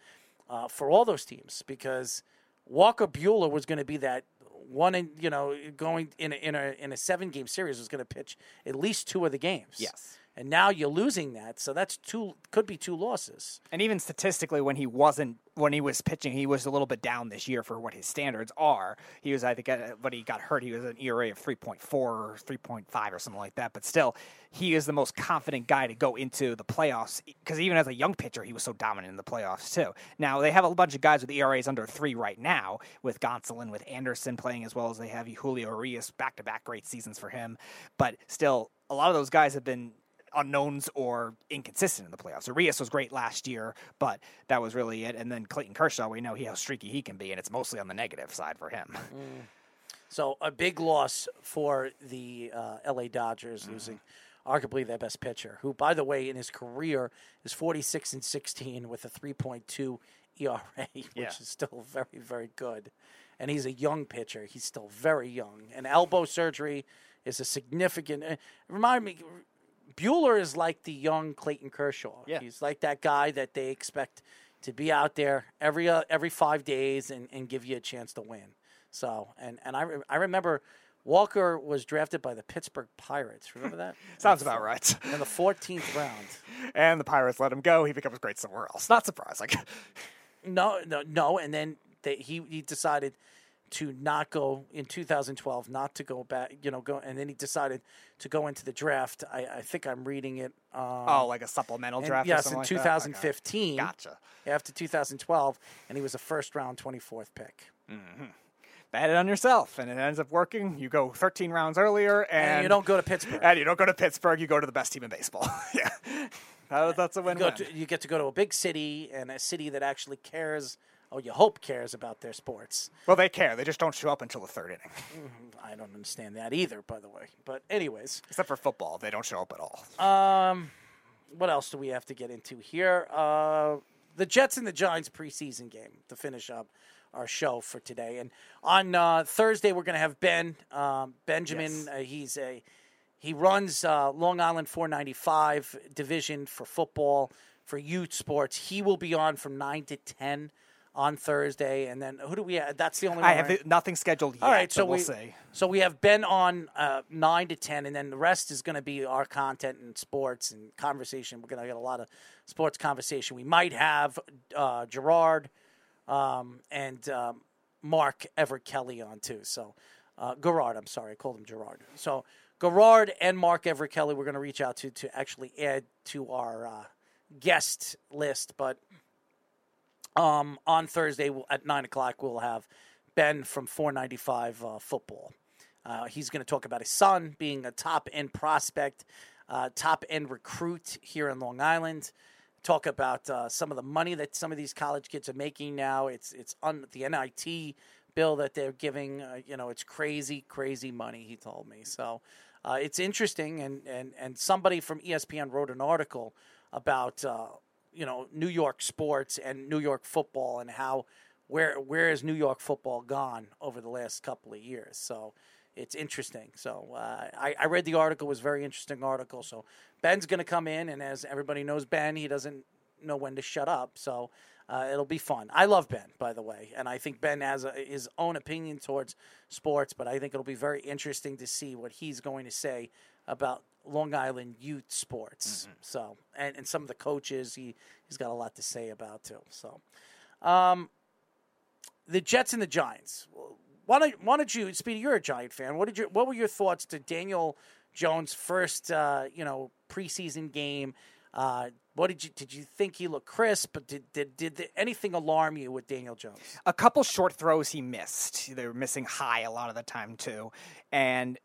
uh, for all those teams because Walker Buehler was going to be that one in you know going in a, in a in a seven game series was going to pitch at least two of the games. Yes. And now you're losing that, so that's two could be two losses. And even statistically, when he wasn't when he was pitching, he was a little bit down this year for what his standards are. He was, I think, when he got hurt. He was an ERA of three point four or three point five or something like that. But still, he is the most confident guy to go into the playoffs because even as a young pitcher, he was so dominant in the playoffs too. Now they have a bunch of guys with ERAs under three right now, with Gonsolin, with Anderson playing as well as they have Julio Urias, back to back great seasons for him. But still, a lot of those guys have been unknowns or inconsistent in the playoffs. Urias was great last year, but that was really it. And then Clayton Kershaw, we know he how streaky he can be, and it's mostly on the negative side for him. So a big loss for the uh, L.A. Dodgers, Mm-hmm. losing arguably their best pitcher, who, by the way, in his career is 46 and 16 with a 3.2 ERA, which Yeah. is still very, very good. And he's a young pitcher. He's still very young. And elbow surgery is a significant. Uh, remind me, Buehler is like the young Clayton Kershaw. Yeah. He's like that guy that they expect to be out there every uh, every five days and, and give you a chance to win. So, and and I, re- I remember Walker was drafted by the Pittsburgh Pirates. Remember that? Sounds about right. In the 14th round. And the Pirates let him go. He becomes great somewhere else. Not surprising. No, no, no. And then they, he he decided to not go in 2012, not to go back. You know, go and then he decided to go into the draft. I, I think I'm reading it. Um, oh, like a supplemental and- draft. or yes, something in like that? Okay. 2015. Gotcha. After 2012, and he was a first round 24th pick. Bet it on yourself, and it ends up working. You go 13 rounds earlier, and, And you don't go to Pittsburgh. And you don't go to Pittsburgh. You go to the best team in baseball. yeah, That- that's a win-win. to, you get to go to a big city and a city that actually cares. Oh, you hope cares about their sports. well, they care. They just don't show up until the third inning. I don't understand that either, by the way. But anyways, Except for football, they don't show up at all. um, what else do we have to get into here? Uh, the Jets and the Giants preseason game to finish up our show for today. And on uh, Thursday, we're going to have Ben um, Benjamin. Yes. Uh, he's a he runs uh, Long Island 495 division for football for youth sports. He will be on from nine to ten on Thursday, and then who do we have? That's the only. I have right? nothing scheduled yet. All right, so we'll we see. so we have Ben on uh, nine to ten, and then the rest is going to be our content and sports and conversation. We're going to get a lot of sports conversation. We might have uh, Gerard um, and um, Mark Everett Kelly on too. So uh, Gerard, I'm sorry, I called him Gerard. So Gerard and Mark Everett Kelly, we're going to reach out to to actually add to our uh, guest list, but um, on Thursday at nine o'clock we'll have Ben from 495 uh, football. Uh, he's going to talk about his son being a top end prospect, uh, top end recruit here in Long Island. Talk about uh, some of the money that some of these college kids are making now. It's it's on the NIL bill that they're giving. Uh, you know, it's crazy, crazy money. He told me so. Uh, it's interesting, and, and and somebody from ESPN wrote an article about you know New York sports and New York football and how where where has New York football gone over the last couple of years. So it's interesting. So uh, I, I read the article; it was a very interesting article. So Ben's going to come in, and as everybody knows, Ben he doesn't know when to shut up. So uh, it'll be fun. I love Ben, by the way, and I think Ben has a, his own opinion towards sports. But I think it'll be very interesting to see what he's going to say about Long Island youth sports. So and, and some of the coaches he he's got a lot to say about too. So. Um, the Jets and the Giants. Why don't Why don't you, Speedy? You're a Giant fan. What did you What were your thoughts to Daniel Jones' first, uh, you know, preseason game? Uh, what did you Did you think he looked crisp? But did did did anything alarm you with Daniel Jones? a couple short throws he missed. They were missing high a lot of the time too, and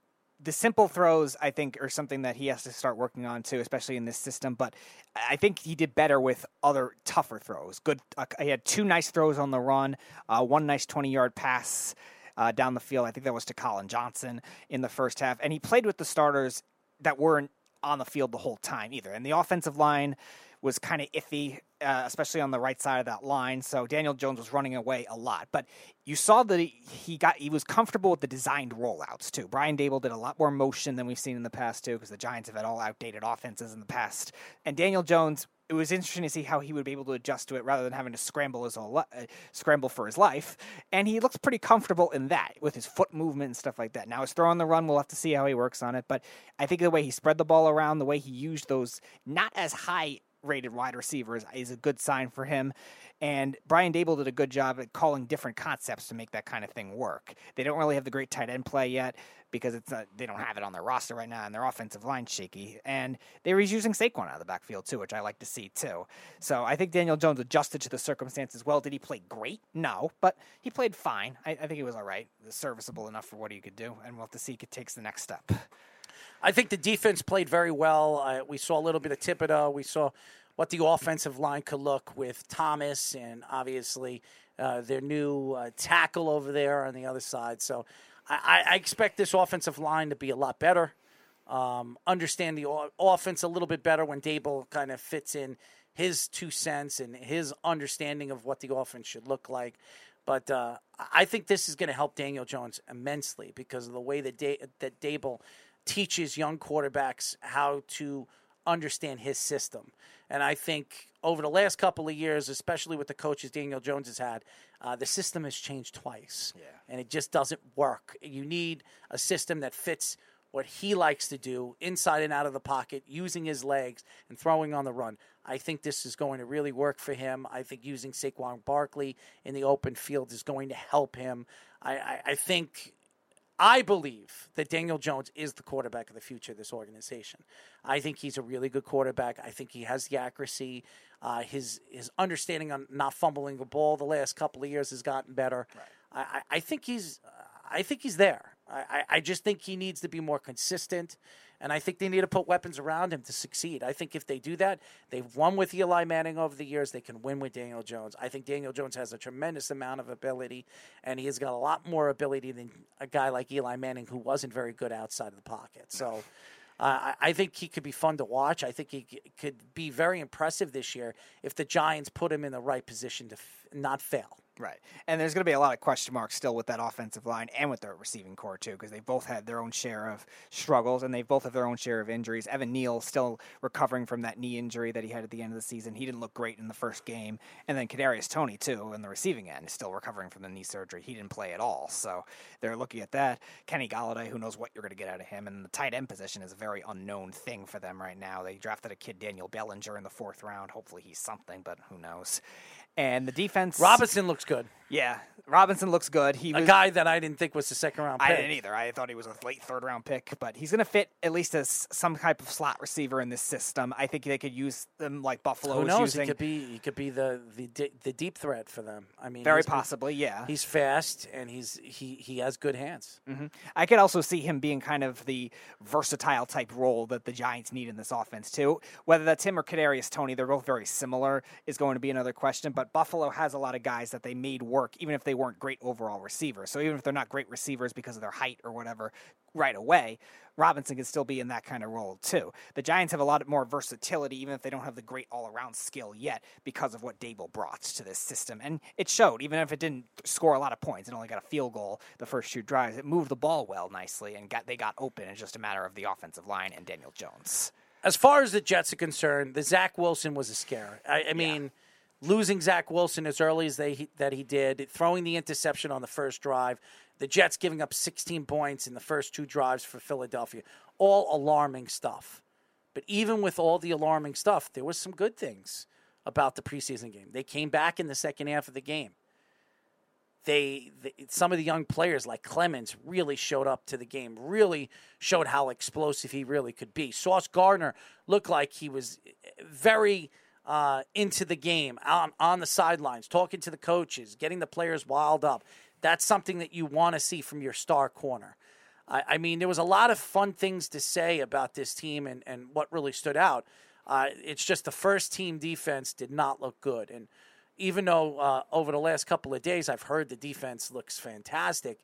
the simple throws I think are something that he has to start working on too, especially in this system. But I think he did better with other tougher throws. Good, uh, he had two nice throws on the run, uh, one nice twenty-yard pass. Uh, down the field, I think that was to Collin Johnson in the first half, and he played with the starters that weren't on the field the whole time either. And the offensive line was kind of iffy, uh, especially on the right side of that line. So Daniel Jones was running away a lot, but you saw that he, got he was comfortable with the designed rollouts too. Brian Daboll did a lot more motion than we've seen in the past too, because the Giants have had all outdated offenses in the past. And Daniel Jones it was interesting to see how he would be able to adjust to it rather than having to scramble his whole li- uh, scramble for his life. And he looks pretty comfortable in that with his foot movement and stuff like that. Now his throw on the run, we'll have to see how he works on it. But I think the way he spread the ball around, the way he used those not as high rated wide receivers is a good sign for him. And Brian Daboll did a good job at calling different concepts to make that kind of thing work. They don't really have the great tight end play yet because it's not, they don't have it on their roster right now, and their offensive line shaky. And they were using Saquon out of the backfield too, which I like to see too. So I think Daniel Jones adjusted to the circumstances well. Did he play great? No, but he played fine. I, I think he was all right, serviceable enough for what he could do, and we'll have to see if he takes the next step. I think the defense played very well. Uh, we saw a little bit of Thibodeaux. We saw what the offensive line could look with Thomas and obviously uh, their new uh, tackle over there on the other side. So I, I, expect this offensive line to be a lot better. Um, understand the o- offense a little bit better when Daboll kind of fits in his two cents and his understanding of what the offense should look like. But uh, I think this is going to help Daniel Jones immensely because of the way that da- that Daboll teaches young quarterbacks how to understand his system. And I think over the last couple of years, especially with the coaches Daniel Jones has had, uh, the system has changed twice. Yeah. And it just doesn't work. You need a system that fits what he likes to do inside and out of the pocket, using his legs and throwing on the run. I think this is going to really work for him. I think using Saquon Barkley in the open field is going to help him. I, I, I think I believe that Daniel Jones is the quarterback of the future of this organization. I think he's a really good quarterback. I think he has the accuracy. Uh, his his understanding on not fumbling the ball the last couple of years has gotten better. Right. I, I think he's I think he's there. I, I just think he needs to be more consistent. And I think they need to put weapons around him to succeed. I think if they do that, they've won with Eli Manning over the years. They can win with Daniel Jones. I think Daniel Jones has a tremendous amount of ability, and he has got a lot more ability than a guy like Eli Manning, who wasn't very good outside of the pocket. So. Uh, I think he could be fun to watch. I think he could be very impressive this year if the Giants put him in the right position to f- not fail. Right. And there's going to be a lot of question marks still with that offensive line and with their receiving core, too, because they both had their own share of struggles and they both have their own share of injuries. Evan Neal still recovering from that knee injury that he had at the end of the season. He didn't look great in the first game. And then Kadarius Toney, too, in the receiving end, still recovering from the knee surgery. He didn't play at all. So they're looking at that. Kenny Golladay, who knows what you're going to get out of him. And the tight end position is a very unknown thing for them right now. They drafted a kid, Daniel Bellinger, in the fourth round. Hopefully he's something, but who knows. And the defense. Robinson looks good. Yeah, Robinson looks good. He a was, guy that I didn't think was the second round. Pick. I didn't either. I thought he was a late third round pick, but he's going to fit at least as some type of slot receiver in this system. I think they could use them like Buffalo. Who knows? Using. He could be. He could be the the the deep threat for them. I mean, very possibly. Yeah, he's fast and he's he he has good hands. Mm-hmm. I could also see him being kind of the versatile type role that the Giants need in this offense too. Whether that's him or Kadarius Toney, they're both very similar. Is going to be another question. But Buffalo has a lot of guys that they made work, even if they weren't great overall receivers. So even if they're not great receivers because of their height or whatever, right away, Robinson can still be in that kind of role too. The Giants have a lot more versatility, even if they don't have the great all around skill yet, because of what Daboll brought to this system. And it showed, even if it didn't score a lot of points, it only got a field goal the first two drives. It moved the ball well nicely and got they got open. It's just a matter of the offensive line and Daniel Jones. As far as the Jets are concerned, the Zach Wilson was a scare. I, I mean. Yeah losing Zach Wilson as early as they that he did, throwing the interception on the first drive, the Jets giving up 16 points in the first two drives for Philadelphia, all alarming stuff. But even with all the alarming stuff, there was some good things about the preseason game. They came back in the second half of the game. They, they some of the young players like Clemons really showed up to the game, really showed how explosive he really could be. Sauce Gardner looked like he was very uh, into the game, on, on the sidelines, talking to the coaches, getting the players wild up. That's something that you want to see from your star corner. I, I, mean, there was a lot of fun things to say about this team and, and what really stood out. Uh, it's just the first team defense did not look good. And even though uh, over the last couple of days I've heard the defense looks fantastic,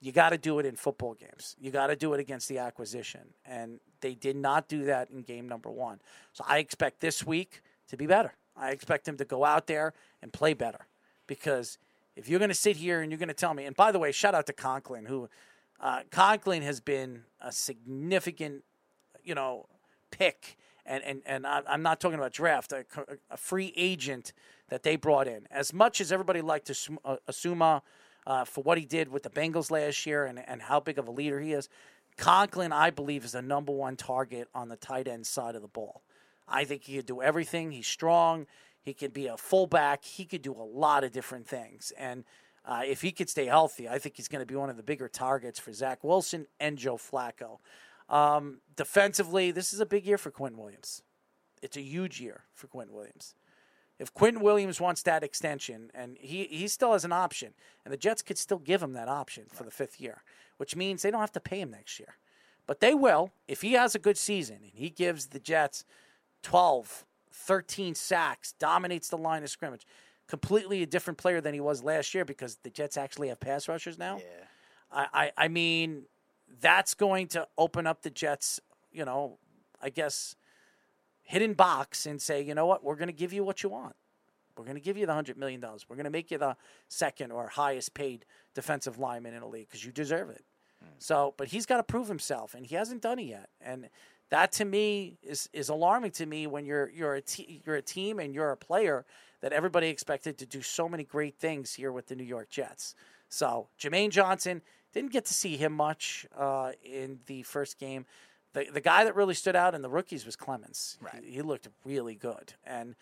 you got to do it in football games. You got to do it against the acquisition. And they did not do that in game number one. So I expect this week to be better. I expect him to go out there and play better because if you're going to sit here and you're going to tell me, and by the way, shout out to Conklin, who uh, Conklin has been a significant, you know, pick. And, and, and I'm not talking about draft, a, a free agent that they brought in. As much as everybody liked to uh, Uzomah uh, for what he did with the Bengals last year and, and how big of a leader he is, Conklin, I believe, is the number one target on the tight end side of the ball. I think he could do everything. He's strong. He could be a fullback. He could do a lot of different things. And uh, if he could stay healthy, I think he's going to be one of the bigger targets for Zach Wilson and Joe Flacco. Um, defensively, this is a big year for Quinnen Williams. It's a huge year for Quinnen Williams. If Quinnen Williams wants that extension, and he, he still has an option, and the Jets could still give him that option for the fifth year, which means they don't have to pay him next year. But they will if he has a good season and he gives the Jets 12, 13 sacks, dominates the line of scrimmage. Completely a different player than he was last year because the Jets actually have pass rushers now. Yeah. I, I, I mean, that's going to open up the Jets, you know, I guess, hidden box and say, you know what, we're going to give you what you want. We're going to give you the $100 million. We're going to make you the second or highest paid defensive lineman in the league because you deserve it. Hmm. So, but he's got to prove himself, and he hasn't done it yet. And that to me is is alarming to me when you're you're a te- you're a team and you're a player that everybody expected to do so many great things here with the New York Jets. So Jermaine Johnson didn't get to see him much uh, in the first game. The the guy that really stood out in the rookies was Clemons. Right. He, he looked really good, and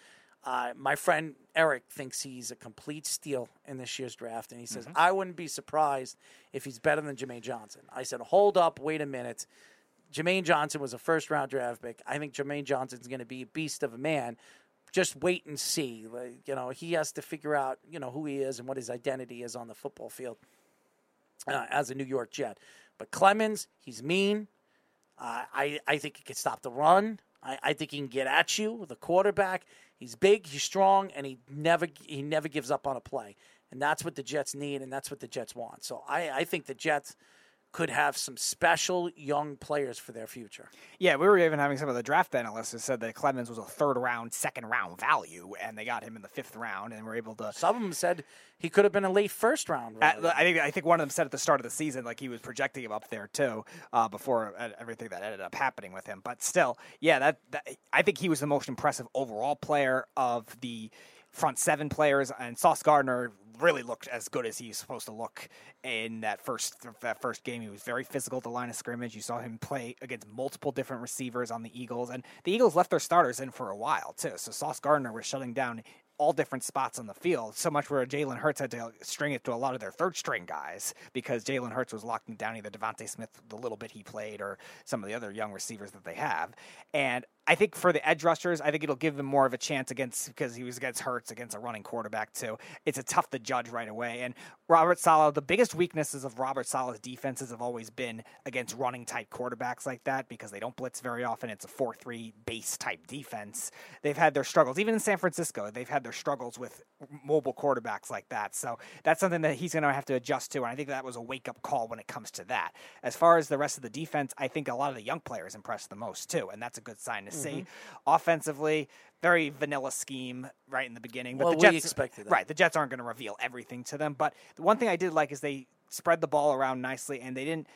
uh, my friend Eric thinks he's a complete steal in this year's draft, and he says I wouldn't be surprised if he's better than Jermaine Johnson. I said, hold up, wait a minute. Jermaine Johnson was a first round draft pick. I think Jermaine Johnson's going to be a beast of a man. Just wait and see. Like, you know, he has to figure out, you know, who he is and what his identity is on the football field uh, as a New York Jet. But Clemons, he's mean. Uh, I, I think he can stop the run. I, I think he can get at you, the quarterback. He's big, he's strong, and he never he never gives up on a play. And that's what the Jets need, and that's what the Jets want. So I, I think the Jets could have some special young players for their future. Yeah, we were even having some of the draft analysts who said that Clemons was a third round, second round value, and they got him in the fifth round, and were able to. Some of them said he could have been a late first round. At- I think I think one of them said at the start of the season, like he was projecting him up there too, uh, before uh, everything that ended up happening with him. But still, yeah, that, that I think he was the most impressive overall player of the front seven players, and Sauce Gardner really looked as good as he's supposed to look in that first that first game. He was very physical at the line of scrimmage. You saw him play against multiple different receivers on the Eagles, and the Eagles left their starters in for a while too. So Sauce Gardner was shutting down all different spots on the field. So much where Jalen Hurts had to string it to a lot of their third string guys because Jalen Hurts was locking down either DeVonta Smith the little bit he played or some of the other young receivers that they have. And I think for the edge rushers, I think it'll give them more of a chance against because he was against Hurts against a running quarterback too. It's a tough to judge right away. And Robert Saleh, the biggest weaknesses of Robert Saleh's defenses have always been against running type quarterbacks like that because they don't blitz very often. It's a four three base type defense. They've had their struggles, even in San Francisco. They've had their struggles with mobile quarterbacks like that. So that's something that he's going to have to adjust to. And I think that was a wake up call when it comes to that. As far as the rest of the defense, I think a lot of the young players impressed the most too, and that's a good sign to see. Mhm. Offensively, very vanilla scheme right in the beginning. But Well, the we Jets expected that. right. The Jets aren't going to reveal everything to them. But the one thing I did like is they spread the ball around nicely, and they didn't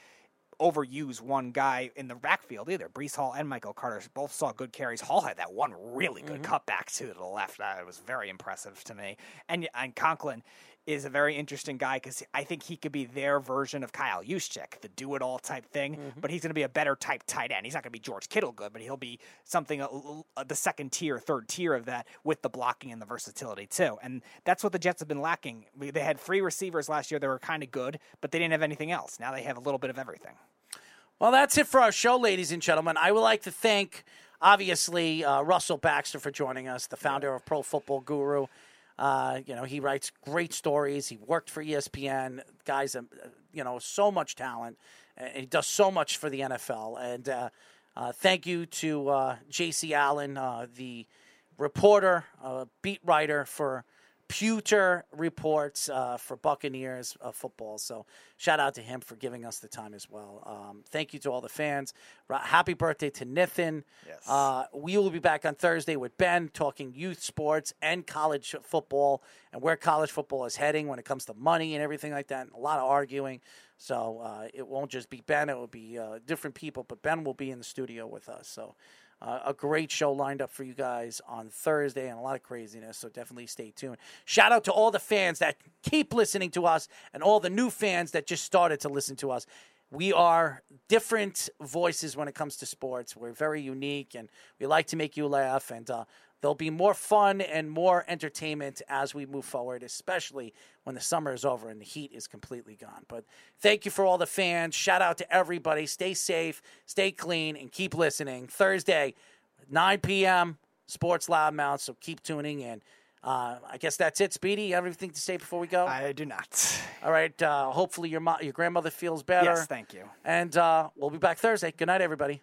overuse one guy in the backfield either. Breece Hall and Michael Carter both saw good carries. Hall had that one really good cutback to the left. It was very impressive to me. And and Conklin is a very interesting guy because I think he could be their version of Kyle Juszczyk, the do-it-all type thing. But he's going to be a better type tight end. He's not going to be George Kittle good, but he'll be something uh, uh, the second tier, third tier of that with the blocking and the versatility too. And that's what the Jets have been lacking. We, they had three receivers last year that were kind of good, but they didn't have anything else. Now they have a little bit of everything. Well, that's it for our show, ladies and gentlemen. I would like to thank, obviously, uh, Russell Baxter for joining us, the founder of Pro Football Guru. Uh, you know, he writes great stories. He worked for ESPN. Guys, you know, so much talent. And he does so much for the NFL. And uh, uh, thank you to uh, J.C. Allen, uh, the reporter, uh, beat writer for computer reports uh, for Buccaneers uh, football. So shout out to him for giving us the time as well. Um, thank you to all the fans. Happy birthday to Nathan. Yes. Uh, we will be back on Thursday with Ben talking youth sports and college football and where college football is heading when it comes to money and everything like that. And a lot of arguing. So uh, it won't just be Ben; it will be uh, different people. But Ben will be in the studio with us. So uh, a great show lined up for you guys on Thursday and a lot of craziness. So definitely stay tuned. Shout out to all the fans that keep listening to us and all the new fans that just started to listen to us. We are different voices when it comes to sports. We're very unique and we like to make you laugh. And uh, there'll be more fun and more entertainment as we move forward, especially when the summer is over and the heat is completely gone. But thank you for all the fans. Shout out to everybody. Stay safe, stay clean, and keep listening. Thursday, 9 p.m., Sports Loudmouth. So keep tuning in. Uh, I guess that's it, Speedy. You have anything to say before we go? I do not. All right. Uh, hopefully your mo- your grandmother feels better. Yes, thank you. And uh, we'll be back Thursday. Good night, everybody.